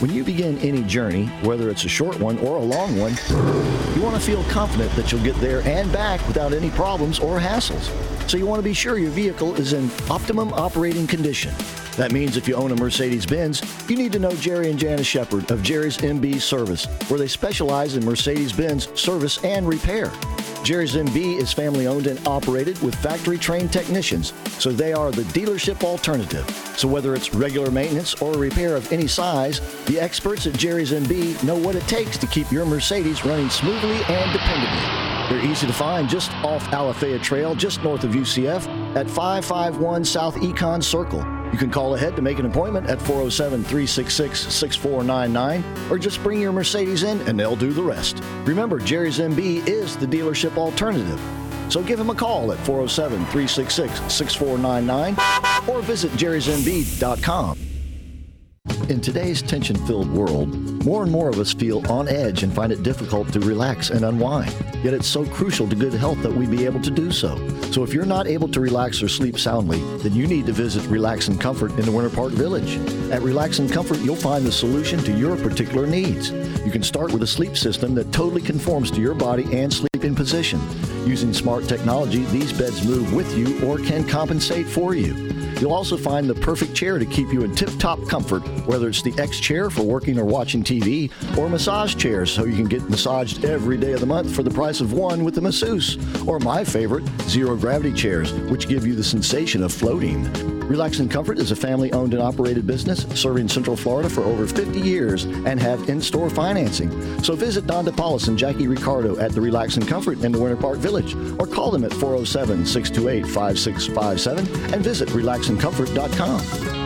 When you begin any journey, whether it's a short one or a long one, you want to feel confident that you'll get there and back without any problems or hassles. So you want to be sure your vehicle is in optimum operating condition. That means if you own a Mercedes Benz, you need to know Jerry and Janice Shepard of Jerry's MB Service, where they specialize in Mercedes Benz service and repair. Jerry's MB is family owned and operated with factory trained technicians, so they are the dealership alternative. So whether it's regular maintenance or repair of any size, the experts at Jerry's MB know what it takes to keep your Mercedes running smoothly and dependably. They're easy to find just off Alafaya Trail, just north of UCF, at 551 South Econ Circle. You can call ahead to make an appointment at 407 366 6499 or just bring your Mercedes in and they'll do the rest. Remember, Jerry's MB is the dealership alternative. So give him a call at 407 366 6499 or visit jerrysmb.com. In today's tension filled world, more and more of us feel on edge and find it difficult to relax and unwind. Yet it's so crucial to good health that we be able to do so. So if you're not able to relax or sleep soundly, then you need to visit Relax and Comfort in the Winter Park Village. At Relax and Comfort, you'll find the solution to your particular needs. You can start with a sleep system that totally conforms to your body and sleeping position. Using smart technology, these beds move with you or can compensate for you. You'll also find the perfect chair to keep you in tip top comfort, whether it's the X chair for working or watching TV, or massage chairs so you can get massaged every day of the month for the price of one with a masseuse, or my favorite, zero gravity chairs, which give you the sensation of floating. Relax and Comfort is a family owned and operated business serving Central Florida for over 50 years and have in store financing. So visit Don DePaulis and Jackie Ricardo at the Relax and Comfort in the Winter Park Village or call them at 407 628 5657 and visit relaxandcomfort.com.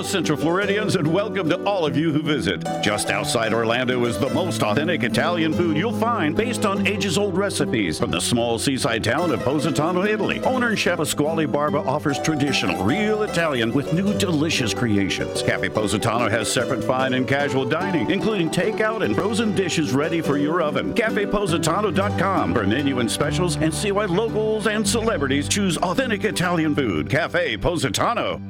Hello, Central Floridians, and welcome to all of you who visit. Just outside Orlando is the most authentic Italian food you'll find based on ages old recipes from the small seaside town of Positano, Italy. Owner and chef Pasquale Barba offers traditional, real Italian with new delicious creations. Cafe Positano has separate fine and casual dining, including takeout and frozen dishes ready for your oven. CafePositano.com for menu and specials and see why locals and celebrities choose authentic Italian food. Cafe Positano.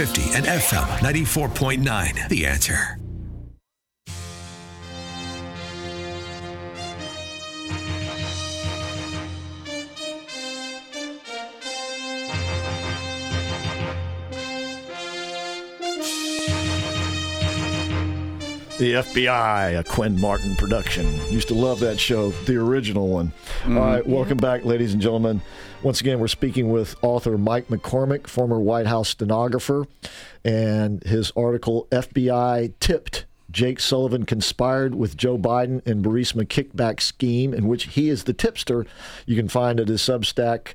and FM 94.9. The answer. The FBI, a Quinn Martin production. Used to love that show, the original one. Mm-hmm. All right, welcome back, ladies and gentlemen. Once again, we're speaking with author Mike McCormick, former White House stenographer, and his article, FBI Tipped Jake Sullivan conspired with Joe Biden in Burisma kickback scheme, in which he is the tipster. You can find at his Substack,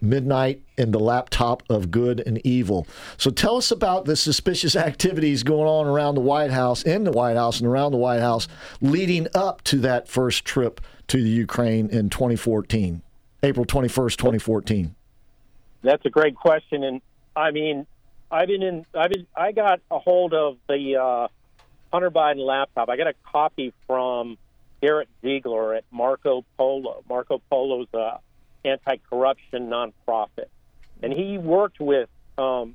Midnight in the Laptop of Good and Evil. So tell us about the suspicious activities going on around the White House, in the White House, and around the White House leading up to that first trip to the Ukraine in 2014, April 21st, 2014. That's a great question, and I mean, I've been in. I've been. I got a hold of the uh, Hunter Biden laptop. I got a copy from Garrett Ziegler at Marco Polo. Marco Polo's a anti-corruption nonprofit, and he worked with um,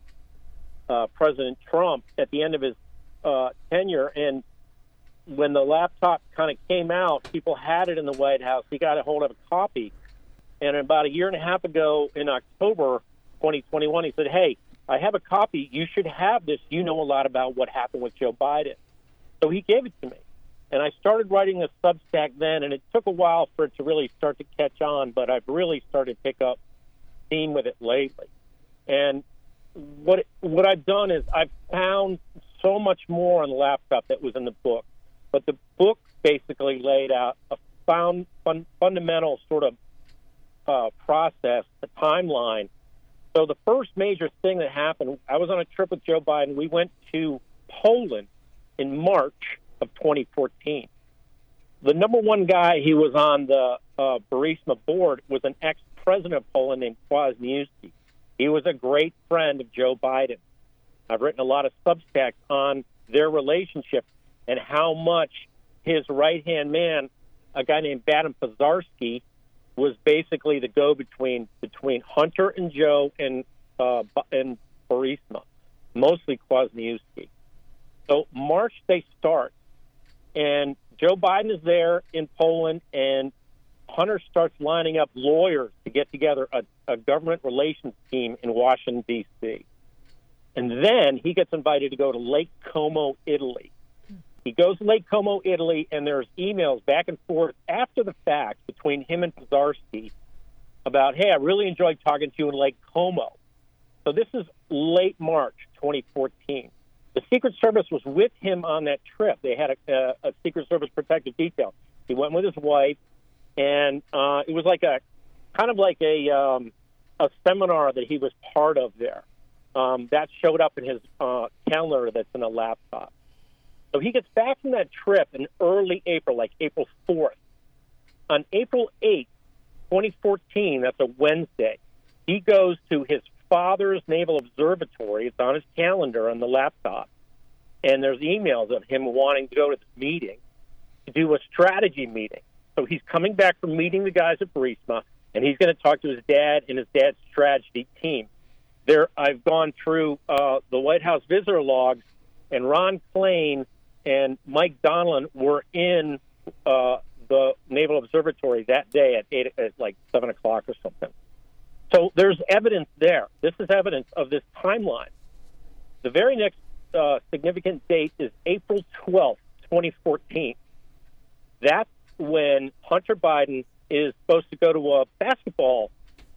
uh, President Trump at the end of his uh, tenure. And when the laptop kind of came out, people had it in the White House. He got a hold of a copy, and about a year and a half ago, in October 2021, he said, "Hey, I have a copy. You should have this. You know a lot about what happened with Joe Biden." So he gave it to me. And I started writing a Substack then, and it took a while for it to really start to catch on, but I've really started to pick up steam with it lately. And what what I've done is I've found so much more on the laptop that was in the book, but the book basically laid out a found fun, fundamental sort of uh, process, the timeline. So the first major thing that happened, I was on a trip with Joe Biden. We went to Poland in March of 2014. The number one guy he was on the uh, Burisma board was an ex-president of Poland named Kwasniewski. He was a great friend of Joe Biden. I've written a lot of substacks on their relationship and how much his right-hand man, a guy named Baden Pozharskyi, was basically the go-between between Hunter and Joe and uh, and Burisma, mostly Kwasniewski. So March they start, and Joe Biden is there in Poland, and Hunter starts lining up lawyers to get together a, a government relations team in Washington, D.C. And then he gets invited to go to Lake Como, Italy. He goes to Lake Como, Italy, and there's emails back and forth after the fact between him and Pozharskyi about, hey, I really enjoyed talking to you in Lake Como. So this is late March 2014. The Secret Service was with him on that trip. They had a, a, a Secret Service protective detail. He went with his wife, and uh, it was like a kind of like a um, a seminar that he was part of there. Um, that showed up in his uh, calendar that's in a laptop. So he gets back from that trip in early April, like April 4th. On April 8th, 2014, that's a Wednesday, he goes to his father's naval observatory. It's on his calendar on the laptop. And there's emails of him wanting to go to this meeting to do a strategy meeting. So he's coming back from meeting the guys at Burisma, and he's going to talk to his dad and his dad's strategy team. There, I've gone through uh, the White House visitor logs, and Ron Klain and Mike Donilon were in uh, the Naval Observatory that day at eight, at like seven o'clock or something. So there's evidence there. This is evidence of this timeline. The very next uh, significant date is April 12th, 2014. That's when Hunter Biden is supposed to go to a basketball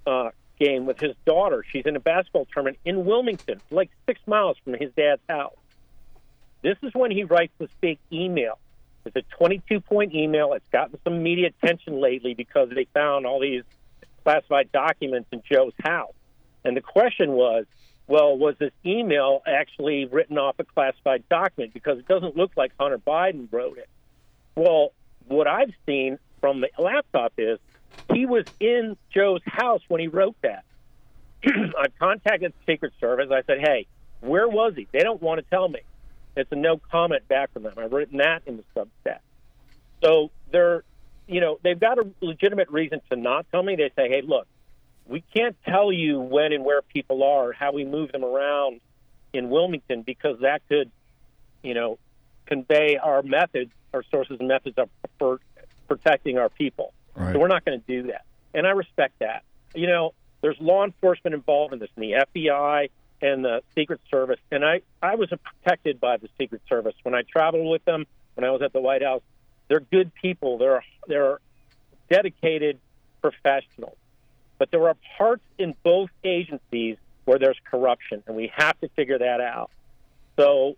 uh, game with his daughter. She's in a basketball tournament in Wilmington, like six miles from his dad's house. This is when he writes this big email. It's a 22 point email. It's gotten some media attention lately because they found all these classified documents in Joe's house. And the question was, well, was this email actually written off a classified document? Because it doesn't look like Hunter Biden wrote it. Well, what I've seen from the laptop is he was in Joe's house when he wrote that. I contacted the Secret Service. I said, hey, where was he? They don't want to tell me. It's a no comment back from them. I've written that in the Substack. So they're, you know, they've got a legitimate reason to not tell me. They say, hey, look, we can't tell you when and where people are, how we move them around in Wilmington, because that could, you know, convey our methods, our sources and methods of for protecting our people. Right. So we're not going to do that. And I respect that. You know, there's law enforcement involved in this, and the FBI and the Secret Service. And I, I was protected by the Secret Service when I traveled with them. When I was at the White House, they're good people. They're they're dedicated professionals. But there are parts in both agencies where there's corruption, and we have to figure that out. So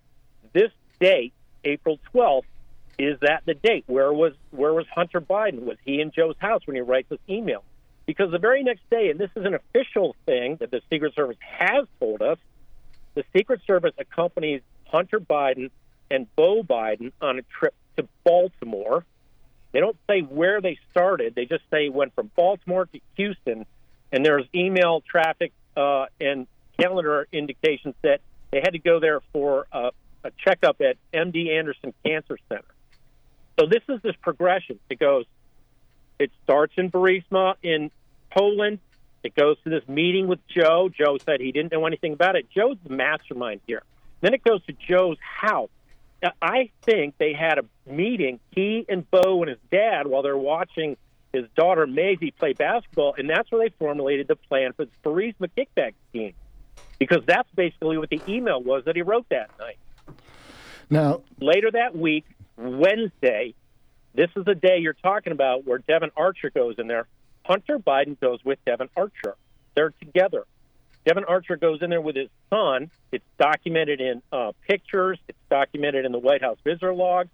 this date, April 12th, is that the date? Where was where was Hunter Biden? Was he in Joe's house when he writes this email? Because the very next day, and this is an official thing that the Secret Service has told us, the Secret Service accompanies Hunter Biden and Beau Biden on a trip to Baltimore. They don't say where they started. They just say went from Baltimore to Houston, and there's email traffic uh, and calendar indications that they had to go there for a, a checkup at MD Anderson Cancer Center. So this is this progression. It goes, it starts in Burisma in Poland. It goes to this meeting with Joe. Joe said he didn't know anything about it. Joe's the mastermind here. Then it goes to Joe's house. Now, I think they had a meeting, he and Beau and his dad, while they're watching his daughter Maisy play basketball, and that's where they formulated the plan for the Burisma kickback scheme. Because that's basically what the email was that he wrote that night. Now, later that week, Wednesday, this is the day you're talking about where Devon Archer goes in there. Hunter Biden goes with Devon Archer. They're together. Devon Archer goes in there with his son. It's documented in uh, pictures. It's documented in the White House visitor log.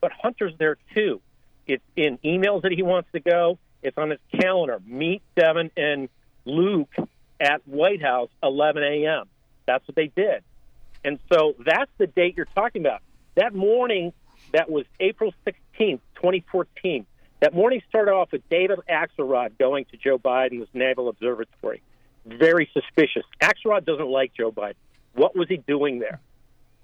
But Hunter's there too. It's in emails that he wants to go. It's on his calendar. Meet Devon and Luke at White House 11 a.m. That's what they did. And so that's the date you're talking about. That morning, that was April 16th, 2014. That morning started off with David Axelrod going to Joe Biden's Naval Observatory. Very suspicious. Axelrod doesn't like Joe Biden. What was he doing there?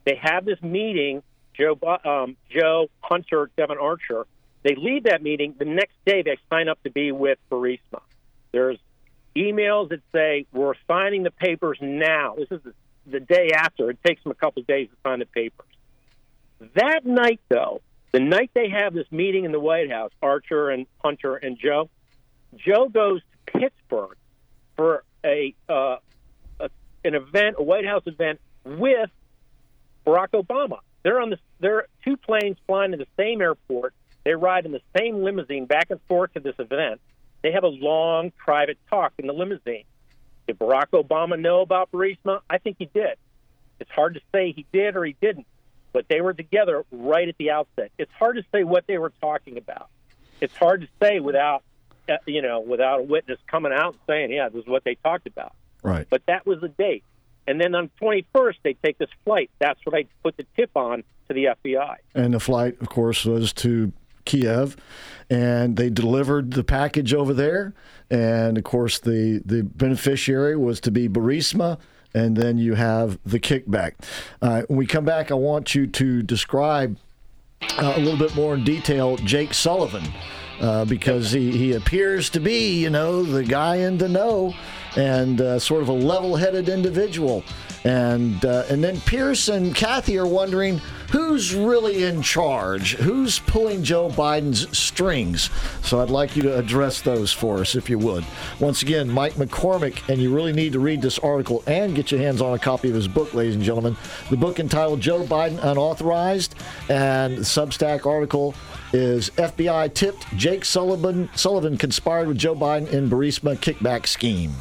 They have this meeting, Joe, um, Joe Hunter, Devon Archer. They leave that meeting. The next day, they sign up to be with Burisma. There's emails that say, We're signing the papers now. This is the, the day after. It takes them a couple of days to sign the papers. That night, though, the night they have this meeting in the White House, Archer and Hunter and Joe, Joe goes to Pittsburgh for a, uh, a an event, a White House event with Barack Obama. They're on the they're two planes flying to the same airport. They ride in the same limousine back and forth to this event. They have a long private talk in the limousine. Did Barack Obama know about Burisma? I think he did. It's hard to say he did or he didn't, but they were together right at the outset. It's hard to say what they were talking about. It's hard to say without, uh, you know, without a witness coming out and saying, "Yeah, this is what they talked about." Right. But that was the date. And then on 21st, they take this flight. That's what I put the tip on to the FBI. And the flight, of course, was to Kiev, and they delivered the package over there. And of course, the the beneficiary was to be Burisma, and then you have the kickback. Uh, when we come back, I want you to describe uh, a little bit more in detail Jake Sullivan. Uh, because he, he appears to be, you know, the guy in the know and uh, sort of a level headed individual. And, uh, and then Pierce and Kathy are wondering who's really in charge? Who's pulling Joe Biden's strings? So I'd like you to address those for us, if you would. Once again, Mike McCormick, and you really need to read this article and get your hands on a copy of his book, ladies and gentlemen. The book entitled Joe Biden Unauthorized, and the Substack article is FBI tipped Jake Sullivan Sullivan conspired with Joe Biden in Burisma kickback scheme.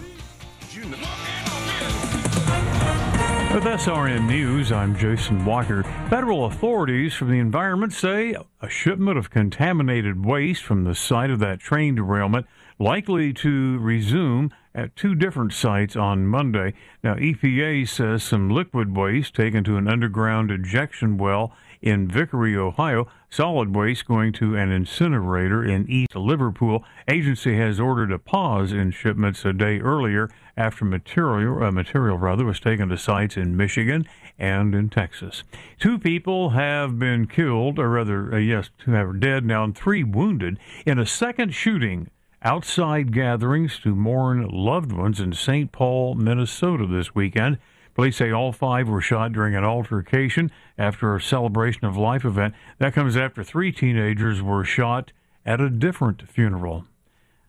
With SRN News, I'm Jason Walker. Federal authorities from the environment say a shipment of contaminated waste from the site of that train derailment likely to resume at two different sites on Monday. Now, EPA says some liquid waste taken to an underground ejection well in Vickery, Ohio. Solid waste going to an incinerator in East Liverpool. Agency has ordered a pause in shipments a day earlier after material uh, material rather was taken to sites in Michigan and in Texas. Two people have been killed, or rather, uh, yes, two are dead now, and three wounded in a second shooting outside gatherings to mourn loved ones in St. Paul, Minnesota this weekend. Police say all five were shot during an altercation after a celebration of life event. That comes after three teenagers were shot at a different funeral.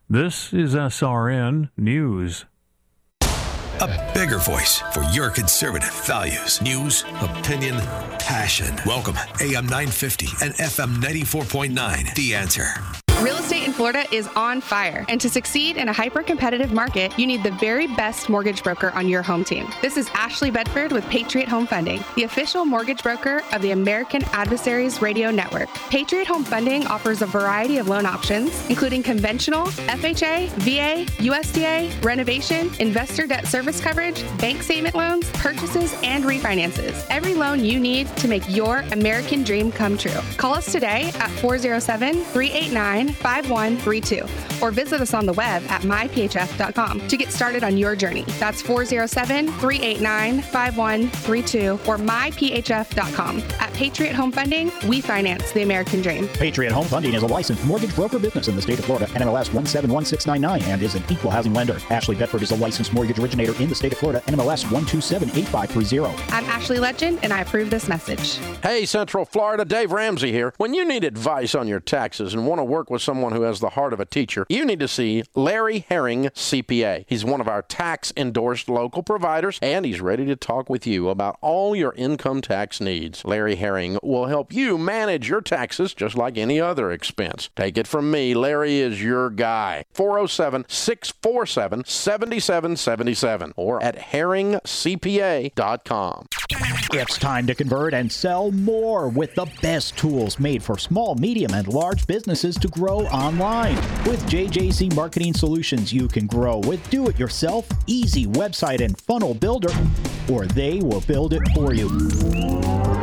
This is SRN News. A bigger voice for your conservative values, news, opinion, passion. Welcome, AM 950 and FM 94.9. The answer. Real estate in Florida is on fire, and to succeed in a hyper competitive market, you need the very best mortgage broker on your home team. This is Ashley Bedford with Patriot Home Funding, the official mortgage broker of the American Adversaries Radio Network. Patriot Home Funding offers a variety of loan options, including conventional, FHA, VA, USDA, renovation, investor debt service coverage, bank statement loans, purchases, and refinances. Every loan you need to make your American dream come true. Call us today at 407 389 5132 or visit us on the web at myphf.com to get started on your journey. That's 407 389 5132 or myphf.com. At Patriot Home Funding, we finance the American dream. Patriot Home Funding is a licensed mortgage broker business in the state of Florida, NMLS 171699, and is an equal housing lender. Ashley Bedford is a licensed mortgage originator in the state of Florida, NMLS 1278530. I'm Ashley Legend, and I approve this message. Hey, Central Florida, Dave Ramsey here. When you need advice on your taxes and want to work with someone who has the heart of a teacher, you need to see Larry Herring, CPA. He's one of our tax endorsed local providers, and he's ready to talk with you about all your income tax needs. Larry Herring will help you manage your taxes just like any other expense. Take it from me, Larry is your guy. 407 647 7777 or at herringcpa.com. It's time to convert and sell more with the best tools made for small, medium, and large businesses to grow online. With JJC Marketing Solutions, you can grow with do it yourself, easy website and funnel builder, or they will build it for you.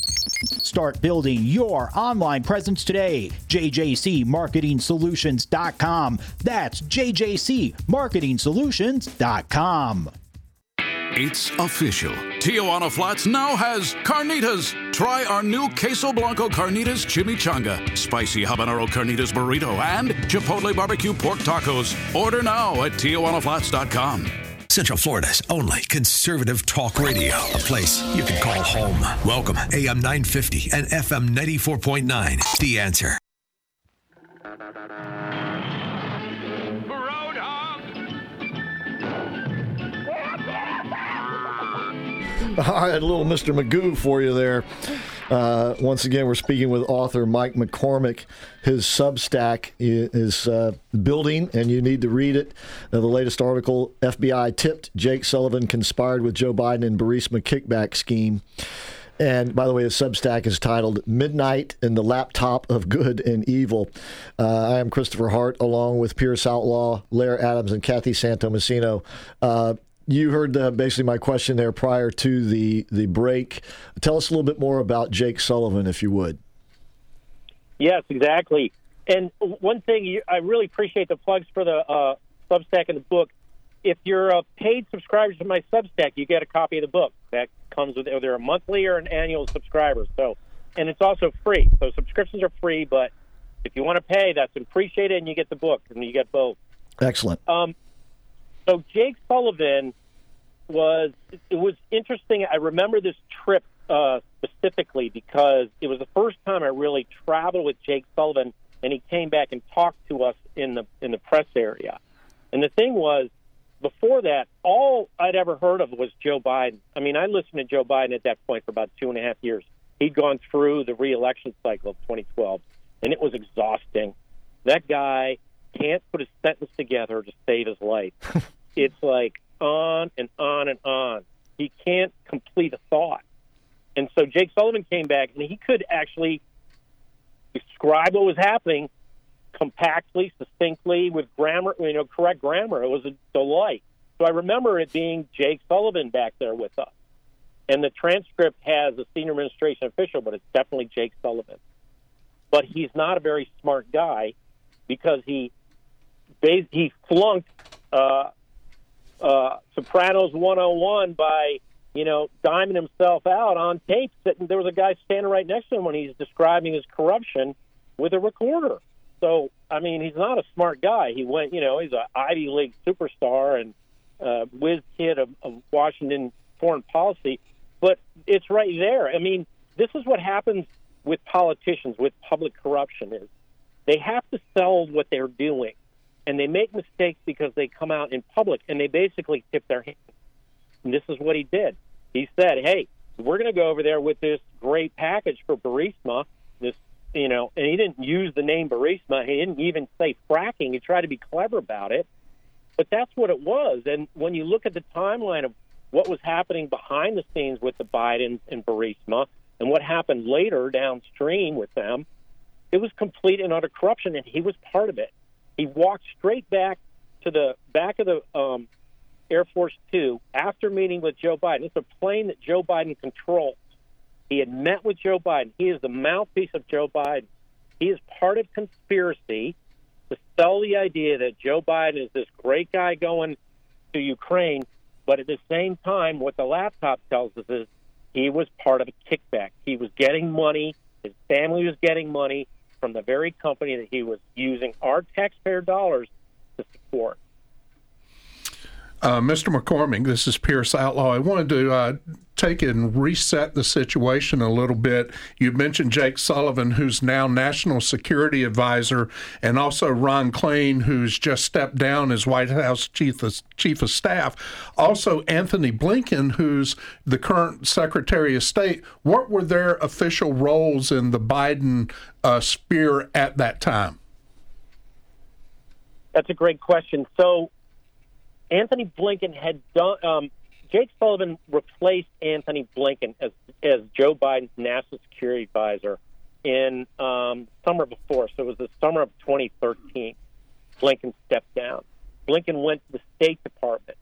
Start building your online presence today. JJCMarketingSolutions.com. That's JJCMarketingSolutions.com. It's official. Tijuana Flats now has carnitas. Try our new Queso Blanco Carnitas Chimichanga, Spicy Habanero Carnitas Burrito, and Chipotle Barbecue Pork Tacos. Order now at TijuanaFlats.com. Central Florida's only conservative talk radio, a place you can call home. Welcome, AM 950 and FM 94.9. The answer. All right, a little Mr. Magoo for you there. Uh, once again, we're speaking with author Mike McCormick. His Substack is uh, building, and you need to read it. Uh, the latest article FBI tipped Jake Sullivan conspired with Joe Biden in Burisma kickback scheme. And by the way, his Substack is titled Midnight in the Laptop of Good and Evil. Uh, I am Christopher Hart, along with Pierce Outlaw, Larry Adams, and Kathy Santomassino. Uh, you heard uh, basically my question there prior to the the break. Tell us a little bit more about Jake Sullivan, if you would. Yes, exactly. And one thing you, I really appreciate the plugs for the uh, Substack and the book. If you're a paid subscriber to my Substack, you get a copy of the book. That comes with either a monthly or an annual subscriber. So, and it's also free. So subscriptions are free, but if you want to pay, that's appreciated, and you get the book, and you get both. Excellent. Um, so Jake Sullivan was it was interesting. I remember this trip uh, specifically because it was the first time I really traveled with Jake Sullivan, and he came back and talked to us in the in the press area. And the thing was, before that, all I'd ever heard of was Joe Biden. I mean, I listened to Joe Biden at that point for about two and a half years. He'd gone through the reelection cycle of 2012, and it was exhausting. That guy can't put a sentence together to save his life. it's like on and on and on. He can't complete a thought. And so Jake Sullivan came back and he could actually describe what was happening compactly, succinctly, with grammar, you know, correct grammar. It was a delight. So I remember it being Jake Sullivan back there with us. And the transcript has a senior administration official, but it's definitely Jake Sullivan. But he's not a very smart guy because he he flunked uh, uh, Sopranos 101 by, you know, diming himself out on tape. Sitting, there was a guy standing right next to him when he's describing his corruption with a recorder. So, I mean, he's not a smart guy. He went, you know, he's an Ivy League superstar and uh, whiz kid of, of Washington foreign policy. But it's right there. I mean, this is what happens with politicians, with public corruption is they have to sell what they're doing and they make mistakes because they come out in public and they basically tip their hand. And this is what he did. He said, "Hey, we're going to go over there with this great package for Burisma. This, you know, and he didn't use the name Burisma. He didn't even say fracking. He tried to be clever about it, but that's what it was. And when you look at the timeline of what was happening behind the scenes with the Bidens and Burisma, and what happened later downstream with them, it was complete and utter corruption, and he was part of it. He walked straight back to the back of the um, Air Force Two after meeting with Joe Biden. It's a plane that Joe Biden controls. He had met with Joe Biden. He is the mouthpiece of Joe Biden. He is part of conspiracy to sell the idea that Joe Biden is this great guy going to Ukraine, but at the same time, what the laptop tells us is he was part of a kickback. He was getting money. His family was getting money from the very company that he was using our taxpayer dollars to support. Uh, Mr. McCormick, this is Pierce Outlaw. I wanted to uh, take and reset the situation a little bit. You mentioned Jake Sullivan, who's now National Security Advisor, and also Ron Klain, who's just stepped down as White House Chief of, Chief of Staff. Also, Antony Blinken, who's the current Secretary of State. What were their official roles in the Biden uh, sphere at that time? That's a great question. So, Antony Blinken had done. Um, Jake Sullivan replaced Antony Blinken as as Joe Biden's national security advisor in um, summer before. So it was the summer of 2013. Blinken stepped down. Blinken went to the State Department.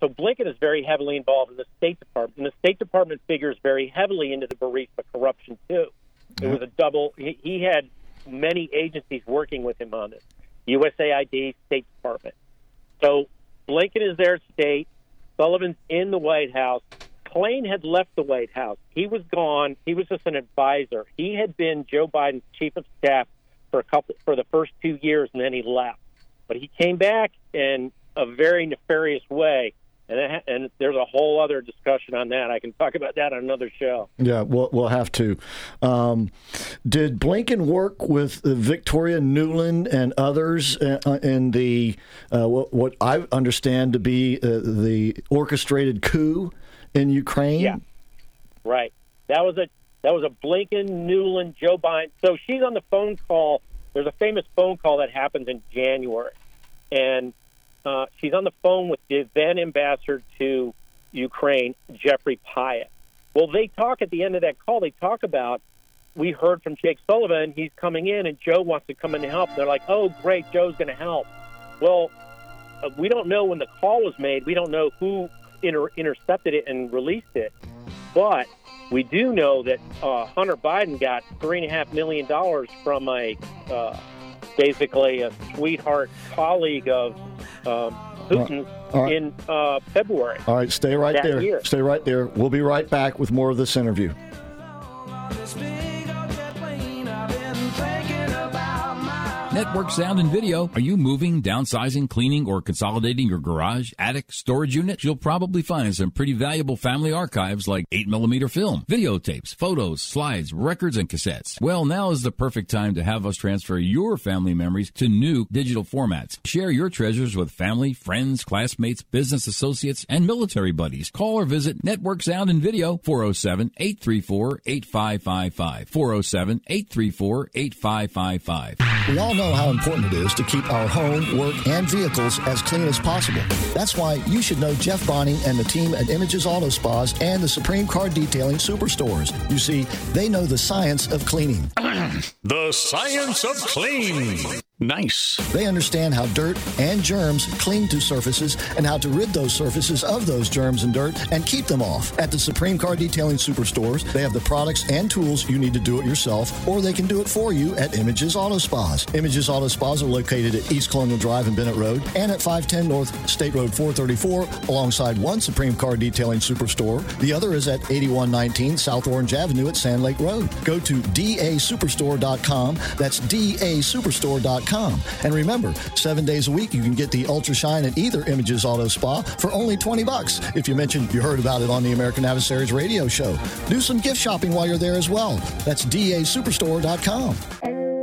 So Blinken is very heavily involved in the State Department, and the State Department figures very heavily into the Burisma corruption too. It was a double. He, he had many agencies working with him on this: USAID, State Department. So Blinken is their state. Sullivan's in the White House. Klain had left the White House. He was gone. He was just an advisor. He had been Joe Biden's chief of staff for a couple for the first two years, and then he left. But he came back in a very nefarious way and it, and there's a whole other discussion on that. I can talk about that on another show. Yeah, we'll, we'll have to. Um, did Blinken work with Victoria Nuland and others uh, in the uh, what, what, I understand to be uh, the orchestrated coup in Ukraine? Yeah, right. That was a that was a Blinken, Nuland Joe Biden. So she's on the phone call. There's a famous phone call that happens in January, and uh, she's on the phone with the then ambassador to Ukraine, Geoffrey Pyatt. Well, they talk at the end of that call. They talk about we heard from Jake Sullivan. He's coming in, and Joe wants to come in and help. They're like, "Oh, great, Joe's going to help." Well, uh, we don't know when the call was made. We don't know who inter- intercepted it and released it, but we do know that uh, Hunter Biden got three and a half million dollars from a uh, basically a sweetheart colleague of um, Putin right. in uh, February. All right, stay right there. Year. Stay right there. We'll be right back with more of this interview. Network sound and video. Are you moving, downsizing, cleaning, or consolidating your garage, attic, storage unit? You'll probably find some pretty valuable family archives like 8mm film, videotapes, photos, slides, records, and cassettes. Well, now is the perfect time to have us transfer your family memories to new digital formats. Share your treasures with family, friends, classmates, business associates, and military buddies. Call or visit Network Sound and Video 407 834 8555. 407 834 8555. We all know how important it is to keep our home, work, and vehicles as clean as possible. That's why you should know Jeff Bonney and the team at Images Auto Spas and the Supreme Car Detailing Superstores. You see, they know the science of cleaning. the science of clean. Nice. They understand how dirt and germs cling to surfaces and how to rid those surfaces of those germs and dirt and keep them off. At the Supreme Car Detailing Superstores, they have the products and tools you need to do it yourself, or they can do it for you at Images Auto Spas. Images Auto Spas are located at East Colonial Drive and Bennett Road and at 510 North State Road 434 alongside one Supreme Car Detailing Superstore. The other is at 8119 South Orange Avenue at Sand Lake Road. Go to dasuperstore.com. That's dasuperstore.com and remember, seven days a week you can get the Ultra Shine at either Images Auto Spa for only 20 bucks. If you mentioned you heard about it on the American Adversaries radio show, do some gift shopping while you're there as well. That's dasuperstore.com.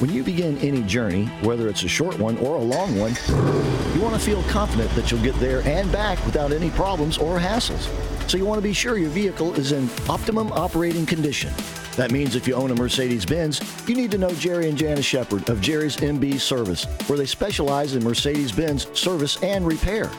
When you begin any journey, whether it's a short one or a long one, you want to feel confident that you'll get there and back without any problems or hassles. So you want to be sure your vehicle is in optimum operating condition. That means if you own a Mercedes Benz, you need to know Jerry and Janice Shepard of Jerry's MB Service, where they specialize in Mercedes Benz service and repair.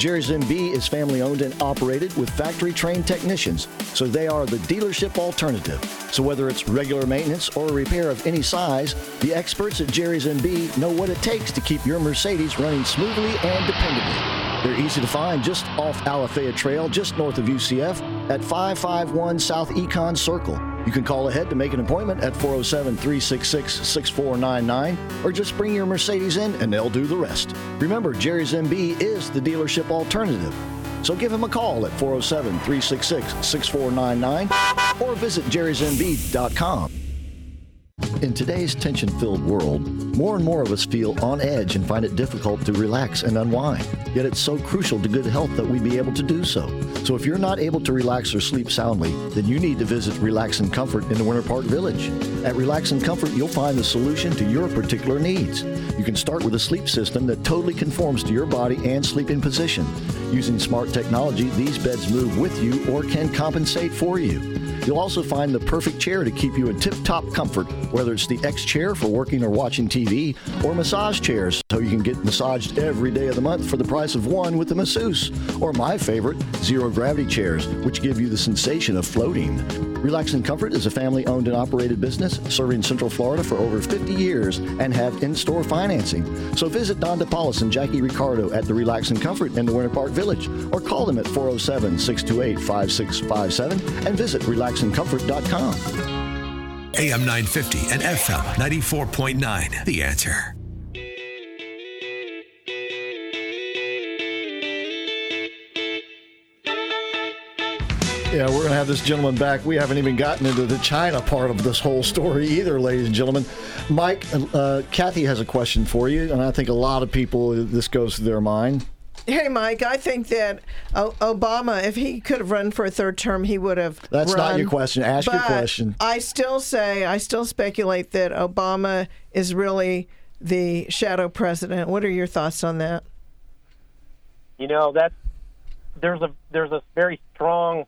Jerry's MB is family owned and operated with factory trained technicians, so they are the dealership alternative. So whether it's regular maintenance or repair of any size, the experts at Jerry's MB know what it takes to keep your Mercedes running smoothly and dependably. They're easy to find just off Alafaya Trail, just north of UCF, at 551 South Econ Circle. You can call ahead to make an appointment at 407 366 6499 or just bring your Mercedes in and they'll do the rest. Remember, Jerry's MB is the dealership alternative. So give him a call at 407 366 6499 or visit jerrysmb.com. In today's tension filled world, more and more of us feel on edge and find it difficult to relax and unwind. Yet it's so crucial to good health that we be able to do so. So if you're not able to relax or sleep soundly, then you need to visit Relax and Comfort in the Winter Park Village. At Relax and Comfort, you'll find the solution to your particular needs. You can start with a sleep system that totally conforms to your body and sleeping position. Using smart technology, these beds move with you or can compensate for you. You'll also find the perfect chair to keep you in tip top comfort, whether it's the X chair for working or watching TV or massage chairs So you can get massaged every day of the month for the price of one with the masseuse. Or my favorite, zero gravity chairs, which give you the sensation of floating. Relax and Comfort is a family owned and operated business serving Central Florida for over 50 years and have in store financing. So visit Don DePaulis and Jackie Ricardo at the Relax and Comfort in the Winter Park Village or call them at 407 628 5657 and visit relaxandcomfort.com. AM 950 and FM 94.9. The answer. Yeah, we're going to have this gentleman back. We haven't even gotten into the China part of this whole story either, ladies and gentlemen. Mike, uh, Kathy has a question for you, and I think a lot of people, this goes to their mind. Hey, Mike, I think that Obama, if he could have run for a third term, he would have. That's not your question. Ask your question. I still say, I still speculate that Obama is really the shadow president. What are your thoughts on that? You know, that's there's a there's a very strong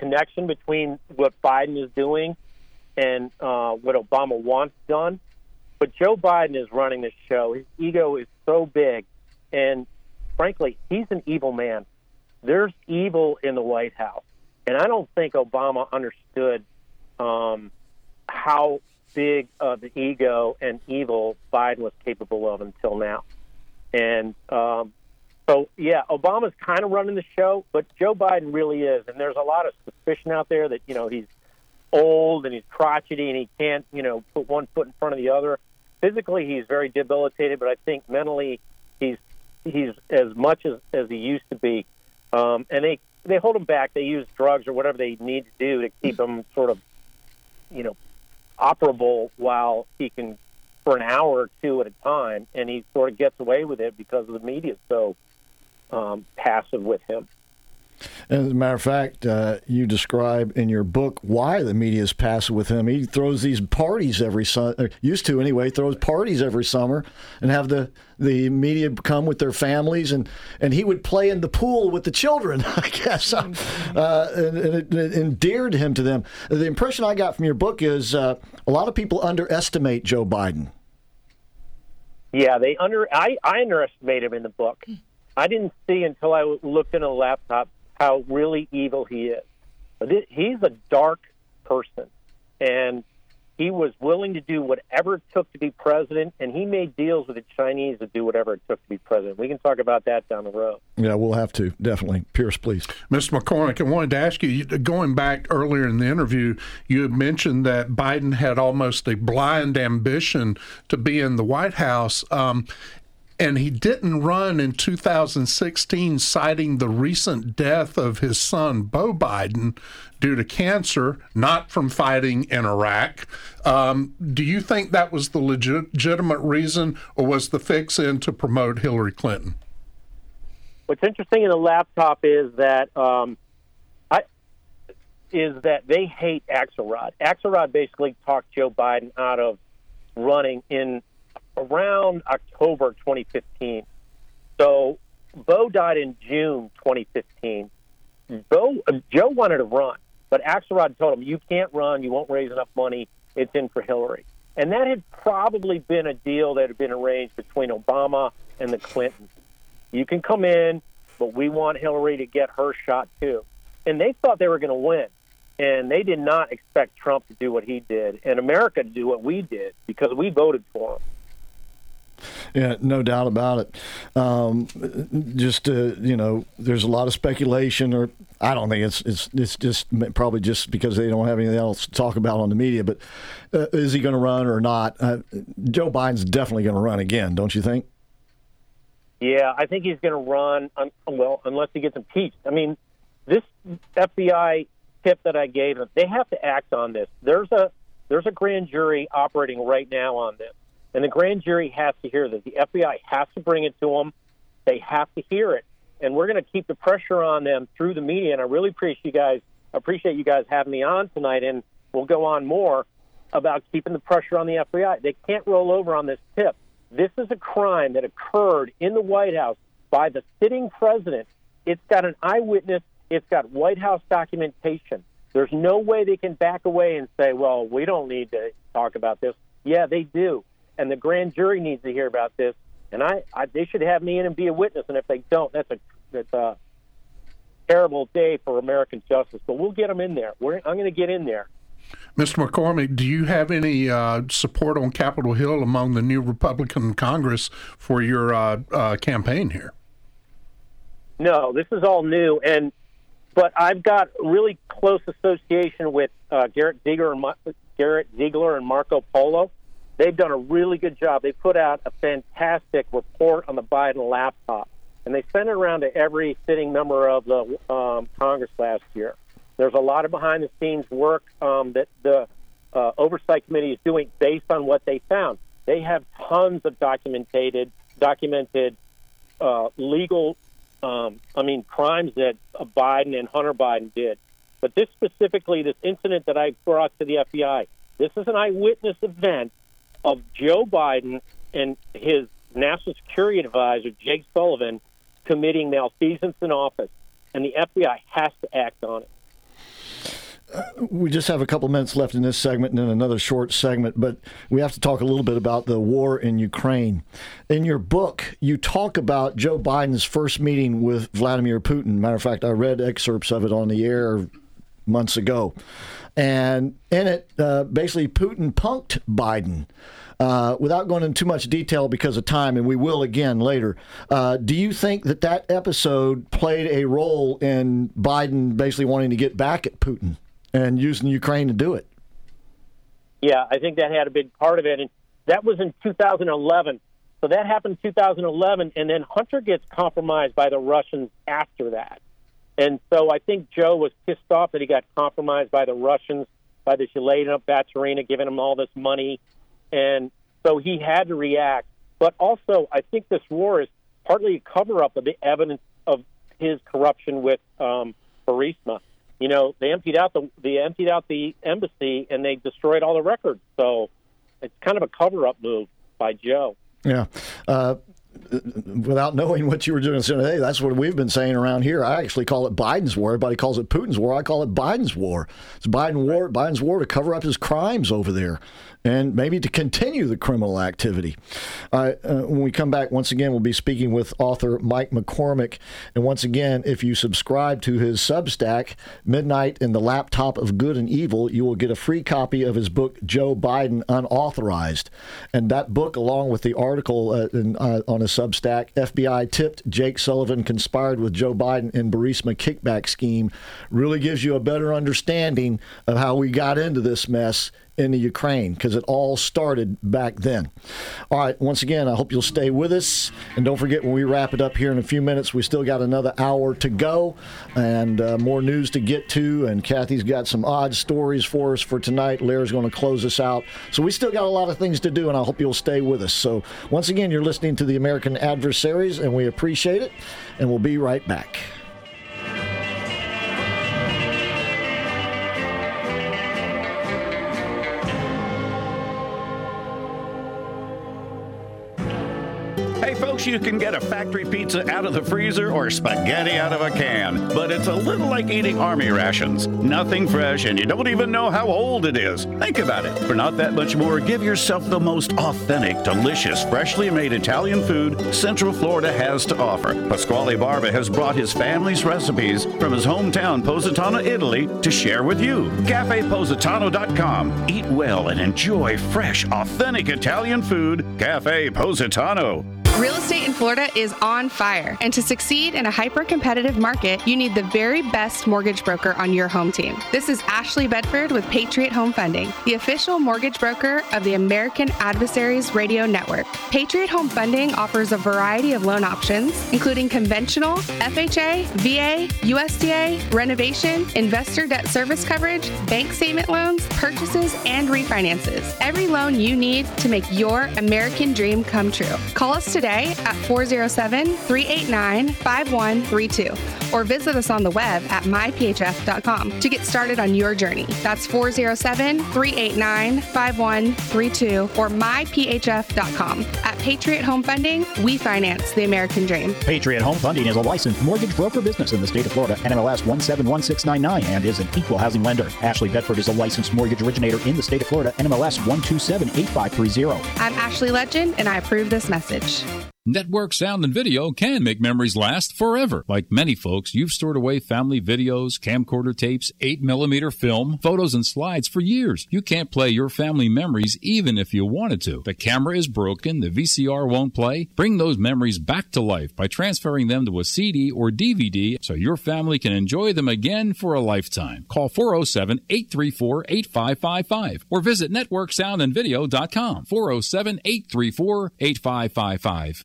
connection between what Biden is doing and uh, what Obama wants done. But Joe Biden is running this show. His ego is so big, and frankly, he's an evil man. There's evil in the White House, and I don't think Obama understood um, how big of the ego and evil Biden was capable of until now. And um, so, yeah, Obama's kind of running the show, but Joe Biden really is. And there's a lot of suspicion out there that, you know, he's old and he's crotchety and he can't, you know, put one foot in front of the other. Physically, he's very debilitated, but I think mentally, he's he's as much as, as he used to be. Um, and they they hold him back. They use drugs or whatever they need to do to keep him sort of, you know, operable while he can for an hour or two at a time, and he sort of gets away with it because of the media so um, passive with him. As a matter of fact, uh, you describe in your book why the media is passive with him. He throws these parties every summer, used to anyway, throws parties every summer and have the, the media come with their families. And, and he would play in the pool with the children, I guess. Uh, and, and it, it endeared him to them. The impression I got from your book is uh, a lot of people underestimate Joe Biden. Yeah, they under I, I underestimate him in the book. I didn't see until I looked in a laptop how really evil he is. He's a dark person, and he was willing to do whatever it took to be president, and he made deals with the Chinese to do whatever it took to be president. We can talk about that down the road. Yeah, we'll have to, definitely. Pierce, please. Mr. McCormick, I wanted to ask you, you- going back earlier in the interview, you had mentioned that Biden had almost a blind ambition to be in the White House. Um, and he didn't run in 2016, citing the recent death of his son, Beau Biden, due to cancer, not from fighting in Iraq. Um, do you think that was the legit- legitimate reason, or was the fix in to promote Hillary Clinton? What's interesting in the laptop is that um, is that they hate Axelrod. Axelrod basically talked Joe Biden out of running in around October 2015. So Beau died in June 2015. Beau uh, Joe wanted to run, but Axelrod told him, "You can't run. You won't raise enough money. It's in for Hillary." And that had probably been a deal that had been arranged between Obama and the Clintons. You can come in, but we want Hillary to get her shot too. And they thought they were going to win. And they did not expect Trump to do what he did and America to do what we did because we voted for him. Yeah, no doubt about it. Um, just uh, you know, there's a lot of speculation, or I don't think it's it's it's just probably just because they don't have anything else to talk about on the media. But uh, is he going to run or not? Uh, Joe Biden's definitely going to run again, don't you think? Yeah, I think he's going to run. Well, unless he gets impeached. I mean, this FBI tip that I gave them, they have to act on this. There's a there's a grand jury operating right now on this, and the grand jury has to hear this. The FBI has to bring it to them. They have to hear it, and we're going to keep the pressure on them through the media. And I really appreciate you guys appreciate you guys having me on tonight, and we'll go on more about keeping the pressure on the FBI. They can't roll over on this tip. This is a crime that occurred in the White House by the sitting president. It's got an eyewitness. It's got White House documentation. There's no way they can back away and say, well, we don't need to talk about this. Yeah, they do. And the grand jury needs to hear about this. and I, I they should have me in and be a witness. And if they don't, that's a that's a terrible day for American justice. But we'll get them in there. We're, I'm going to get in there. Mr. McCormick, do you have any uh, support on Capitol Hill among the new Republican Congress for your uh, uh, campaign here? No, this is all new, and but I've got really close association with uh, Garrett Ziegler and Garrett Ziegler and Marco Polo. They've done a really good job. They put out a fantastic report on the Biden laptop, and they sent it around to every sitting member of the um, Congress last year. There's a lot of behind the scenes work um, that the uh, oversight committee is doing based on what they found. They have tons of documented documented uh, legal, um, I mean, crimes that uh, Biden and Hunter Biden did. But this specifically, this incident that I brought to the FBI, this is an eyewitness event of Joe Biden and his national security advisor, Jake Sullivan, committing malfeasance in office. And the FBI has to act on it we just have a couple minutes left in this segment and then another short segment, but we have to talk a little bit about the war in Ukraine. In your book, you talk about Joe Biden's first meeting with Vladimir Putin. Matter of fact, I read excerpts of it on the air months ago. And in it, uh, basically, Putin punked Biden. Uh, without going into too much detail because of time, and we will again later, uh, do you think that that episode played a role in Biden basically wanting to get back at Putin? and using Ukraine to do it. Yeah, I think that had a big part of it, and that was in 2011. So that happened in 2011, and then Hunter gets compromised by the Russians after that. And so I think Joe was pissed off that he got compromised by the Russians, by the Yelena Baturina giving him all this money. And so he had to react. But also, I think this war is partly a cover up of the evidence of his corruption with um, Burisma you know, they emptied out the they emptied out the embassy and they destroyed all the records. So it's kind of a cover up move by Joe. Yeah. Uh, without knowing what you were doing, saying, hey, that's what we've been saying around here. I actually call it Biden's war. Everybody calls it Putin's war. I call it Biden's war. It's Biden war, Biden's war to cover up his crimes over there and maybe to continue the criminal activity. Uh, uh, when we come back, once again, we'll be speaking with author Mike McCormick. And once again, if you subscribe to his Substack, Midnight in the Laptop of Good and Evil, you will get a free copy of his book, Joe Biden Unauthorized. And that book, along with the article uh, in, uh, on his Substack, FBI tipped Jake Sullivan conspired with Joe Biden in Burisma kickback scheme, really gives you a better understanding of how we got into this mess in the Ukraine because it all started back then. All right, once again, I hope you'll stay with us. And don't forget, when we wrap it up here in a few minutes, we still got another hour to go and uh, more news to get to. And Kathy's got some odd stories for us for tonight. Larry's going to close us out. So we still got a lot of things to do, and I hope you'll stay with us. So once again, you're listening to the American Adversaries, and we appreciate it. And we'll be right back. Folks, you can get a factory pizza out of the freezer or spaghetti out of a can, but it's a little like eating army rations. Nothing fresh, and you don't even know how old it is. Think about it. For not that much more, give yourself the most authentic, delicious, freshly made Italian food Central Florida has to offer. Pasquale Barba has brought his family's recipes from his hometown, Positano, Italy, to share with you. CafePositano.com. Eat well and enjoy fresh, authentic Italian food. Cafe Positano. Real estate in Florida is on fire, and to succeed in a hyper competitive market, you need the very best mortgage broker on your home team. This is Ashley Bedford with Patriot Home Funding, the official mortgage broker of the American Adversaries Radio Network. Patriot Home Funding offers a variety of loan options, including conventional, FHA, VA, USDA, renovation, investor debt service coverage, bank statement loans, purchases, and refinances. Every loan you need to make your American dream come true. Call us today today at 407 389 5132 or visit us on the web at myphf.com to get started on your journey. That's 407 389 5132 or myphf.com. At Patriot Home Funding, we finance the American dream. Patriot Home Funding is a licensed mortgage broker business in the state of Florida, NMLS 171699, and is an equal housing lender. Ashley Bedford is a licensed mortgage originator in the state of Florida, NMLS 1278530. I'm Ashley Legend, and I approve this message. Network sound and video can make memories last forever. Like many folks, you've stored away family videos, camcorder tapes, 8mm film, photos, and slides for years. You can't play your family memories even if you wanted to. The camera is broken, the VCR won't play. Bring those memories back to life by transferring them to a CD or DVD so your family can enjoy them again for a lifetime. Call 407 834 8555 or visit networksoundandvideo.com 407 834 8555.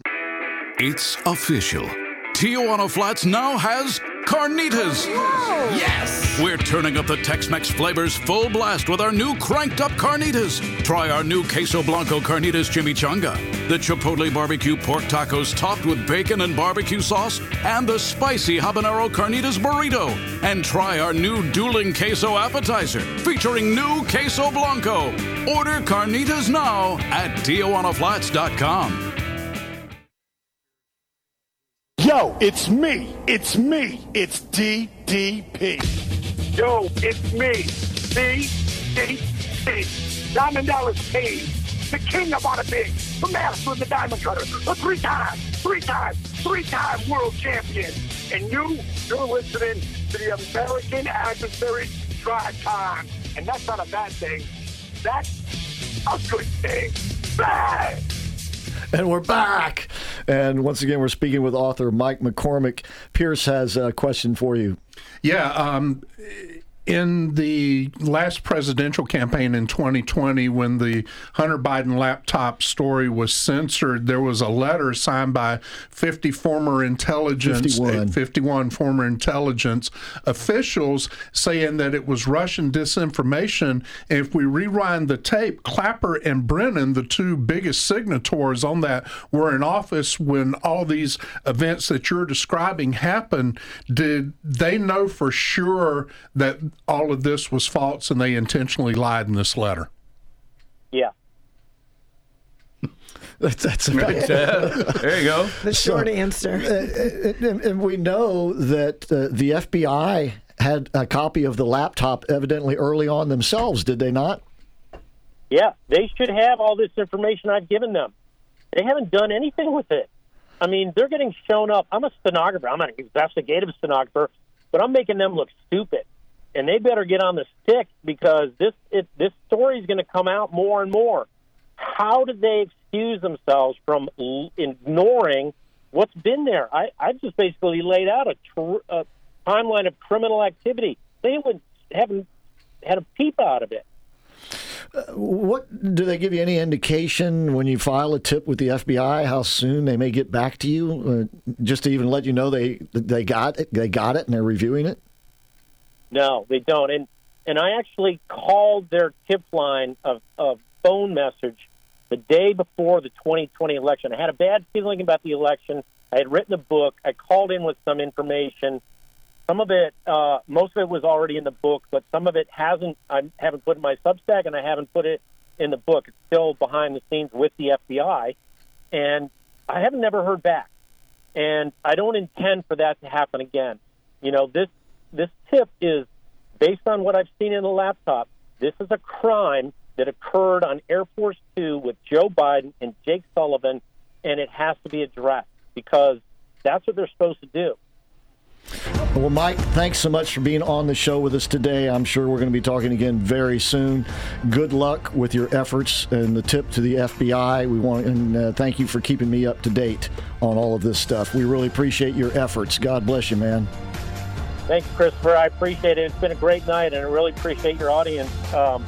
It's official. Tijuana Flats now has carnitas. Yes! We're turning up the Tex-Mex flavors full blast with our new cranked up carnitas. Try our new Queso Blanco carnitas chimichanga, the Chipotle barbecue pork tacos topped with bacon and barbecue sauce, and the spicy habanero carnitas burrito. And try our new dueling queso appetizer featuring new Queso Blanco. Order carnitas now at TijuanaFlats.com. Yo, it's me. It's me. It's DDP. Yo, it's me. DDP. Diamond Dallas Page. The king of bada big. The master of the diamond cutter. A three time, three time, three time world champion. And you, you're listening to the American Adversary Drive Time. And that's not a bad thing. That's a good thing. Bad. And we're back. And once again, we're speaking with author Mike McCormick. Pierce has a question for you. Yeah. Um, in the last presidential campaign in 2020, when the Hunter Biden laptop story was censored, there was a letter signed by 50 former intelligence, 51. 51 former intelligence officials saying that it was Russian disinformation. And if we rewind the tape, Clapper and Brennan, the two biggest signatories on that, were in office when all these events that you're describing happened. Did they know for sure that all of this was false and they intentionally lied in this letter? Yeah. That's, that's Right, uh, there you go. The short answer. Uh, and, and we know that uh, the FBI had a copy of the laptop evidently early on themselves, did they not? Yeah, they should have all this information I've given them. They haven't done anything with it. I mean, they're getting shown up. I'm a stenographer. I'm an investigative stenographer, but I'm making them look stupid. And they better get on the stick because this it, this story is going to come out more and more. How did they excuse themselves from l- ignoring what's been there? I, I just basically laid out a, tr- a timeline of criminal activity. They would haven't had a peep out of it. What do they give you any indication when you file a tip with the FBI how soon they may get back to you, uh, just to even let you know they they got it, they got it, and they're reviewing it? No, they don't. And and I actually called their tip line of, of phone message the day before the 2020 election. I had a bad feeling about the election. I had written a book. I called in with some information. Some of it, uh, most of it was already in the book, but some of it hasn't. I haven't put in my Substack, and I haven't put it in the book. It's still behind the scenes with the FBI, and I haven't never heard back. And I don't intend for that to happen again. You know, this this tip is based on what I've seen in the laptop. This is a crime that occurred on Air Force Two with Joe Biden and Jake Sullivan, and it has to be addressed because that's what they're supposed to do. Well, Mike, thanks so much for being on the show with us today. I'm sure we're going to be talking again very soon. Good luck with your efforts and the tip to the FBI. We want and uh, thank you for keeping me up to date on all of this stuff. We really appreciate your efforts. God bless you, man. Thank you, Christopher. I appreciate it. It's been a great night, and I really appreciate your audience um,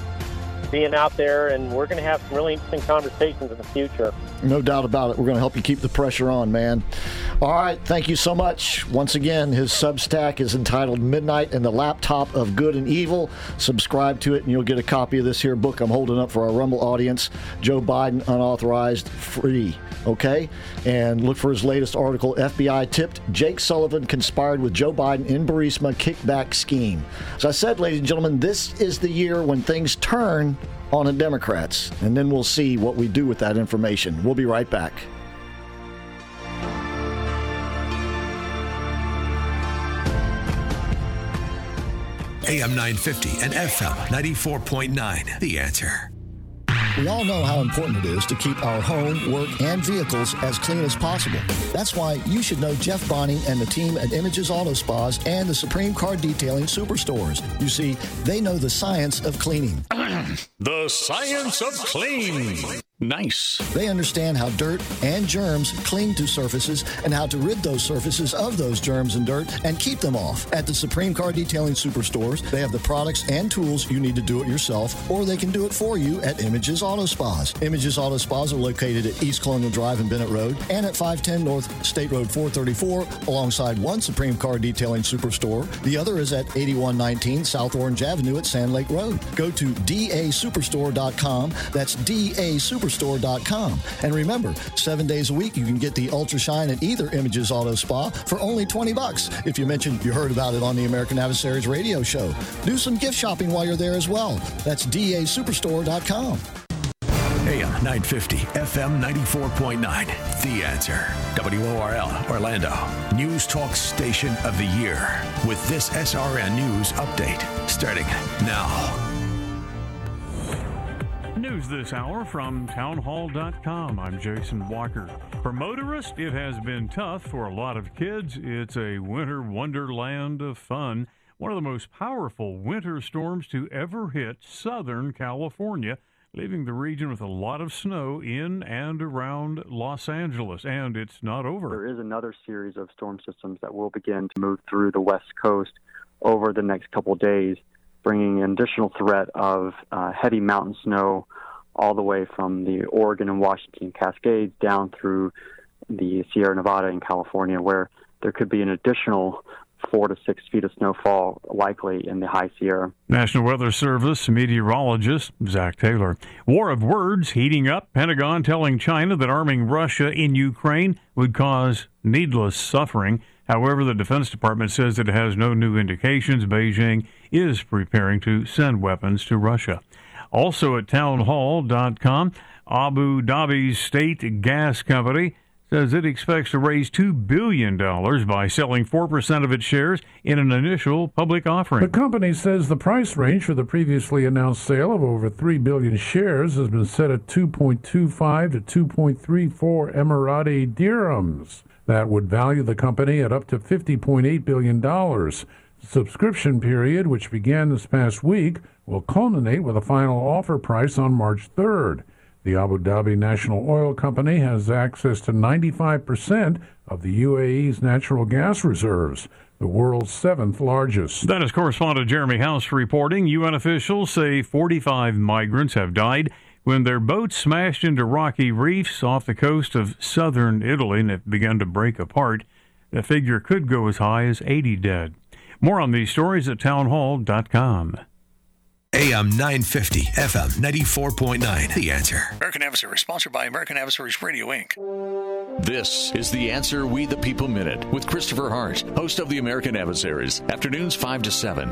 being out there. And we're going to have some really interesting conversations in the future. No doubt about it. We're going to help you keep the pressure on, man. All right. Thank you so much. Once again, his Substack is entitled Midnight and the Laptop of Good and Evil. Subscribe to it, and you'll get a copy of this here book I'm holding up for our Rumble audience Joe Biden Unauthorized Free. Okay? And look for his latest article FBI tipped Jake Sullivan conspired with Joe Biden in Burisma kickback scheme. As I said, ladies and gentlemen, this is the year when things turn on the Democrats, and then we'll see what we do with that information. We'll be right back. AM 950 and FM 94.9. The answer. We all know how important it is to keep our home, work, and vehicles as clean as possible. That's why you should know Jeff Bonning and the team at Images Auto Spas and the Supreme Car Detailing Superstores. You see, they know the science of cleaning. The science of clean. Nice. They understand how dirt and germs cling to surfaces and how to rid those surfaces of those germs and dirt and keep them off. At the Supreme Car Detailing Superstores, they have the products and tools you need to do it yourself, or they can do it for you at Images Auto Spas. Images Auto Spas are located at East Colonial Drive and Bennett Road and at 510 North State Road 434 alongside one Supreme Car Detailing Superstore. The other is at 8119 South Orange Avenue at Sand Lake Road. Go to dasuperstore.com. That's DA Superstore superstore.com. And remember, seven days a week you can get the Ultra Shine at either Images Auto Spa for only 20 bucks. If you mentioned you heard about it on the American Adversaries radio show, do some gift shopping while you're there as well. That's dasuperstore.com. AM uh, 950, FM 94.9. The answer. WORL, Orlando. News Talk Station of the Year. With this SRN News update starting now. News this hour from townhall.com. I'm Jason Walker. For motorists, it has been tough for a lot of kids. It's a winter wonderland of fun. One of the most powerful winter storms to ever hit Southern California, leaving the region with a lot of snow in and around Los Angeles. And it's not over. There is another series of storm systems that will begin to move through the West Coast over the next couple days bringing an additional threat of uh, heavy mountain snow all the way from the Oregon and Washington Cascades down through the Sierra Nevada in California, where there could be an additional four to six feet of snowfall likely in the high Sierra. National Weather Service meteorologist Zach Taylor. War of words heating up. Pentagon telling China that arming Russia in Ukraine would cause needless suffering. However, the Defense Department says that it has no new indications Beijing is preparing to send weapons to Russia. Also at townhall.com, Abu Dhabi's state gas company says it expects to raise $2 billion by selling 4% of its shares in an initial public offering. The company says the price range for the previously announced sale of over 3 billion shares has been set at 2.25 to 2.34 Emirati dirhams. That would value the company at up to $50.8 billion. Subscription period, which began this past week, will culminate with a final offer price on March 3rd. The Abu Dhabi National Oil Company has access to 95% of the UAE's natural gas reserves, the world's seventh largest. That is correspondent Jeremy House reporting. UN officials say 45 migrants have died when their boats smashed into rocky reefs off the coast of southern Italy and have begun to break apart. The figure could go as high as 80 dead. More on these stories at townhall.com. AM 950, FM 94.9. The answer. American Adversaries, sponsored by American Adversaries Radio, Inc. This is the Answer We the People Minute with Christopher Hart, host of the American Adversaries, afternoons 5 to 7.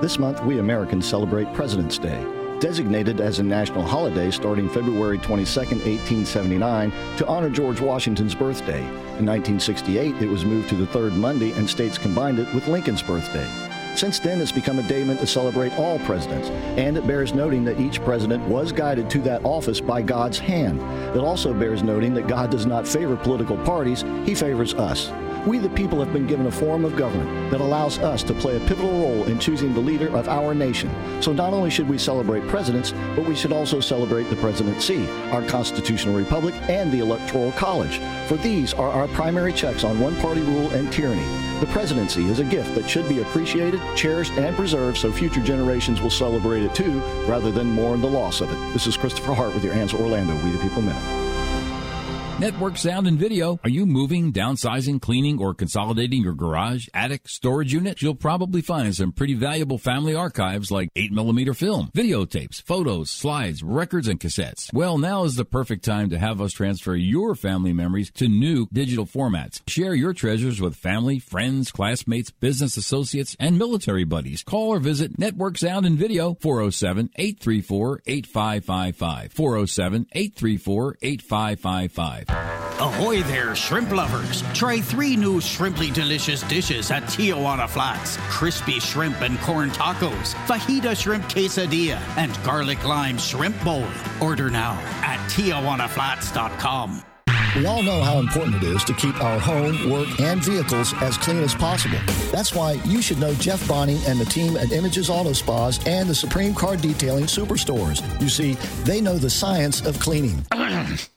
This month, we Americans celebrate President's Day, designated as a national holiday starting February 22, 1879, to honor George Washington's birthday. In 1968, it was moved to the third Monday, and states combined it with Lincoln's birthday. Since then, it's become a day meant to celebrate all presidents, and it bears noting that each president was guided to that office by God's hand. It also bears noting that God does not favor political parties, He favors us. We, the people, have been given a form of government that allows us to play a pivotal role in choosing the leader of our nation. So not only should we celebrate presidents, but we should also celebrate the presidency, our constitutional republic, and the electoral college. For these are our primary checks on one party rule and tyranny. The presidency is a gift that should be appreciated, cherished, and preserved so future generations will celebrate it too, rather than mourn the loss of it. This is Christopher Hart with your Answer Orlando, We the People Minute. Network sound and video. Are you moving, downsizing, cleaning, or consolidating your garage, attic, storage unit? You'll probably find some pretty valuable family archives like 8mm film, videotapes, photos, slides, records, and cassettes. Well, now is the perfect time to have us transfer your family memories to new digital formats. Share your treasures with family, friends, classmates, business associates, and military buddies. Call or visit Network Sound and Video 407 834 8555. 407 834 8555. Ahoy there, shrimp lovers! Try three new shrimply delicious dishes at Tijuana Flats crispy shrimp and corn tacos, fajita shrimp quesadilla, and garlic lime shrimp bowl. Order now at TijuanaFlats.com. We all know how important it is to keep our home, work, and vehicles as clean as possible. That's why you should know Jeff Bonning and the team at Images Auto Spas and the Supreme Car Detailing Superstores. You see, they know the science of cleaning.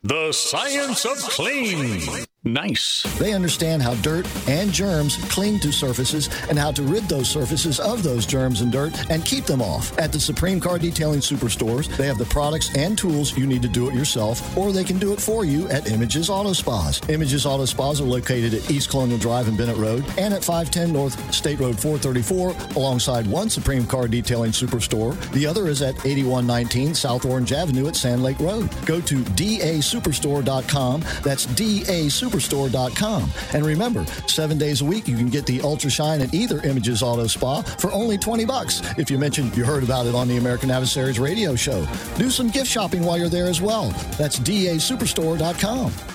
the science of clean. Nice. They understand how dirt and germs cling to surfaces and how to rid those surfaces of those germs and dirt and keep them off. At the Supreme Car Detailing Superstores, they have the products and tools you need to do it yourself, or they can do it for you at Images Auto Spas. Images Auto Spas are located at East Colonial Drive and Bennett Road and at 510 North State Road 434 alongside one Supreme Car Detailing Superstore. The other is at 8119 South Orange Avenue at Sand Lake Road. Go to dasuperstore.com. That's DA Superstore.com. And remember, seven days a week you can get the Ultra Shine at either Images Auto Spa for only 20 bucks. If you mentioned you heard about it on the American Adversaries radio show, do some gift shopping while you're there as well. That's DASuperstore.com.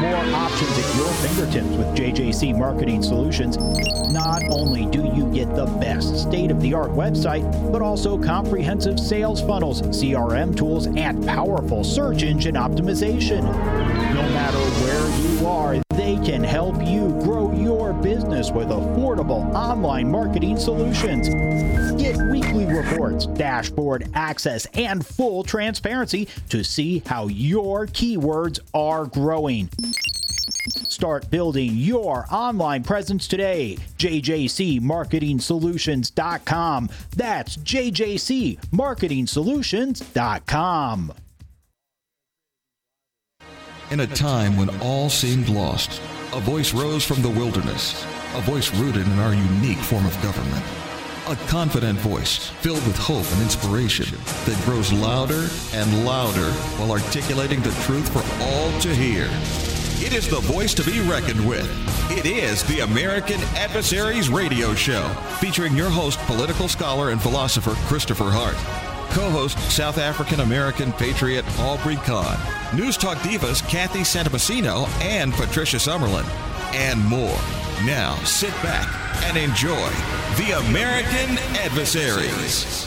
More options at your fingertips with JJC Marketing Solutions. Not only do you get the best state of the art website, but also comprehensive sales funnels, CRM tools, and powerful search engine optimization. No matter where you are, they can help you business with affordable online marketing solutions. Get weekly reports, dashboard access, and full transparency to see how your keywords are growing. Start building your online presence today. JJCMarketingSolutions.com. That's JJCMarketingSolutions.com. In a time when all seemed lost, a voice rose from the wilderness, a voice rooted in our unique form of government. A confident voice filled with hope and inspiration that grows louder and louder while articulating the truth for all to hear. It is the voice to be reckoned with. It is the American Adversaries Radio Show, featuring your host, political scholar and philosopher Christopher Hart. Co-host South African American patriot Aubrey Kahn. News Talk divas Kathy Santamassino and Patricia Summerlin. And more. Now sit back and enjoy the American Adversaries.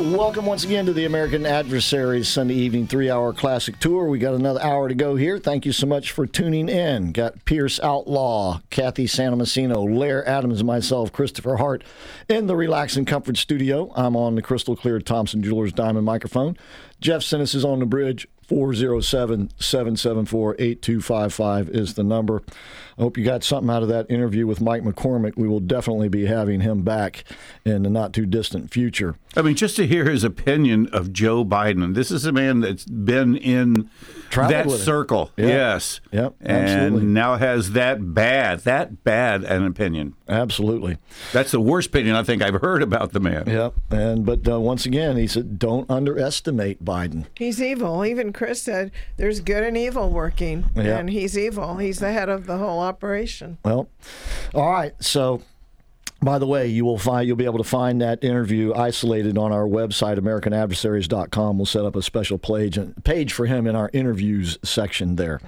Welcome once again to the American Adversaries Sunday evening three hour classic tour. We got another hour to go here. Thank you so much for tuning in. Got Pierce Outlaw, Kathy Santamassino, Lair Adams, myself, Christopher Hart, in the Relax and Comfort studio. I'm on the crystal clear Thompson Jewelers Diamond microphone. Jeff Sinis is on the bridge. 407 774 8255 is the number. I hope you got something out of that interview with Mike McCormick. We will definitely be having him back in the not too distant future. I mean, just to hear his opinion of Joe Biden. This is a man that's been in Traveled that circle. Yep. Yes. Yep. Absolutely. And now has that bad, that bad an opinion. Absolutely. That's the worst opinion I think I've heard about the man. Yep. And but uh, once again, he said, don't underestimate Biden. He's evil. Even Chris said, there's good and evil working, Yeah. and he's evil. He's the head of the whole operation. Well, all right. So, by the way, you will find you'll be able to find that interview isolated on our website, AmericanAdversaries.com. We'll set up a special page page for him in our interviews section there.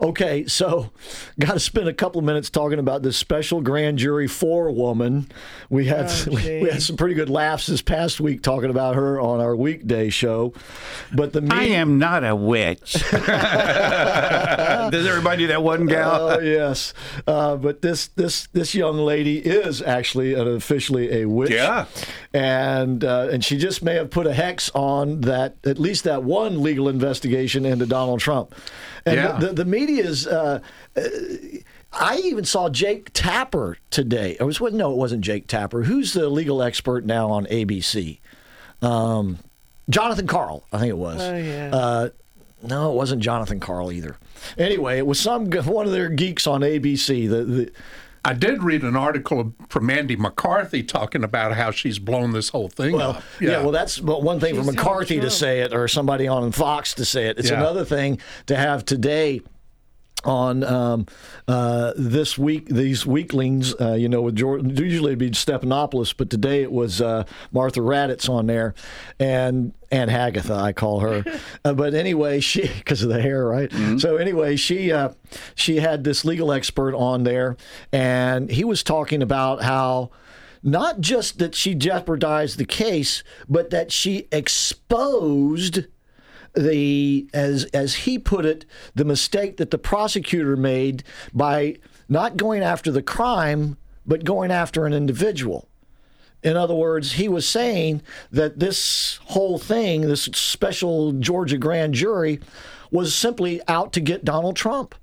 Okay, so got to spend a couple of minutes talking about this special grand jury forewoman. We had Oh, we, we had some pretty good laughs this past week talking about her on our weekday show, but the I am not a witch. Does everybody do that one gal? Oh yes, uh, but this this this young lady is actually an, officially a witch. Yeah. and uh, and she just may have put a hex on that at least that one legal investigation into Donald Trump. And Yeah. the, the media's. Uh, uh, I even saw Jake Tapper today. It was no, it wasn't Jake Tapper. Who's the legal expert now on ABC? Um, Jonathan Karl, I think it was. Oh, yeah. Uh, no, it wasn't Jonathan Karl either. Anyway, it was some one of their geeks on ABC. The, the I did read an article from Andy McCarthy talking about how she's blown this whole thing well, up. yeah. well, that's but one thing for McCarthy to say it or somebody on Fox to say it. It's Yeah. another thing to have today on um, uh, this week these weaklings uh, you know with George, usually it'd be Stephanopoulos but today it was uh, Martha Raddatz on there and and Hagatha I call her. Uh, but anyway she because of the hair right? So anyway she uh, she had this legal expert on there and he was talking about how not just that she jeopardized the case but that she exposed the as as he put it the mistake that the prosecutor made by not going after the crime but going after an individual. In other words he was saying that this whole thing this special Georgia grand jury was simply out to get Donald Trump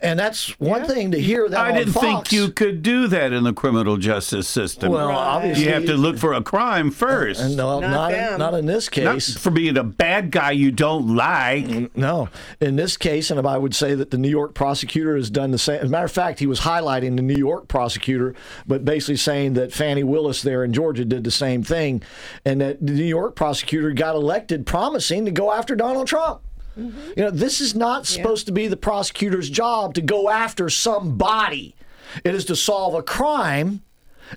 and that's one thing to hear that I on didn't Fox. think you could do that in the criminal justice system. Well, obviously- you have to look for a crime uh, first. And no, Not not, in, not in this Not case. for being a bad guy you don't like. No, in this case, and I would say that the New York prosecutor has done the same. As a matter of fact, he was highlighting the New York prosecutor, but basically saying that Fani Willis there in Georgia did the same thing, and that the New York prosecutor got elected promising to go after Donald Trump. You know, this is not supposed to be the prosecutor's job to go after somebody. It is to solve a crime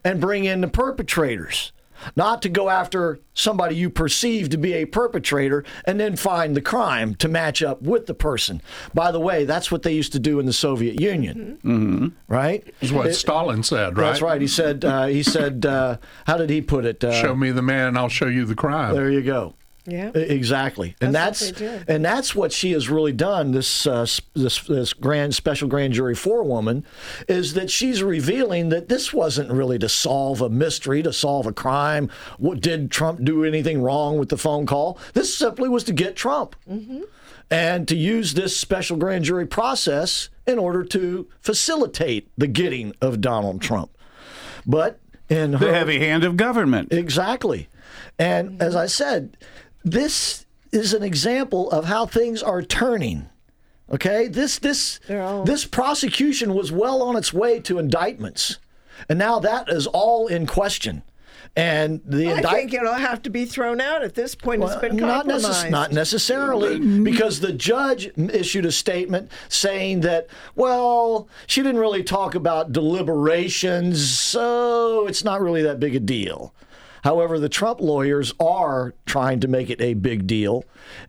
and bring in the perpetrators, not to go after somebody you perceive to be a perpetrator and then find the crime to match up with the person. By the way, that's what they used to do in the Soviet Union, mm-hmm. right? Is what It- Stalin said, right? That's right. He said. Uh, he said. Uh, how did he put it? Uh, Show me the man, I'll show you the crime. there you go. Yeah. Exactly, and That's that's, what and that's what she has really done. This uh, this this grand special grand jury forewoman is that she's revealing that this wasn't really to solve a mystery, to solve a crime. What did Trump do anything wrong with the phone call? This simply was to get Trump, and to use this special grand jury process in order to facilitate the getting of Donald Trump. But in her The heavy hand of government. Exactly. And as I said, this is an example of how things are turning. Okay? This this this prosecution was well on its way to indictments. And now that is all in question. And the I indict- think it'll have to be thrown out at this point. it's been not, compromised. necess- not necessarily, because the judge issued a statement saying that, well, she didn't really talk about deliberations, so it's not really that big a deal. However, the Trump lawyers are trying to make it a big deal.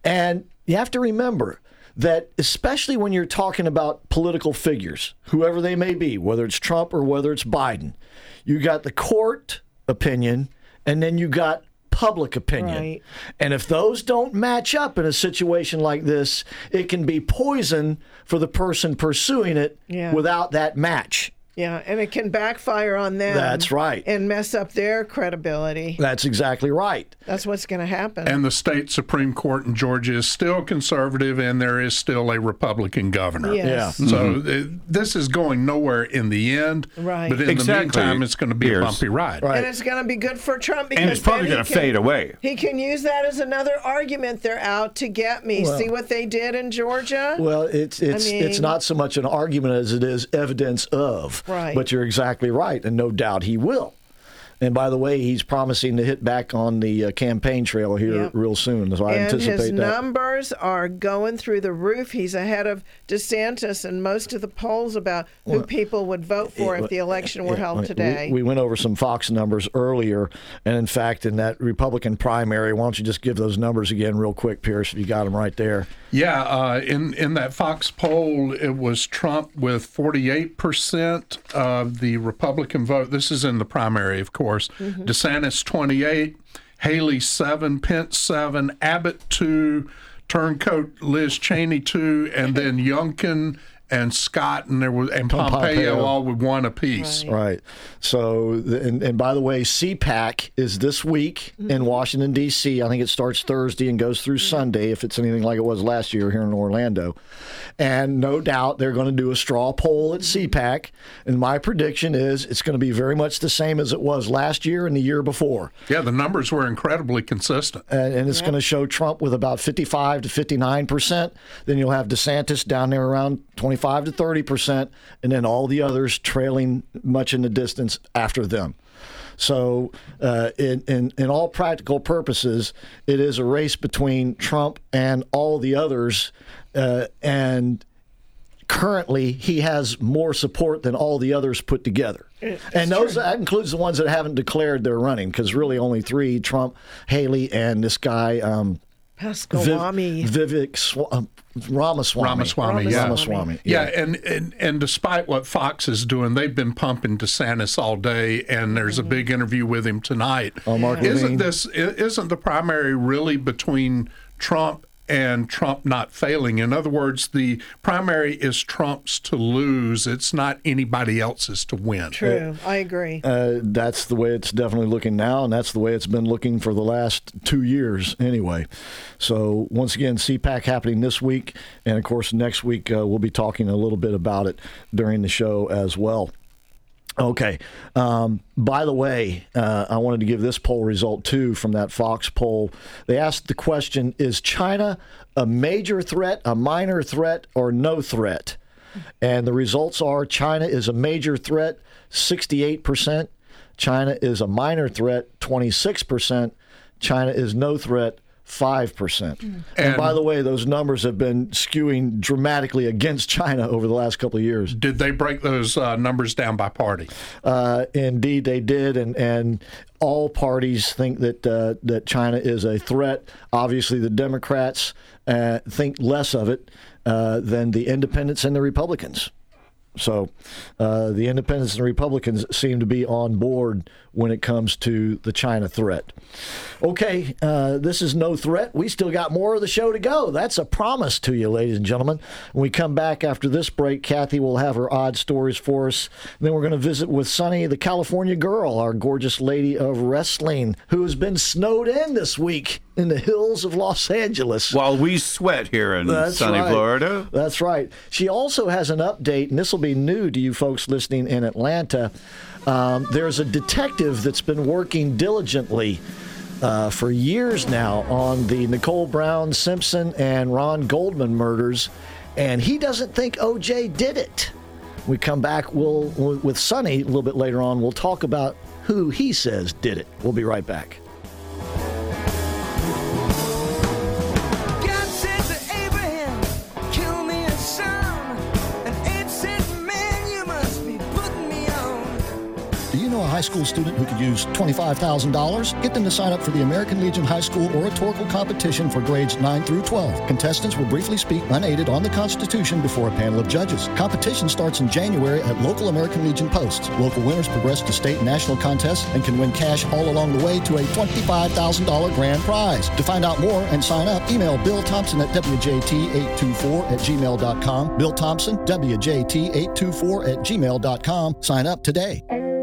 And you have to remember that, especially when you're talking about political figures, whoever they may be, whether it's Trump or whether it's Biden, you got the court opinion and then you got public opinion. Right. And if those don't match up in a situation like this, it can be poison for the person pursuing it Yeah. without that match. Yeah, and it can backfire on them. That's right. And mess up their credibility. That's exactly right. That's what's going to happen. And the state Supreme Court in Georgia is still conservative, and there is still a Republican governor. Yes. Yeah. So Mm-hmm. uh, this is going nowhere in the end. Right. But in Exactly. the meantime, it's going to be Years. a bumpy ride. Right. And it's going to be good for Trump because And it's probably going to fade away. He can use that as another argument. They're out to get me. Well- See what they did in Georgia? Well, it's it's it's mean- not so much an argument as it is evidence of. Right. But you're exactly right, and no doubt he will. And by the way, he's promising to hit back on the uh, campaign trail here Yep. real soon. So I and anticipate his that. numbers numbers are going through the roof. He's ahead of DeSantis in most of the polls about who Well, people would vote for if the election were held We- today. We, went over some Fox numbers earlier, and in fact, in that Republican primary, why don't you just give those numbers again, real quick, Pierce, if you got them right there? Yeah, uh, in in that Fox poll, it was Trump with 48 percent of the Republican vote. This is in the primary, of course. Mm-hmm. DeSantis 28, Haley seven, Pence seven, Abbott two, Turncoat Liz Cheney two, and then Youngkin and Scott and there was and Pompeo, Pompeo. all with one apiece. Right. So, and, and by the way, CPAC is this week in mm-hmm. Washington, D.C. I think it starts Thursday and goes through mm-hmm. Sunday, if it's anything like it was last year here in Orlando. And no doubt they're going to do a straw poll at mm-hmm. CPAC. And my prediction is it's going to be very much the same as it was last year and the year before. Yeah, the numbers were incredibly consistent. And, and it's going to show Trump with about 55 to 59 percent. Then you'll have DeSantis down there around 25 to 30 percent, and then all the others trailing much in the distance after them. So, uh, in, in in all practical purposes, it is a race between Trump and all the others, uh, and currently he has more support than all the others put together. and those that includes the ones that haven't declared they're running, because really only three: Trump, Haley, and this guy. Um, Pasqualami. Viv- Vivek Swa- um, Ramaswamy. Ramaswamy, yeah. Ramaswamy, Yeah, and, and and despite what Fox is doing, they've been pumping DeSantis all day, and there's a big interview with him tonight. Oh, Mark isn't this isn't the primary really between Trump and Trump not failing? In other words, the primary is Trump's to lose; it's not anybody else's to win. True. I agree. Uh, that's the way it's definitely looking now, and that's the way it's been looking for the last two years anyway. So, once again, CPAC happening this week, and of course, next week uh, we'll be talking a little bit about it during the show as well. Okay. Um, by the way, uh, I wanted to give this poll result too from that Fox poll. They asked the question Is China a major threat, a minor threat, or no threat? And the results are China is a major threat, 68%. China is a minor threat, 26%. China is no threat, 5%. And, And- by the way, those numbers have been skewing dramatically against China over the last couple of years. Did they break those uh, numbers down by party? Uh, indeed, they did, and and all parties think that uh, that China is a threat. Obviously, the Democrats uh, think less of it uh, than the Independents and the Republicans. So, uh, the Independents and Republicans seem to be on board when it comes to the China threat. Okay, uh, this is no threat. We still got more of the show to go. That's a promise to you, ladies and gentlemen. When we come back after this break, Kathy will have her odd stories for us. then we're going to visit with Sunny, the California girl, our gorgeous lady of wrestling, who has been snowed in this week in the hills of Los Angeles. While we sweat here in That's sunny right. Florida. That's right. She also has an update, and this will be new to you folks listening in Atlanta. Um, there's a detective that's been working diligently uh, for years now on the Nicole Brown Simpson and Ron Goldman murders, and he doesn't think OJ did it. We come back. We'll with Sonny a little bit later on. We'll talk about who he says did it. We'll be right back. A high school student who could use $25,000? Get them to sign up for the American Legion High School Oratorical Competition for grades 9 through 12. Contestants will briefly speak unaided on the Constitution before a panel of judges. Competition starts in January at local American Legion posts. Local winners progress to state and national contests and can win cash all along the way to a $25,000 grand prize. To find out more and sign up, email Bill Thompson at WJT824 at gmail.com. Bill Thompson, WJT824 at gmail.com. Sign up today.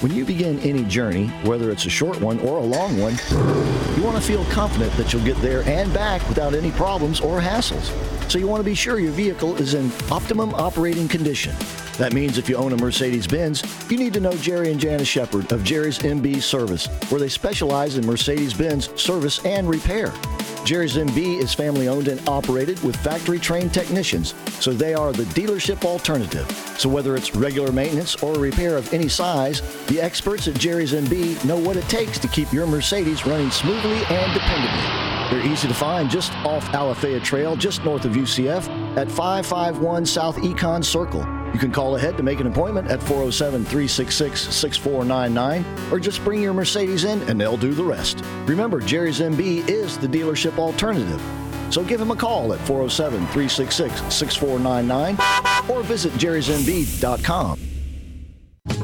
When you begin any journey, whether it's a short one or a long one, you want to feel confident that you'll get there and back without any problems or hassles. So you want to be sure your vehicle is in optimum operating condition. That means if you own a Mercedes Benz, you need to know Jerry and Janice Shepard of Jerry's MB Service, where they specialize in Mercedes Benz service and repair. Jerry's MB is family owned and operated with factory trained technicians, so they are the dealership alternative. So whether it's regular maintenance or a repair of any size, the experts at Jerry's MB know what it takes to keep your Mercedes running smoothly and dependably. They're easy to find just off Alafaya Trail, just north of UCF, at 551 South Econ Circle. You can call ahead to make an appointment at 407 366 6499 or just bring your Mercedes in and they'll do the rest. Remember, Jerry's MB is the dealership alternative. So give him a call at 407 366 6499 or visit jerrysmb.com.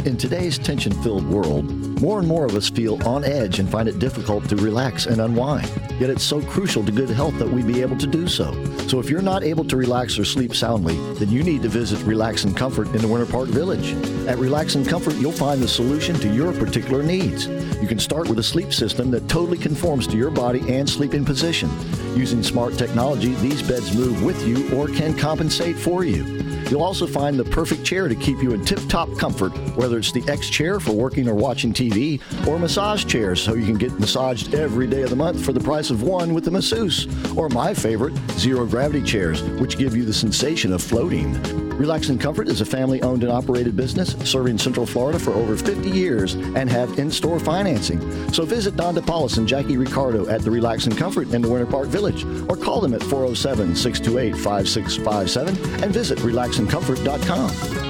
In today's tension filled world, more and more of us feel on edge and find it difficult to relax and unwind. Yet it's so crucial to good health that we be able to do so. So if you're not able to relax or sleep soundly, then you need to visit Relax and Comfort in the Winter Park Village. At Relax and Comfort, you'll find the solution to your particular needs. You can start with a sleep system that totally conforms to your body and sleeping position. Using smart technology, these beds move with you or can compensate for you. You'll also find the perfect chair to keep you in tip top comfort, whether it's the X chair for working or watching TV, or massage chairs so you can get massaged every day of the month for the price of one with the masseuse, or my favorite, zero gravity chairs, which give you the sensation of floating. Relax and Comfort is a family owned and operated business serving Central Florida for over 50 years and have in store financing. So visit Don DePaulis and Jackie Ricardo at the Relax and Comfort in the Winter Park Village or call them at 407 628 5657 and visit relaxandcomfort.com.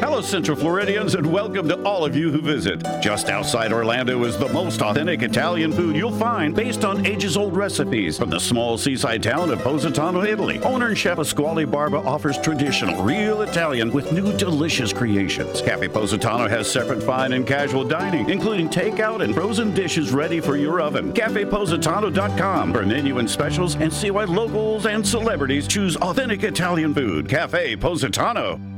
Hello, Central Floridians, and welcome to all of you who visit. Just outside Orlando is the most authentic Italian food you'll find based on ages old recipes from the small seaside town of Positano, Italy. Owner and chef Pasquale Barba offers traditional, real Italian with new delicious creations. Cafe Positano has separate fine and casual dining, including takeout and frozen dishes ready for your oven. CafePositano.com for menu and specials and see why locals and celebrities choose authentic Italian food. Cafe Positano.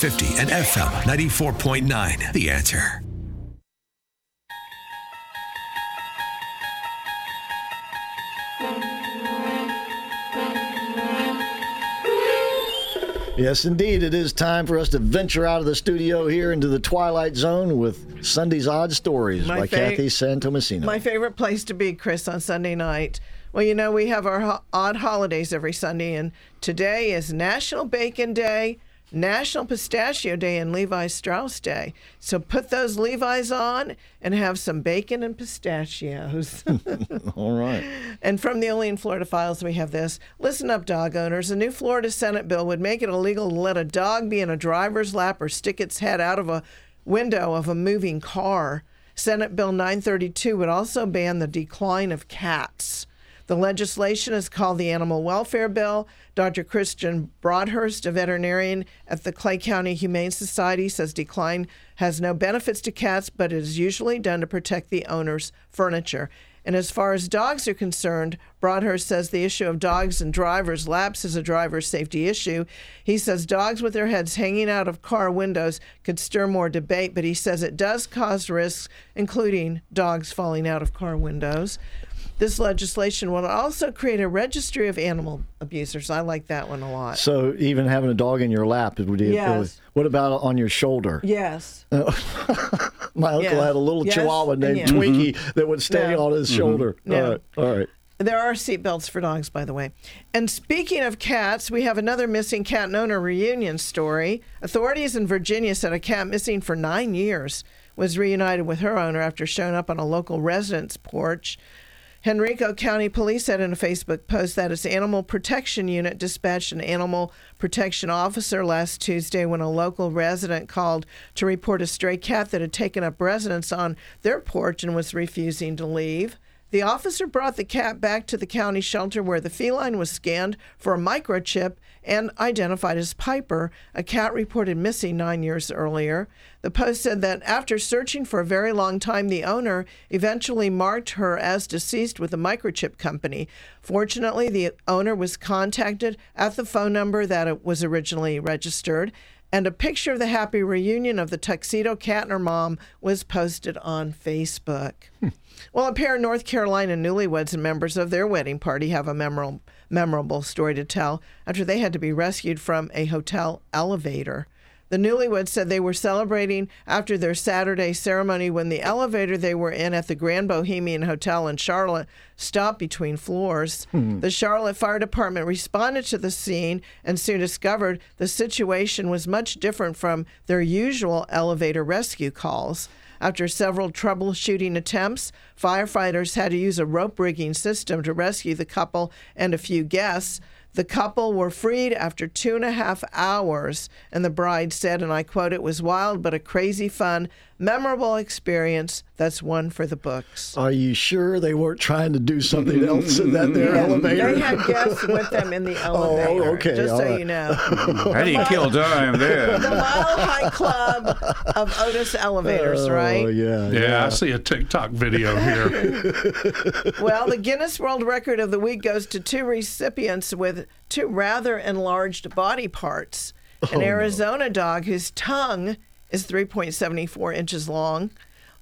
950 and FM 94.9. The answer. Yes, indeed. It is time for us to venture out of the studio here into the Twilight Zone with Sunday's Odd Stories My by fa- Kathy Santomasino. My favorite place to be, Chris, on Sunday night. Well, you know, we have our ho- odd holidays every Sunday, and today is National Bacon Day, National Pistachio Day, and Levi Strauss Day. So put those Levi's on and have some bacon and pistachios. All right. And from the Only in Florida files, we have this. Listen up, dog owners. A new Florida Senate bill would make it illegal to let a dog be in a driver's lap or stick its head out of a window of a moving car. Senate Bill 932 would also ban the decline of cats. The legislation is called the Animal Welfare Bill. Dr. Christian Broadhurst, a veterinarian at the Clay County Humane Society, says decline has no benefits to cats, but it is usually done to protect the owner's furniture. And as far as dogs are concerned, Broadhurst says the issue of dogs and drivers laps is a driver's safety issue. He says dogs with their heads hanging out of car windows could stir more debate, but he says it does cause risks, including dogs falling out of car windows. This legislation will also create a registry of animal abusers. I like that one a lot. So even having a dog in your lap would be. Yes. What about on your shoulder? Yes. My uncle Yeah. had a little Yes, Chihuahua named yeah. Twinkie that would stay Yeah. on his Mhm. shoulder. Yeah. All right. All right. There are seatbelts for dogs, by the way. And speaking of cats, we have another missing cat and owner reunion story. Authorities in Virginia said a cat missing for nine years was reunited with her owner after showing up on a local resident's porch. Henrico County Police said in a Facebook post that its animal protection unit dispatched an animal protection officer last Tuesday when a local resident called to report a stray cat that had taken up residence on their porch and was refusing to leave. The officer brought the cat back to the county shelter where the feline was scanned for a microchip and identified as Piper, a cat reported missing nine years earlier. The Post said that after searching for a very long time, the owner eventually marked her as deceased with a microchip company. Fortunately, the owner was contacted at the phone number that it was originally registered and a picture of the happy reunion of the tuxedo cat and her mom was posted on Facebook. Hmm. Well, a pair of North Carolina newlyweds and members of their wedding party have a memorable, memorable story to tell after they had to be rescued from a hotel elevator. The newlyweds said they were celebrating after their Saturday ceremony when the elevator they were in at the Grand Bohemian Hotel in Charlotte stopped between floors. Hmm. The Charlotte Fire Department responded to the scene and soon discovered the situation was much different from their usual elevator rescue calls. After several troubleshooting attempts, firefighters had to use a rope rigging system to rescue the couple and a few guests. The couple were freed after two and a half hours, and the bride said, and I quote, It was wild but a crazy fun, memorable experience. That's one for the books. Are you sure they weren't trying to do something else in that their Yeah, elevator? They had guests with them in the oh, elevator. Oh, okay, Just all so right. you know. How do you kill time there? The Mile High Club of Otis Elevators, oh, right? Oh, yeah. Yeah, I see a TikTok video here. Well, the Guinness World Record of the week goes to two recipients with two rather enlarged body parts. An Oh, no. Arizona dog whose tongue is 3.74 inches long,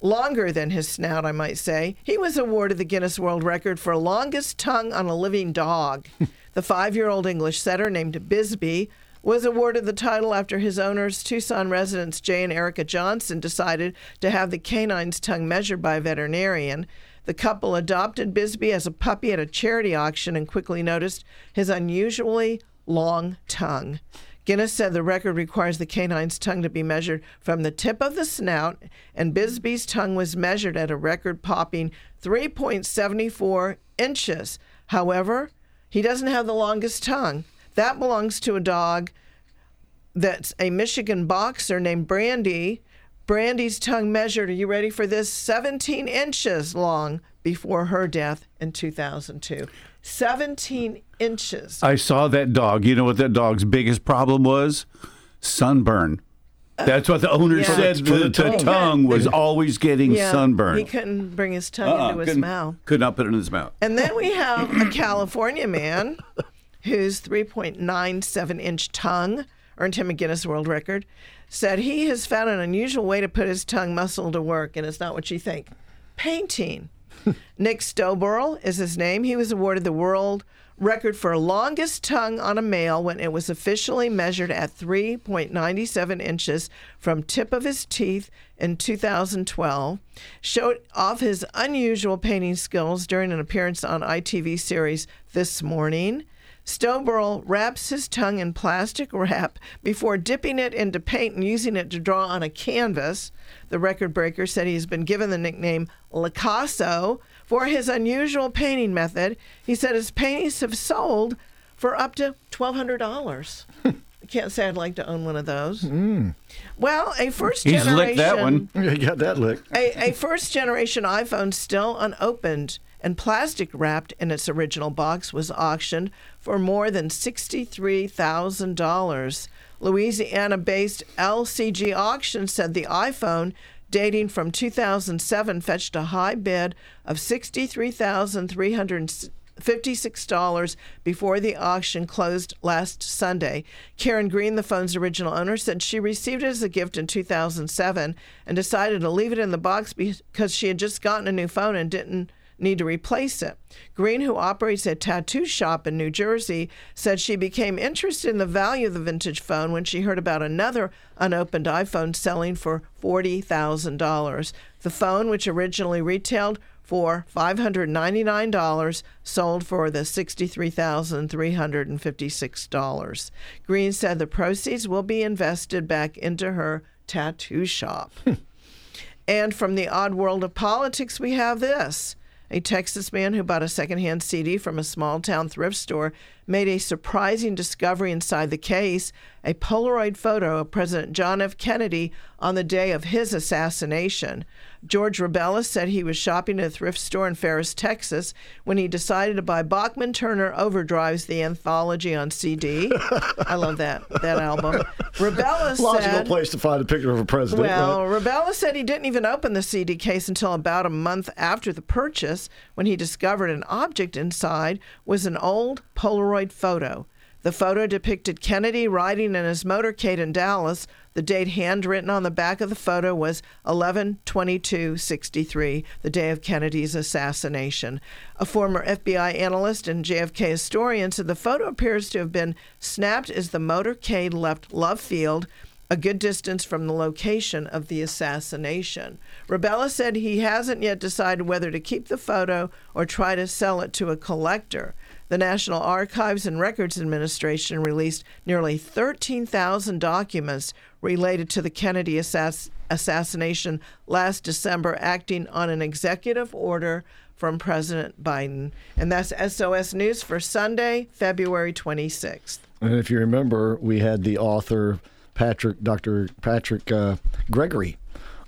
longer than his snout, I might say. He was awarded the Guinness World Record for longest tongue on a living dog. the five year old English setter named Bisbee was awarded the title after his owners, Tucson residents Jay and Erica Johnson, decided to have the canine's tongue measured by a veterinarian. The couple adopted Bisbee as a puppy at a charity auction and quickly noticed his unusually long tongue. Guinness said the record requires the canine's tongue to be measured from the tip of the snout, and Bisbee's tongue was measured at a record popping 3.74 inches. However, he doesn't have the longest tongue. That belongs to a dog that's a Michigan boxer named Brandy. Brandy's tongue measured, are you ready for this? 17 inches long before her death in 2002. 17 inches. I saw that dog. You know what that dog's biggest problem was? Sunburn. That's what the owner Yeah. said. The, the the tongue. tongue was always getting Yeah, sunburn. He couldn't bring his tongue Uh-uh, into his couldn't- mouth. Could not put it in his mouth. And then we have a California man whose 3.97 inch tongue earned him a Guinness World Record. Said he has found an unusual way to put his tongue muscle to work, and it's not what you think. Painting. Nick Stoeberl is his name. He was awarded the world record for longest tongue on a male when it was officially measured at 3.97 inches from tip of his teeth in 2012. Showed off his unusual painting skills during an appearance on ITV series This Morning. Stoeberl wraps his tongue in plastic wrap before dipping it into paint and using it to draw on a canvas. The record breaker said he has been given the nickname Licasso for his unusual painting method. He said his paintings have sold for up to $1,200. I can't say I'd like to own one of those. Hmm. Well, a first He's generation. licked that one. You got that lick. A, a first generation iPhone still unopened and plastic wrapped in its original box was auctioned for more than $63,000. Louisiana based LCG Auction said the iPhone dating from 2007 fetched a high bid of $63,356 before the auction closed last Sunday. Karen Green, the phone's original owner, said she received it as a gift in 2007 and decided to leave it in the box because she had just gotten a new phone and didn't need to replace it. Green, who operates a tattoo shop in New Jersey, said she became interested in the value of the vintage phone when she heard about another unopened iPhone selling for $40,000. The phone, which originally retailed for $599, sold for the $63,356. Green said the proceeds will be invested back into her tattoo shop. Hmm. and from the odd world of politics, we have this. A Texas man who bought a secondhand CD from a small town thrift store made a surprising discovery inside the case a Polaroid photo of President John F. Kennedy on the day of his assassination. George Rebellis said he was shopping at a thrift store in Ferris, Texas, when he decided to buy Bachman Turner Overdrives, the anthology on CD. I love that that album. Rebellis Logical said, place to find a picture of a president. well, right? Rebella said he didn't even open the CD case until about a month after the purchase when he discovered an object inside was an old Polaroid photo. The photo depicted Kennedy riding in his motorcade in Dallas. The date handwritten on the back of the photo was 11 22 63, the day of Kennedy's assassination. A former FBI analyst and JFK historian said the photo appears to have been snapped as the motorcade left Love Field a good distance from the location of the assassination. Rebella said he hasn't yet decided whether to keep the photo or try to sell it to a collector. The National Archives and Records Administration released nearly 13,000 documents related to the Kennedy assass- assassination last December, acting on an executive order from President Biden. And that's SOS News for Sunday, February 26th. And if you remember, we had the author Patrick, Dr. Patrick uh, Gregory,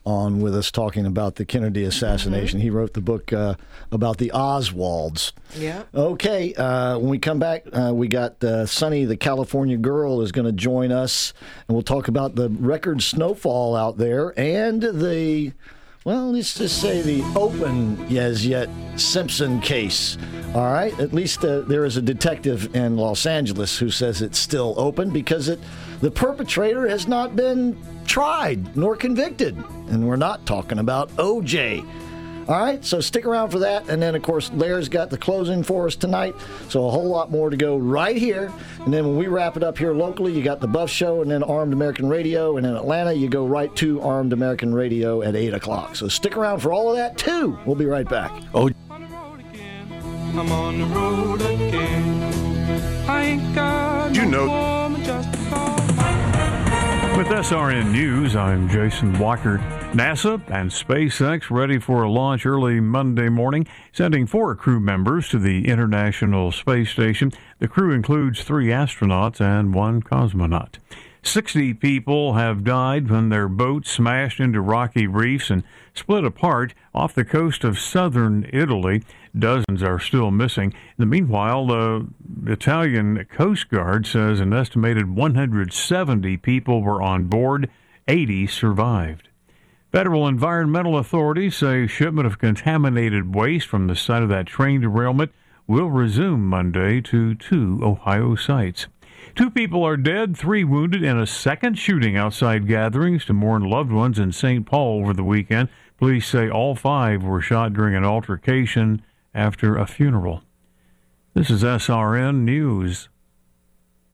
on with us talking about the Kennedy assassination. He wrote the book uh, about the Oswalds. Yeah. Okay, uh, when we come back, uh, we got uh, Sunny, the California girl, is going to join us, and we'll talk about the record snowfall out there and the, well, let's just say the open as yet Simpson case. All right, at least uh, there is a detective in Los Angeles who says it's still open because it, the perpetrator has not been tried nor convicted, and we're not talking about OJ. All right, so stick around for that. And then, of course, Lair's got the closing for us tonight. So, a whole lot more to go right here. And then, when we wrap it up here locally, you got the Buff Show and then Armed American Radio. And in Atlanta, you go right to Armed American Radio at 8 o'clock. So, stick around for all of that, too. We'll be right back. Oh, I'm on With SRN News, I'm Jason Walker. NASA and SpaceX ready for a launch early Monday morning, sending four crew members to the International Space Station. The crew includes three astronauts and one cosmonaut. 60 people have died when their boat smashed into rocky reefs and split apart off the coast of southern Italy. Dozens are still missing. In the meanwhile, the Italian Coast Guard says an estimated 170 people were on board, 80 survived. Federal environmental authorities say shipment of contaminated waste from the site of that train derailment will resume Monday to two Ohio sites. Two people are dead, three wounded in a second shooting outside gatherings to mourn loved ones in St. Paul over the weekend. Police say all five were shot during an altercation after a funeral. This is SRN News.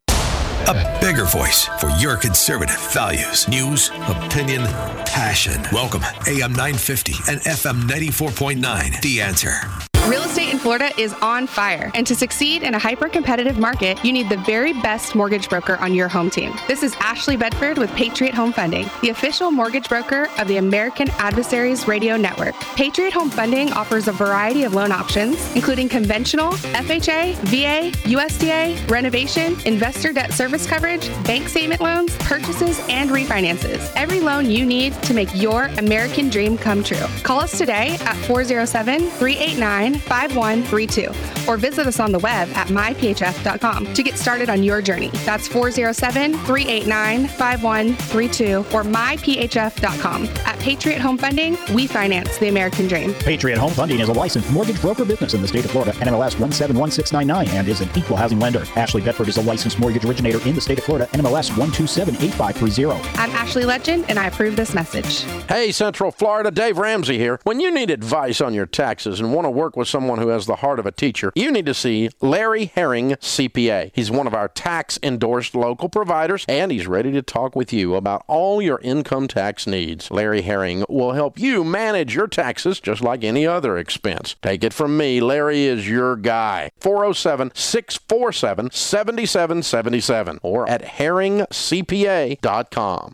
A bigger voice for your conservative values, news, opinion, passion. Welcome, AM 950 and FM 94.9. The answer. Real estate in Florida is on fire, and to succeed in a hyper competitive market, you need the very best mortgage broker on your home team. This is Ashley Bedford with Patriot Home Funding, the official mortgage broker of the American Adversaries Radio Network. Patriot Home Funding offers a variety of loan options, including conventional, FHA, VA, USDA, renovation, investor debt service coverage, bank statement loans, purchases, and refinances. Every loan you need to make your American dream come true. Call us today at 407 389 5132 or visit us on the web at myphf.com to get started on your journey. That's 407 389 5132 or myphf.com. At Patriot Home Funding, we finance the American dream. Patriot Home Funding is a licensed mortgage broker business in the state of Florida, NMLS 171699, and is an equal housing lender. Ashley Bedford is a licensed mortgage originator in the state of Florida, NMLS 1278530. I'm Ashley Legend, and I approve this message. Hey, Central Florida, Dave Ramsey here. When you need advice on your taxes and want to work with someone who has the heart of a teacher, you need to see Larry Herring, CPA. He's one of our tax endorsed local providers, and he's ready to talk with you about all your income tax needs. Larry Herring will help you manage your taxes just like any other expense. Take it from me, Larry is your guy. 407 647 7777 or at herringcpa.com.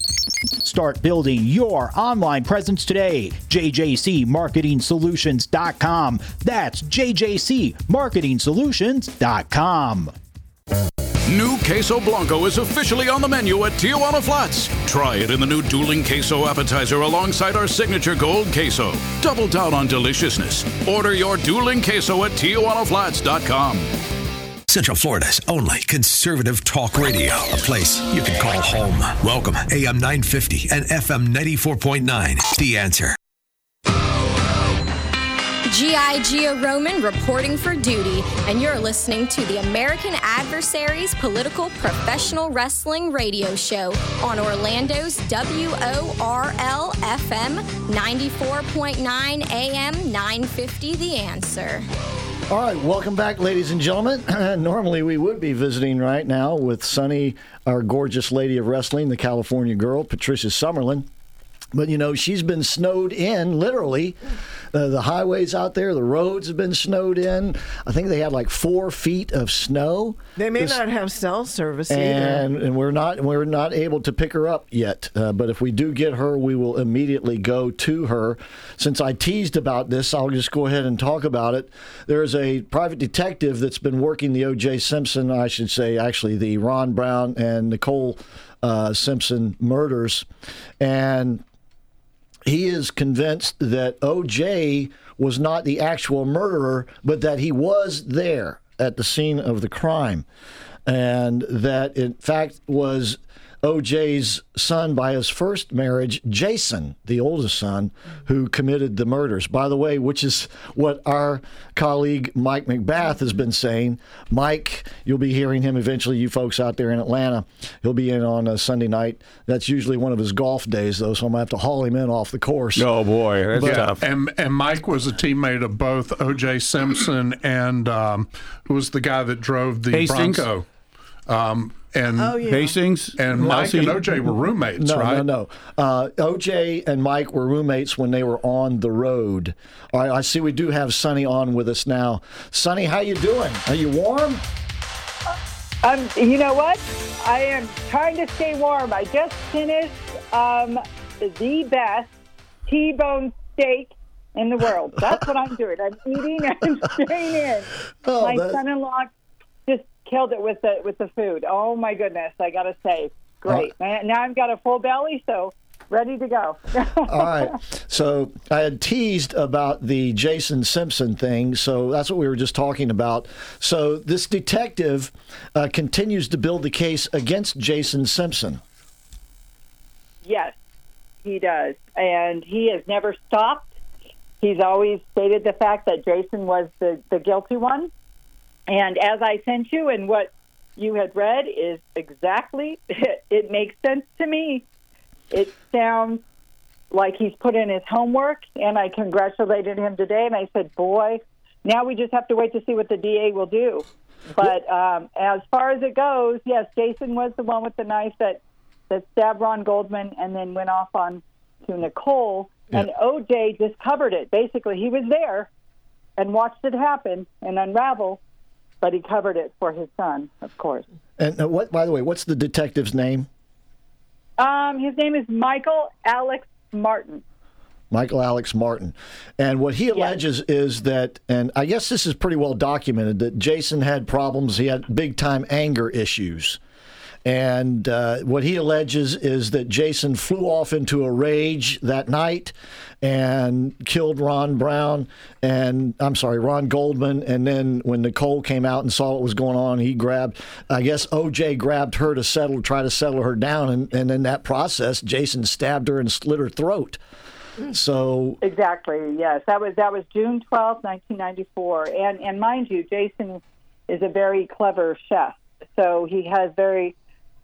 Start building your online presence today. JJCMarketingSolutions.com. That's JJCMarketingSolutions.com. New Queso Blanco is officially on the menu at Tijuana Flats. Try it in the new dueling queso appetizer alongside our signature gold queso. Double down on deliciousness. Order your dueling queso at TijuanaFlats.com. Central Florida's only conservative talk radio. A place you can call home. Welcome, AM 950 and FM 94.9. The answer. G.I. Gia Roman reporting for duty, and you're listening to the American Adversaries Political Professional Wrestling Radio Show on Orlando's WORL FM 94.9 AM 950 The Answer. All right, welcome back, ladies and gentlemen. Normally, we would be visiting right now with Sunny, our gorgeous lady of wrestling, the California girl, Patricia Summerlin. But you know, she's been snowed in, literally. Uh, the highways out there, the roads have been snowed in. I think they had like four feet of snow. They may This- not have cell service and either. and we're not we're not able to pick her up yet. Uh, but if we do get her, we will immediately go to her. Since I teased about this, I'll just go ahead and talk about it. There's a private detective that's been working the O.J. Simpson, I should say, actually the Ron Brown and Nicole uh, Simpson murders, and he is convinced that OJ was not the actual murderer, but that he was there at the scene of the crime, and that in fact was OJ's son by his first marriage, Jason, the oldest son, who committed the murders. By the way, which is what our colleague Mike McBath has been saying. Mike, you'll be hearing him eventually, you folks out there in Atlanta. He'll be in on a Sunday night. That's usually one of his golf days, though, so I'm going to have to haul him in off the course. Oh boy, that's But- tough. And and Mike was a teammate of both O.J. Simpson and um, who was the guy that drove the Hastings? Bronco. Um, and Oh, yeah. Hastings? and Mike Elsie? and O.J. were roommates, No, right? no, no. Uh, OJ and Mike were roommates when they were on the road. All right, I see we do have Sunny on with us now. Sunny, how you doing? Are you warm? Um, you know what? I am trying to stay warm. I just finished um, the best T-bone steak in the world. That's what I'm doing. I'm eating and staying in. Oh, my that- son-in-law just killed it with the with the food. Oh my goodness! I got to say, great. Man, now I've got a full belly, so ready to go. All right. So I had teased about the Jason Simpson thing. So that's what we were just talking about. So this detective uh, continues to build the case against Jason Simpson. Yes, he does. And he has never stopped. He's always stated the fact that Jason was the, the guilty one. And as I sent you, and what you had read is exactly, it makes sense to me. It sounds like he's put in his homework, and I congratulated him today. And I said, boy, now we just have to wait to see what the DA will do. But um, as far as it goes, yes, Jason was the one with the knife that that stabbed Ron Goldman and then went off on to Nicole. And OJ just covered it. Basically, he was there and watched it happen and unravel, but he covered it for his son, of course. And uh, what, by the way, what's the detective's name? Um, his name is Michael Alex Martin. Michael Alex Martin. And what he alleges is that, and I guess this is pretty well documented, that Jason had problems. He had big time anger issues. And uh, what he alleges is that Jason flew off into a rage that night and killed Ron Brown and I'm sorry, Ron Goldman. And then when Nicole came out and saw what was going on, he grabbed, I guess OJ grabbed her to settle, try to settle her down. And, and in that process, Jason stabbed her and slit her throat. So Exactly. Yes, that was that was June twelfth, nineteen ninety four. And and mind you, Jason is a very clever chef, so he has very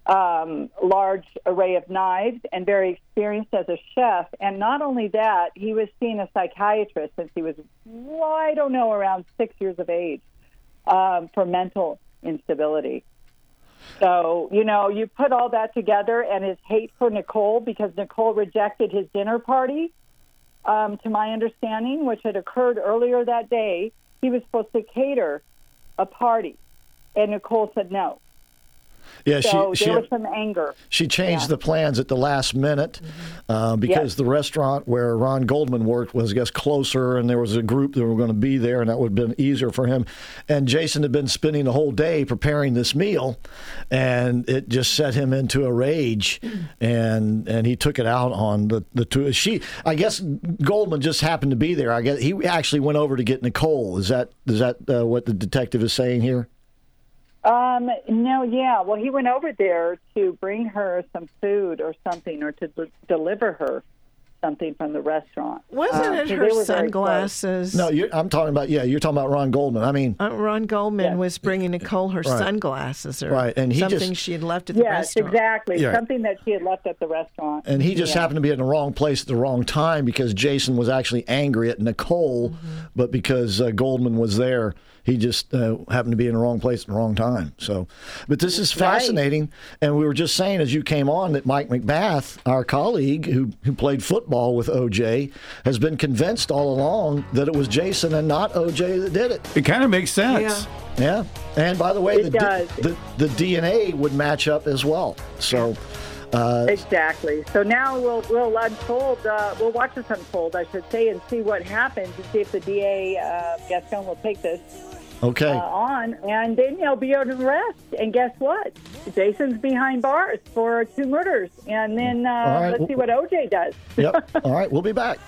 um, large array of knives and very experienced as a chef. And not only that, he was seeing a psychiatrist since he was, well, I don't know, around six years of age um, for mental instability. So, you know, you put all that together and his hate for Nicole because Nicole rejected his dinner party, um, to my understanding, which had occurred earlier that day. He was supposed to cater a party, and Nicole said no. Yeah, so she- there she- was some anger. She changed Yeah. the plans at the last minute uh, because the restaurant where Ron Goldman worked was, I guess, closer, and there was a group that were going to be there, and that would have been easier for him. And Jason had been spending the whole day preparing this meal, and it just set him into a rage, and and he took it out on the the two. She, I guess, Goldman just happened to be there. I guess he actually went over to get Nicole. Is that is that uh, what the detective is saying here? Um, no, yeah. Well, he went over there to bring her some food or something, or to de- deliver her something from the restaurant. Wasn't Um, it her they were very sunglasses? No, you're, I'm talking about yeah. You're talking about Ron Goldman. I mean, Uh, Ron Goldman was bringing Nicole her Right. sunglasses or Right, and he just- something she had left at the Yes, restaurant. Yes, exactly. Yeah. Something that she had left at the restaurant. And he just Yeah. happened to be in the wrong place at the wrong time because Jason was actually angry at Nicole, but because uh, Goldman was there, he just uh, happened to be in the wrong place at the wrong time. So, but this is Right. fascinating. And we were just saying as you came on that Mike McBath, our colleague who, who played football with OJ, has been convinced all along that it was Jason and not OJ that did it. It kind of makes sense. Yeah. And by the way, It the, does. the the DNA would match up as well. So. Uh, Exactly. So now we'll we'll unfold. Uh, we'll watch this unfold, I should say, and see what happens, and see if the DA uh, Gascón will take this Okay. uh, on, and then he'll be under arrest. And guess what? Jason's behind bars for two murders, and then uh, right. let's see what OJ does. yep. All right. We'll be back.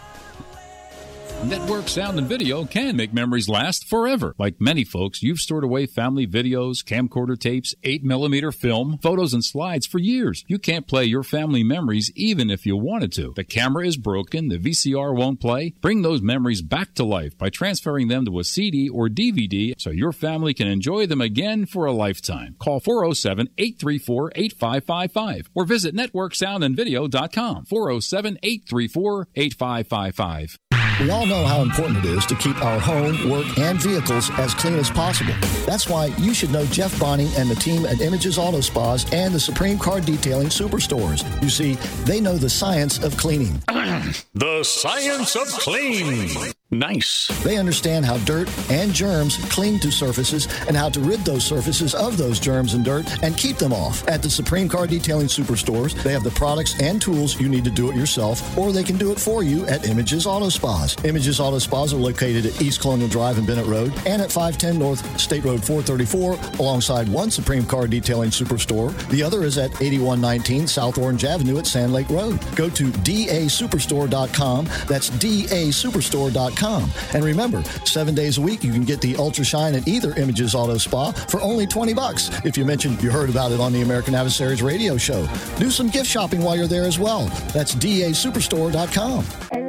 Network sound and video can make memories last forever. Like many folks, you've stored away family videos, camcorder tapes, 8mm film, photos, and slides for years. You can't play your family memories even if you wanted to. The camera is broken, the VCR won't play. Bring those memories back to life by transferring them to a CD or DVD so your family can enjoy them again for a lifetime. Call 407 834 8555 or visit networksoundandvideo.com 407 834 8555. We all know how important it is to keep our home, work, and vehicles as clean as possible. That's why you should know Jeff Bonney and the team at Images Auto Spas and the Supreme Car Detailing Superstores. You see, they know the science of cleaning. The science of clean. Nice. They understand how dirt and germs cling to surfaces and how to rid those surfaces of those germs and dirt and keep them off. At the Supreme Car Detailing Superstores, they have the products and tools you need to do it yourself, or they can do it for you at Images Auto Spas. Images Auto Spas are located at East Colonial Drive and Bennett Road and at 510 North State Road 434 alongside one Supreme Car Detailing Superstore. The other is at 8119 South Orange Avenue at Sand Lake Road. Go to dasuperstore.com. That's dasuperstore.com. And remember, seven days a week you can get the Ultra Shine at either Images Auto Spa for only 20 bucks. If you mentioned you heard about it on the American Adversaries radio show, do some gift shopping while you're there as well. That's dasuperstore.com.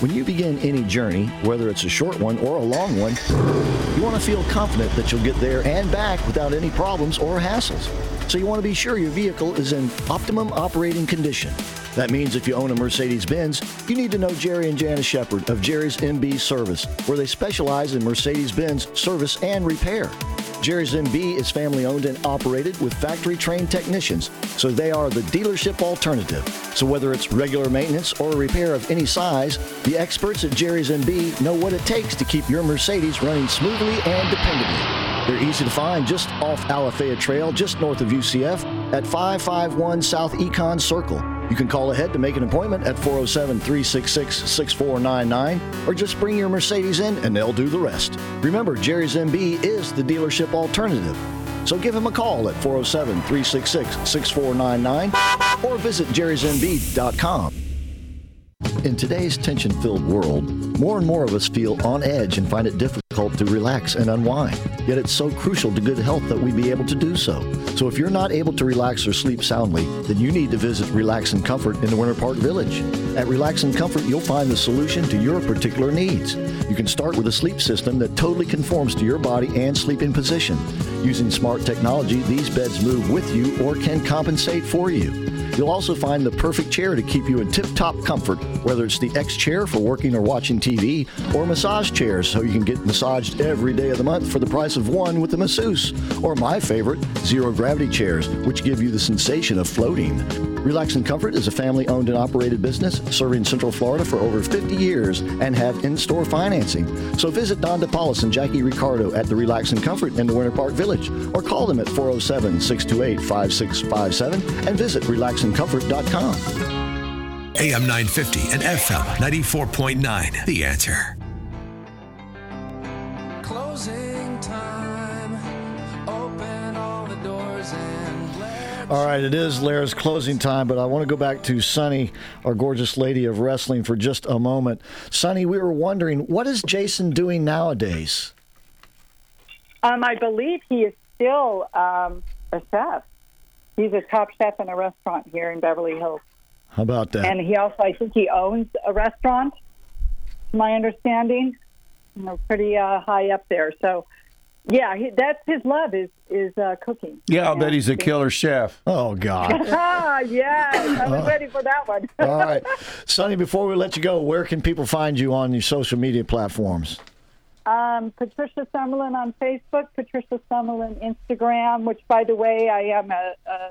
When you begin any journey, whether it's a short one or a long one, you want to feel confident that you'll get there and back without any problems or hassles. So you want to be sure your vehicle is in optimum operating condition. That means if you own a Mercedes Benz, you need to know Jerry and Janice Shepard of Jerry's MB Service, where they specialize in Mercedes Benz service and repair. Jerry's MB is family owned and operated with factory trained technicians, so they are the dealership alternative. So whether it's regular maintenance or repair of any size, the experts at Jerry's MB know what it takes to keep your Mercedes running smoothly and dependably. They're easy to find just off Alafaya Trail, just north of UCF, at 551 South Econ Circle. You can call ahead to make an appointment at 407 366 6499 or just bring your Mercedes in and they'll do the rest. Remember, Jerry's MB is the dealership alternative. So give him a call at 407 366 6499 or visit jerrysmb.com. In today's tension filled world, more and more of us feel on edge and find it difficult to relax and unwind. Yet it's so crucial to good health that we be able to do so. So if you're not able to relax or sleep soundly, then you need to visit Relax and Comfort in the Winter Park Village. At Relax and Comfort, you'll find the solution to your particular needs. You can start with a sleep system that totally conforms to your body and sleeping position. Using smart technology, these beds move with you or can compensate for you. You'll also find the perfect chair to keep you in tip top comfort, whether it's the X chair for working or watching TV, or massage chairs so you can get massaged every day of the month for the price of one with a masseuse, or my favorite, zero gravity chairs, which give you the sensation of floating. Relax and Comfort is a family owned and operated business serving Central Florida for over 50 years and have in store financing. So visit Don DePaulis and Jackie Ricardo at the Relax and Comfort in the Winter Park Village or call them at 407 628 5657 and visit relaxandcomfort.com. AM 950 and FM 94.9. The answer. Closing time. Open all the doors and All right, it is Larry's closing time, but I want to go back to Sunny, our gorgeous lady of wrestling, for just a moment. Sunny, we were wondering, what is Jason doing nowadays? Um, I believe he is still um, a chef. He's a top chef in a restaurant here in Beverly Hills. How about that? And he also, I think he owns a restaurant, to my understanding. You know, pretty uh, high up there. So, yeah, he, that's his love is is uh, cooking. Yeah, I'll bet he's a killer chef. Oh, God. ah, yes, I was ready for that one. All right. Sunny, before we let you go, where can people find you on your social media platforms? Um, Patricia Summerlin on Facebook, Patricia Summerlin Instagram, which, by the way, I am a, a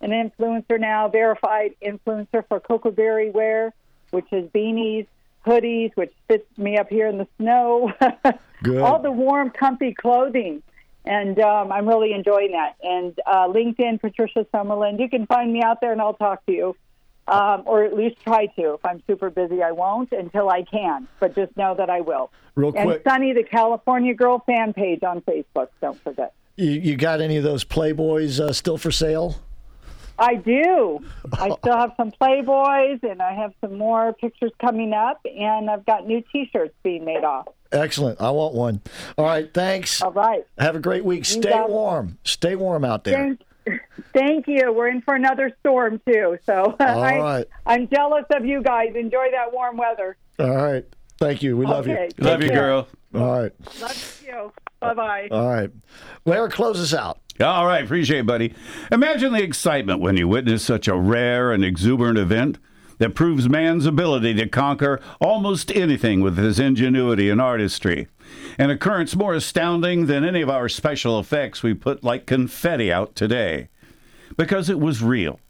an influencer now, verified influencer for Cocoa Berry Wear, which is beanies, hoodies, which fits me up here in the snow. Good. All the warm, comfy clothing. And um, I'm really enjoying that. And uh, LinkedIn, Patricia Summerlin. You can find me out there and I'll talk to you. Um, or at least try to. If I'm super busy, I won't until I can. But just know that I will. Real quick. and. Sunny, the California Girl fan page on Facebook. Don't forget. You, you got any of those Playboys uh, still for sale? I do. I still have some Playboys, and I have some more pictures coming up, and I've got new T-shirts being made off. Excellent. I want one. All right. Thanks. All right. Have a great week. You Stay it. warm. Stay warm out there. Thank, thank you. We're in for another storm too, so All I, right. I'm jealous of you guys. Enjoy that warm weather. All right. Thank you. We love Okay. you. Love you, girl. All right. Love you. Bye bye. All right. Larry, close us out. All right, appreciate it, buddy. Imagine the excitement when you witness such a rare and exuberant event that proves man's ability to conquer almost anything with his ingenuity and artistry. An occurrence more astounding than any of our special effects we put like confetti out today. Because it was real.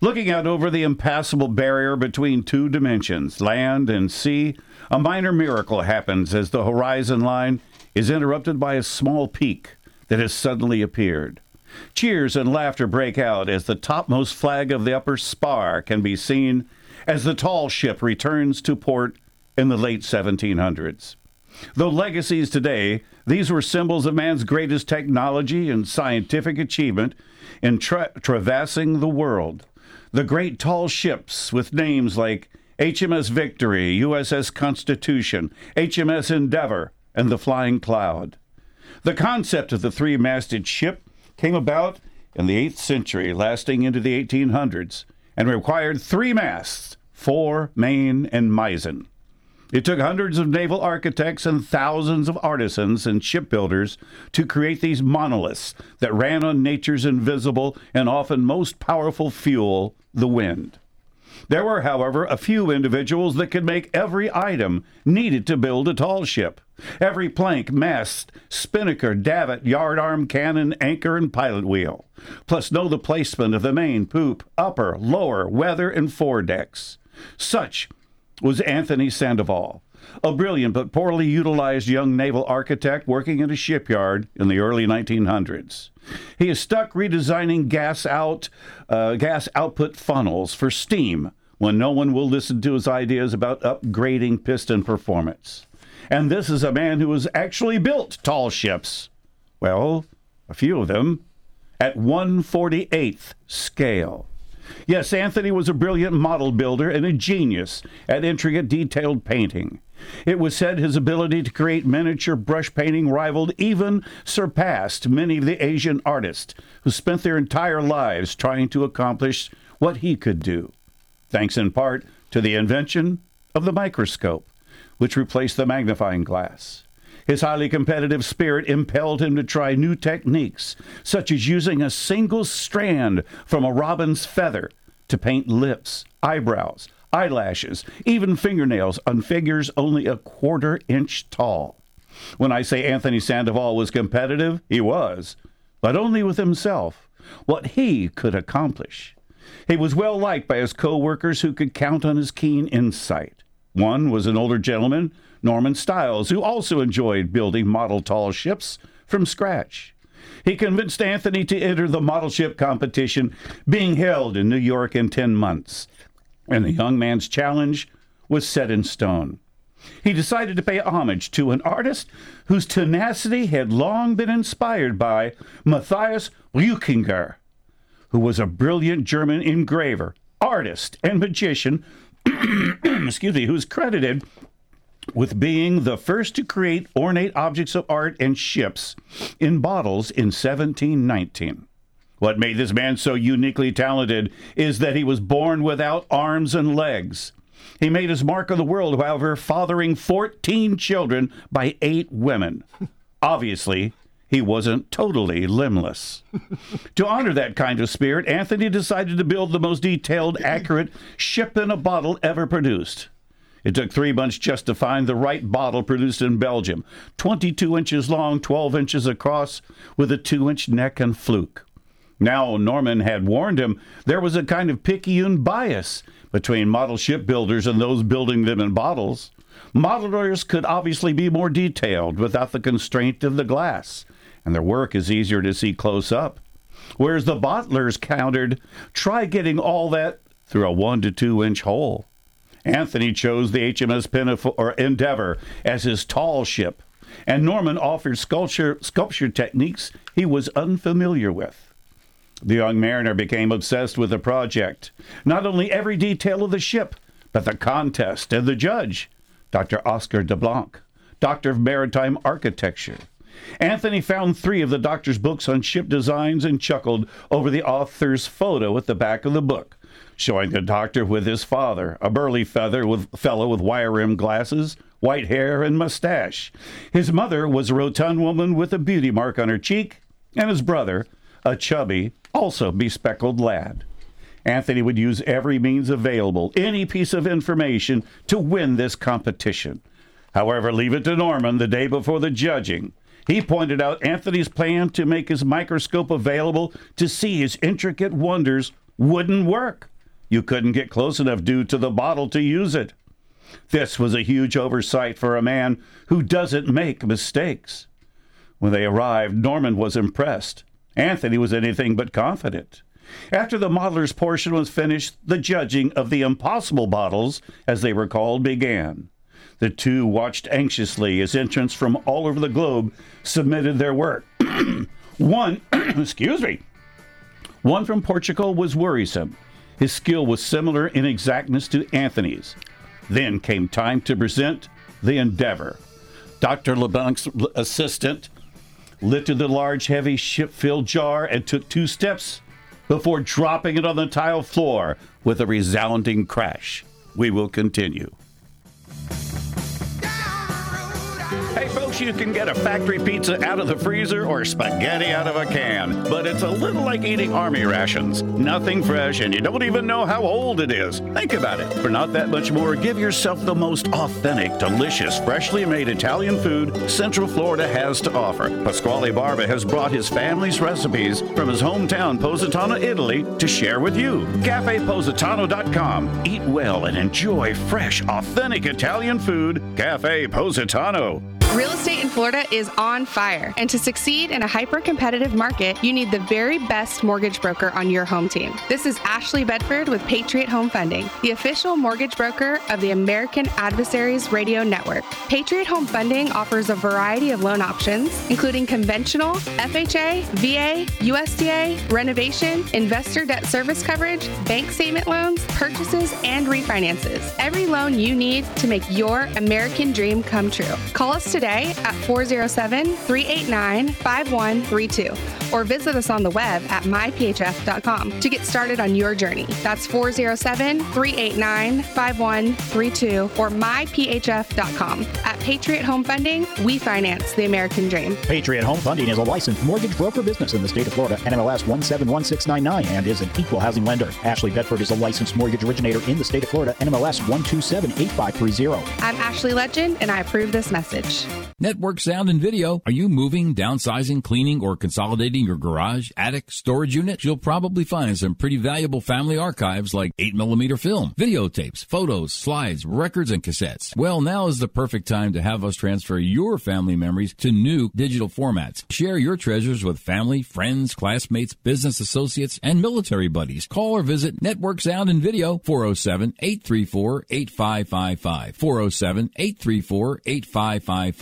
Looking out over the impassable barrier between two dimensions, land and sea, a minor miracle happens as the horizon line is interrupted by a small peak that has suddenly appeared. Cheers and laughter break out as the topmost flag of the upper spar can be seen as the tall ship returns to port in the late 1700s. Though legacies today, these were symbols of man's greatest technology and scientific achievement in tra- traversing the world. The great tall ships with names like HMS Victory, USS Constitution, HMS Endeavor, and the Flying Cloud. The concept of the three masted ship came about in the 8th century, lasting into the 1800s, and required three masts fore, main, and mizzen. It took hundreds of naval architects and thousands of artisans and shipbuilders to create these monoliths that ran on nature's invisible and often most powerful fuel, the wind. There were, however, a few individuals that could make every item needed to build a tall ship. Every plank, mast, spinnaker, davit, yardarm, cannon, anchor, and pilot wheel. Plus, know the placement of the main, poop, upper, lower, weather, and foredecks. Such was Anthony Sandoval, a brilliant but poorly utilized young naval architect working in a shipyard in the early 1900s. He is stuck redesigning gas out, uh, gas output funnels for steam when no one will listen to his ideas about upgrading piston performance. And this is a man who has actually built tall ships. Well, a few of them at 148th scale. Yes, Anthony was a brilliant model builder and a genius at intricate detailed painting. It was said his ability to create miniature brush painting rivaled, even surpassed, many of the Asian artists who spent their entire lives trying to accomplish what he could do, thanks in part to the invention of the microscope, which replaced the magnifying glass. His highly competitive spirit impelled him to try new techniques, such as using a single strand from a robin's feather to paint lips, eyebrows, eyelashes, even fingernails on figures only a quarter inch tall. When I say Anthony Sandoval was competitive, he was, but only with himself, what he could accomplish. He was well liked by his co workers who could count on his keen insight. One was an older gentleman, Norman Stiles, who also enjoyed building model tall ships from scratch. He convinced Anthony to enter the model ship competition being held in New York in 10 months and the young man's challenge was set in stone. He decided to pay homage to an artist whose tenacity had long been inspired by Matthias Buchinger, who was a brilliant German engraver, artist, and magician, excuse me, who's credited with being the first to create ornate objects of art and ships in bottles in 1719. What made this man so uniquely talented is that he was born without arms and legs. He made his mark on the world, however, fathering 14 children by eight women. Obviously, he wasn't totally limbless. to honor that kind of spirit, Anthony decided to build the most detailed, accurate ship in a bottle ever produced. It took three months just to find the right bottle produced in Belgium 22 inches long, 12 inches across, with a 2 inch neck and fluke. Now, Norman had warned him there was a kind of picayune bias between model shipbuilders and those building them in bottles. Modelers could obviously be more detailed without the constraint of the glass, and their work is easier to see close up. Whereas the bottlers countered, try getting all that through a one to two inch hole. Anthony chose the HMS Pinafore or Endeavor as his tall ship, and Norman offered sculpture, sculpture techniques he was unfamiliar with. The young mariner became obsessed with the project. Not only every detail of the ship, but the contest and the judge, Dr. Oscar de Blanc, Doctor of Maritime Architecture. Anthony found three of the doctor's books on ship designs and chuckled over the author's photo at the back of the book, showing the doctor with his father, a burly feather with, fellow with wire rimmed glasses, white hair, and mustache. His mother was a rotund woman with a beauty mark on her cheek, and his brother, a chubby, also bespectacled lad. Anthony would use every means available, any piece of information, to win this competition. However, leave it to Norman the day before the judging. He pointed out Anthony's plan to make his microscope available to see his intricate wonders wouldn't work. You couldn't get close enough due to the bottle to use it. This was a huge oversight for a man who doesn't make mistakes. When they arrived, Norman was impressed. Anthony was anything but confident. After the modeler's portion was finished, the judging of the impossible bottles, as they were called, began. The two watched anxiously as entrants from all over the globe submitted their work. One, excuse me, one from Portugal was worrisome. His skill was similar in exactness to Anthony's. Then came time to present the Endeavor. Dr. LeBlanc's assistant lifted the large, heavy ship filled jar and took two steps before dropping it on the tile floor with a resounding crash. We will continue. Hey, you can get a factory pizza out of the freezer or spaghetti out of a can, but it's a little like eating army rations. Nothing fresh, and you don't even know how old it is. Think about it. For not that much more, give yourself the most authentic, delicious, freshly made Italian food Central Florida has to offer. Pasquale Barba has brought his family's recipes from his hometown, Positano, Italy, to share with you. CafePositano.com. Eat well and enjoy fresh, authentic Italian food. Cafe Positano. Real estate in Florida is on fire, and to succeed in a hyper competitive market, you need the very best mortgage broker on your home team. This is Ashley Bedford with Patriot Home Funding, the official mortgage broker of the American Adversaries Radio Network. Patriot Home Funding offers a variety of loan options, including conventional, FHA, VA, USDA, renovation, investor debt service coverage, bank statement loans, purchases, and refinances. Every loan you need to make your American dream come true. Call us today at 407 389 5132 or visit us on the web at myphf.com to get started on your journey. That's 407 389 5132 or myphf.com. At Patriot Home Funding, we finance the American dream. Patriot Home Funding is a licensed mortgage broker business in the state of Florida, NMLS 171699, and is an equal housing lender. Ashley Bedford is a licensed mortgage originator in the state of Florida, NMLS 1278530. I'm Ashley Legend, and I approve this message. Network Sound and Video. Are you moving, downsizing, cleaning, or consolidating your garage, attic, storage unit? You'll probably find some pretty valuable family archives like 8mm film, videotapes, photos, slides, records, and cassettes. Well, now is the perfect time to have us transfer your family memories to new digital formats. Share your treasures with family, friends, classmates, business associates, and military buddies. Call or visit Network Sound and Video 407 834 8555. 407 834 8555.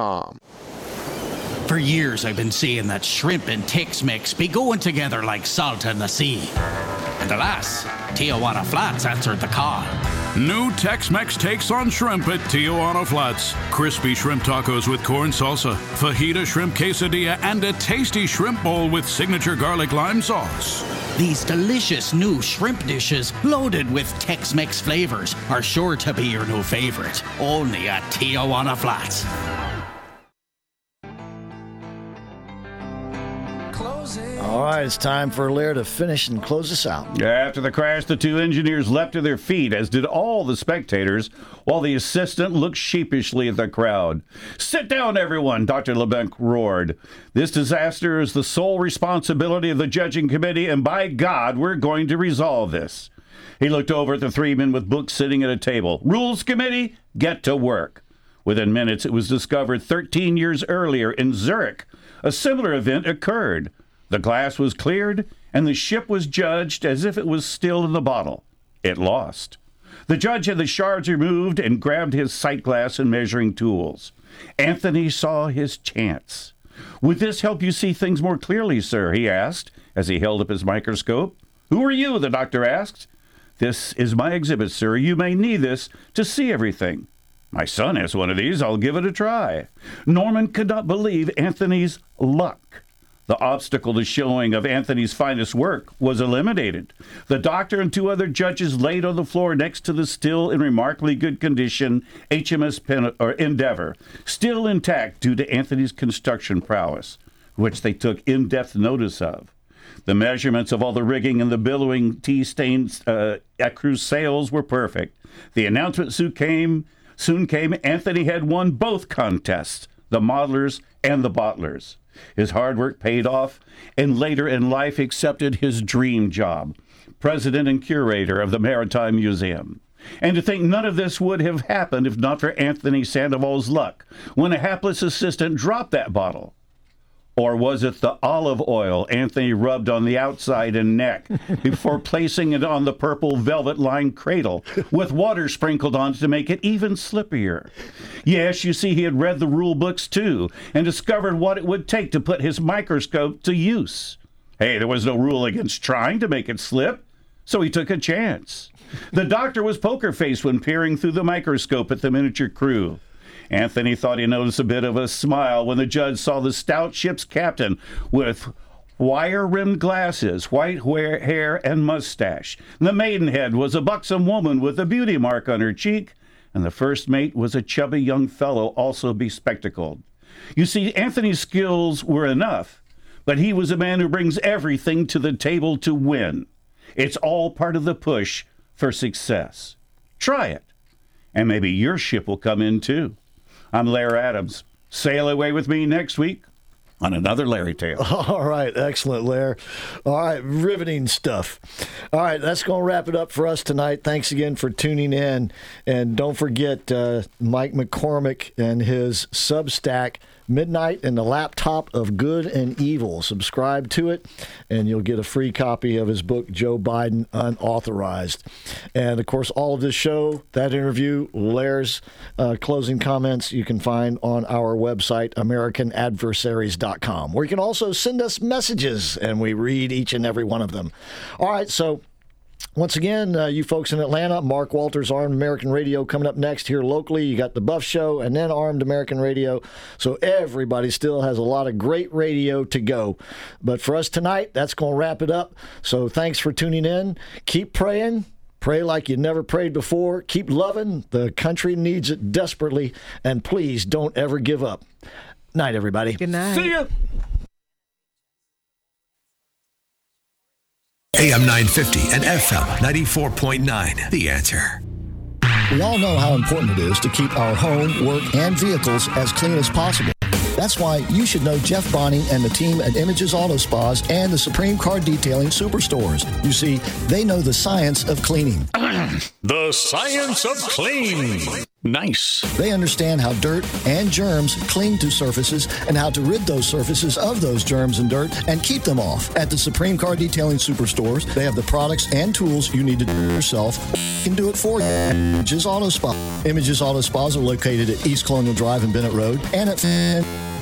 For years, I've been seeing that shrimp and Tex Mex be going together like salt in the sea. And alas, Tijuana Flats answered the call. New Tex-Mex takes on shrimp at Tijuana Flats. Crispy shrimp tacos with corn salsa, fajita shrimp quesadilla, and a tasty shrimp bowl with signature garlic lime sauce. These delicious new shrimp dishes, loaded with Tex Mex flavors, are sure to be your new favorite. Only at Tijuana Flats. All right, it's time for Larry to finish and close us out. After the crash, the two engineers leapt to their feet, as did all the spectators, while the assistant looked sheepishly at the crowd. Sit down, everyone, Dr. LeBlanc roared. This disaster is the sole responsibility of the judging committee, and by God, we're going to resolve this. He looked over at the three men with books sitting at a table. Rules committee, get to work. Within minutes, it was discovered 13 years earlier in Zurich. A similar event occurred. The glass was cleared, and the ship was judged as if it was still in the bottle. It lost. The judge had the shards removed and grabbed his sight glass and measuring tools. Anthony saw his chance. Would this help you see things more clearly, sir? he asked as he held up his microscope. Who are you? the doctor asked. This is my exhibit, sir. You may need this to see everything. My son has one of these. I'll give it a try. Norman could not believe Anthony's luck. The obstacle to showing of Anthony's finest work was eliminated. The doctor and two other judges laid on the floor next to the still in remarkably good condition HMS Pen- or Endeavor, still intact due to Anthony's construction prowess, which they took in depth notice of. The measurements of all the rigging and the billowing tea stained uh, cruise sails were perfect. The announcement soon came. Soon came. Anthony had won both contests, the modelers and the bottlers. His hard work paid off, and later in life accepted his dream job, president and curator of the Maritime Museum. And to think none of this would have happened if not for Anthony Sandoval's luck when a hapless assistant dropped that bottle. Or was it the olive oil Anthony rubbed on the outside and neck before placing it on the purple velvet lined cradle with water sprinkled on it to make it even slippier? Yes, you see, he had read the rule books too and discovered what it would take to put his microscope to use. Hey, there was no rule against trying to make it slip, so he took a chance. The doctor was poker faced when peering through the microscope at the miniature crew. Anthony thought he noticed a bit of a smile when the judge saw the stout ship's captain with wire rimmed glasses, white hair, and mustache. The maidenhead was a buxom woman with a beauty mark on her cheek, and the first mate was a chubby young fellow, also bespectacled. You see, Anthony's skills were enough, but he was a man who brings everything to the table to win. It's all part of the push for success. Try it, and maybe your ship will come in too. I'm Larry Adams. Sail away with me next week on another Larry Tale. All right, excellent, Larry. All right, riveting stuff. All right, that's going to wrap it up for us tonight. Thanks again for tuning in. And don't forget uh, Mike McCormick and his Substack Midnight in the Laptop of Good and Evil. Subscribe to it, and you'll get a free copy of his book, Joe Biden Unauthorized. And of course, all of this show, that interview, Larry's uh, closing comments, you can find on our website, AmericanAdversaries.com, where you can also send us messages, and we read each and every one of them. All right, so once again, uh, you folks in Atlanta, Mark Walters, Armed American Radio coming up next here locally. You got the Buff Show and then Armed American Radio. So everybody still has a lot of great radio to go. But for us tonight, that's going to wrap it up. So thanks for tuning in. Keep praying. Pray like you never prayed before. Keep loving. The country needs it desperately. And please don't ever give up. Night, everybody. Good night. See ya. AM 950 and FM 94.9. The answer. We all know how important it is to keep our home, work, and vehicles as clean as possible. That's why you should know Jeff Bonning and the team at Images Auto Spas and the Supreme Car Detailing Superstores. You see, they know the science of cleaning. The science of clean. Nice. They understand how dirt and germs cling to surfaces and how to rid those surfaces of those germs and dirt and keep them off. At the Supreme Car Detailing Superstores, they have the products and tools you need to do it yourself. Can do it for you. Images Auto Spa. Images Auto Spas are located at East Colonial Drive and Bennett Road and at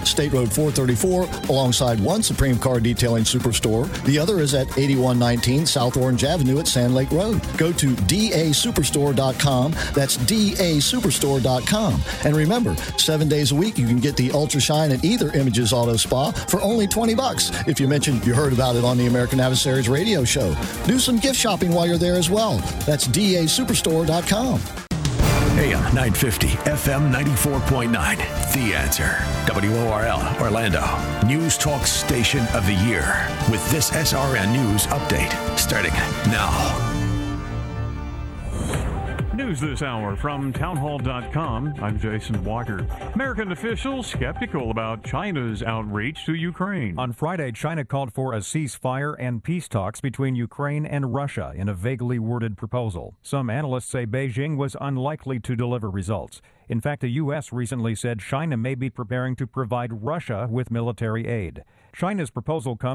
State Road 434 alongside one Supreme Car Detailing Superstore. The other is at 8119 South Orange Avenue at Sand Lake Road. Go to dasuperstore.com. That's dasuperstore.com. And remember, seven days a week you can get the Ultra Shine at either Images Auto Spa for only 20 bucks if you mention you heard about it on the American Adversaries radio show. Do some gift shopping while you're there as well. That's dasuperstore.com. AM 950, FM 94.9. The answer. WORL, Orlando. News Talk Station of the Year. With this SRN News update starting now. News this hour from townhall.com. I'm Jason Walker. American officials skeptical about China's outreach to Ukraine. On Friday, China called for a ceasefire and peace talks between Ukraine and Russia in a vaguely worded proposal. Some analysts say Beijing was unlikely to deliver results. In fact, the U.S. recently said China may be preparing to provide Russia with military aid. China's proposal comes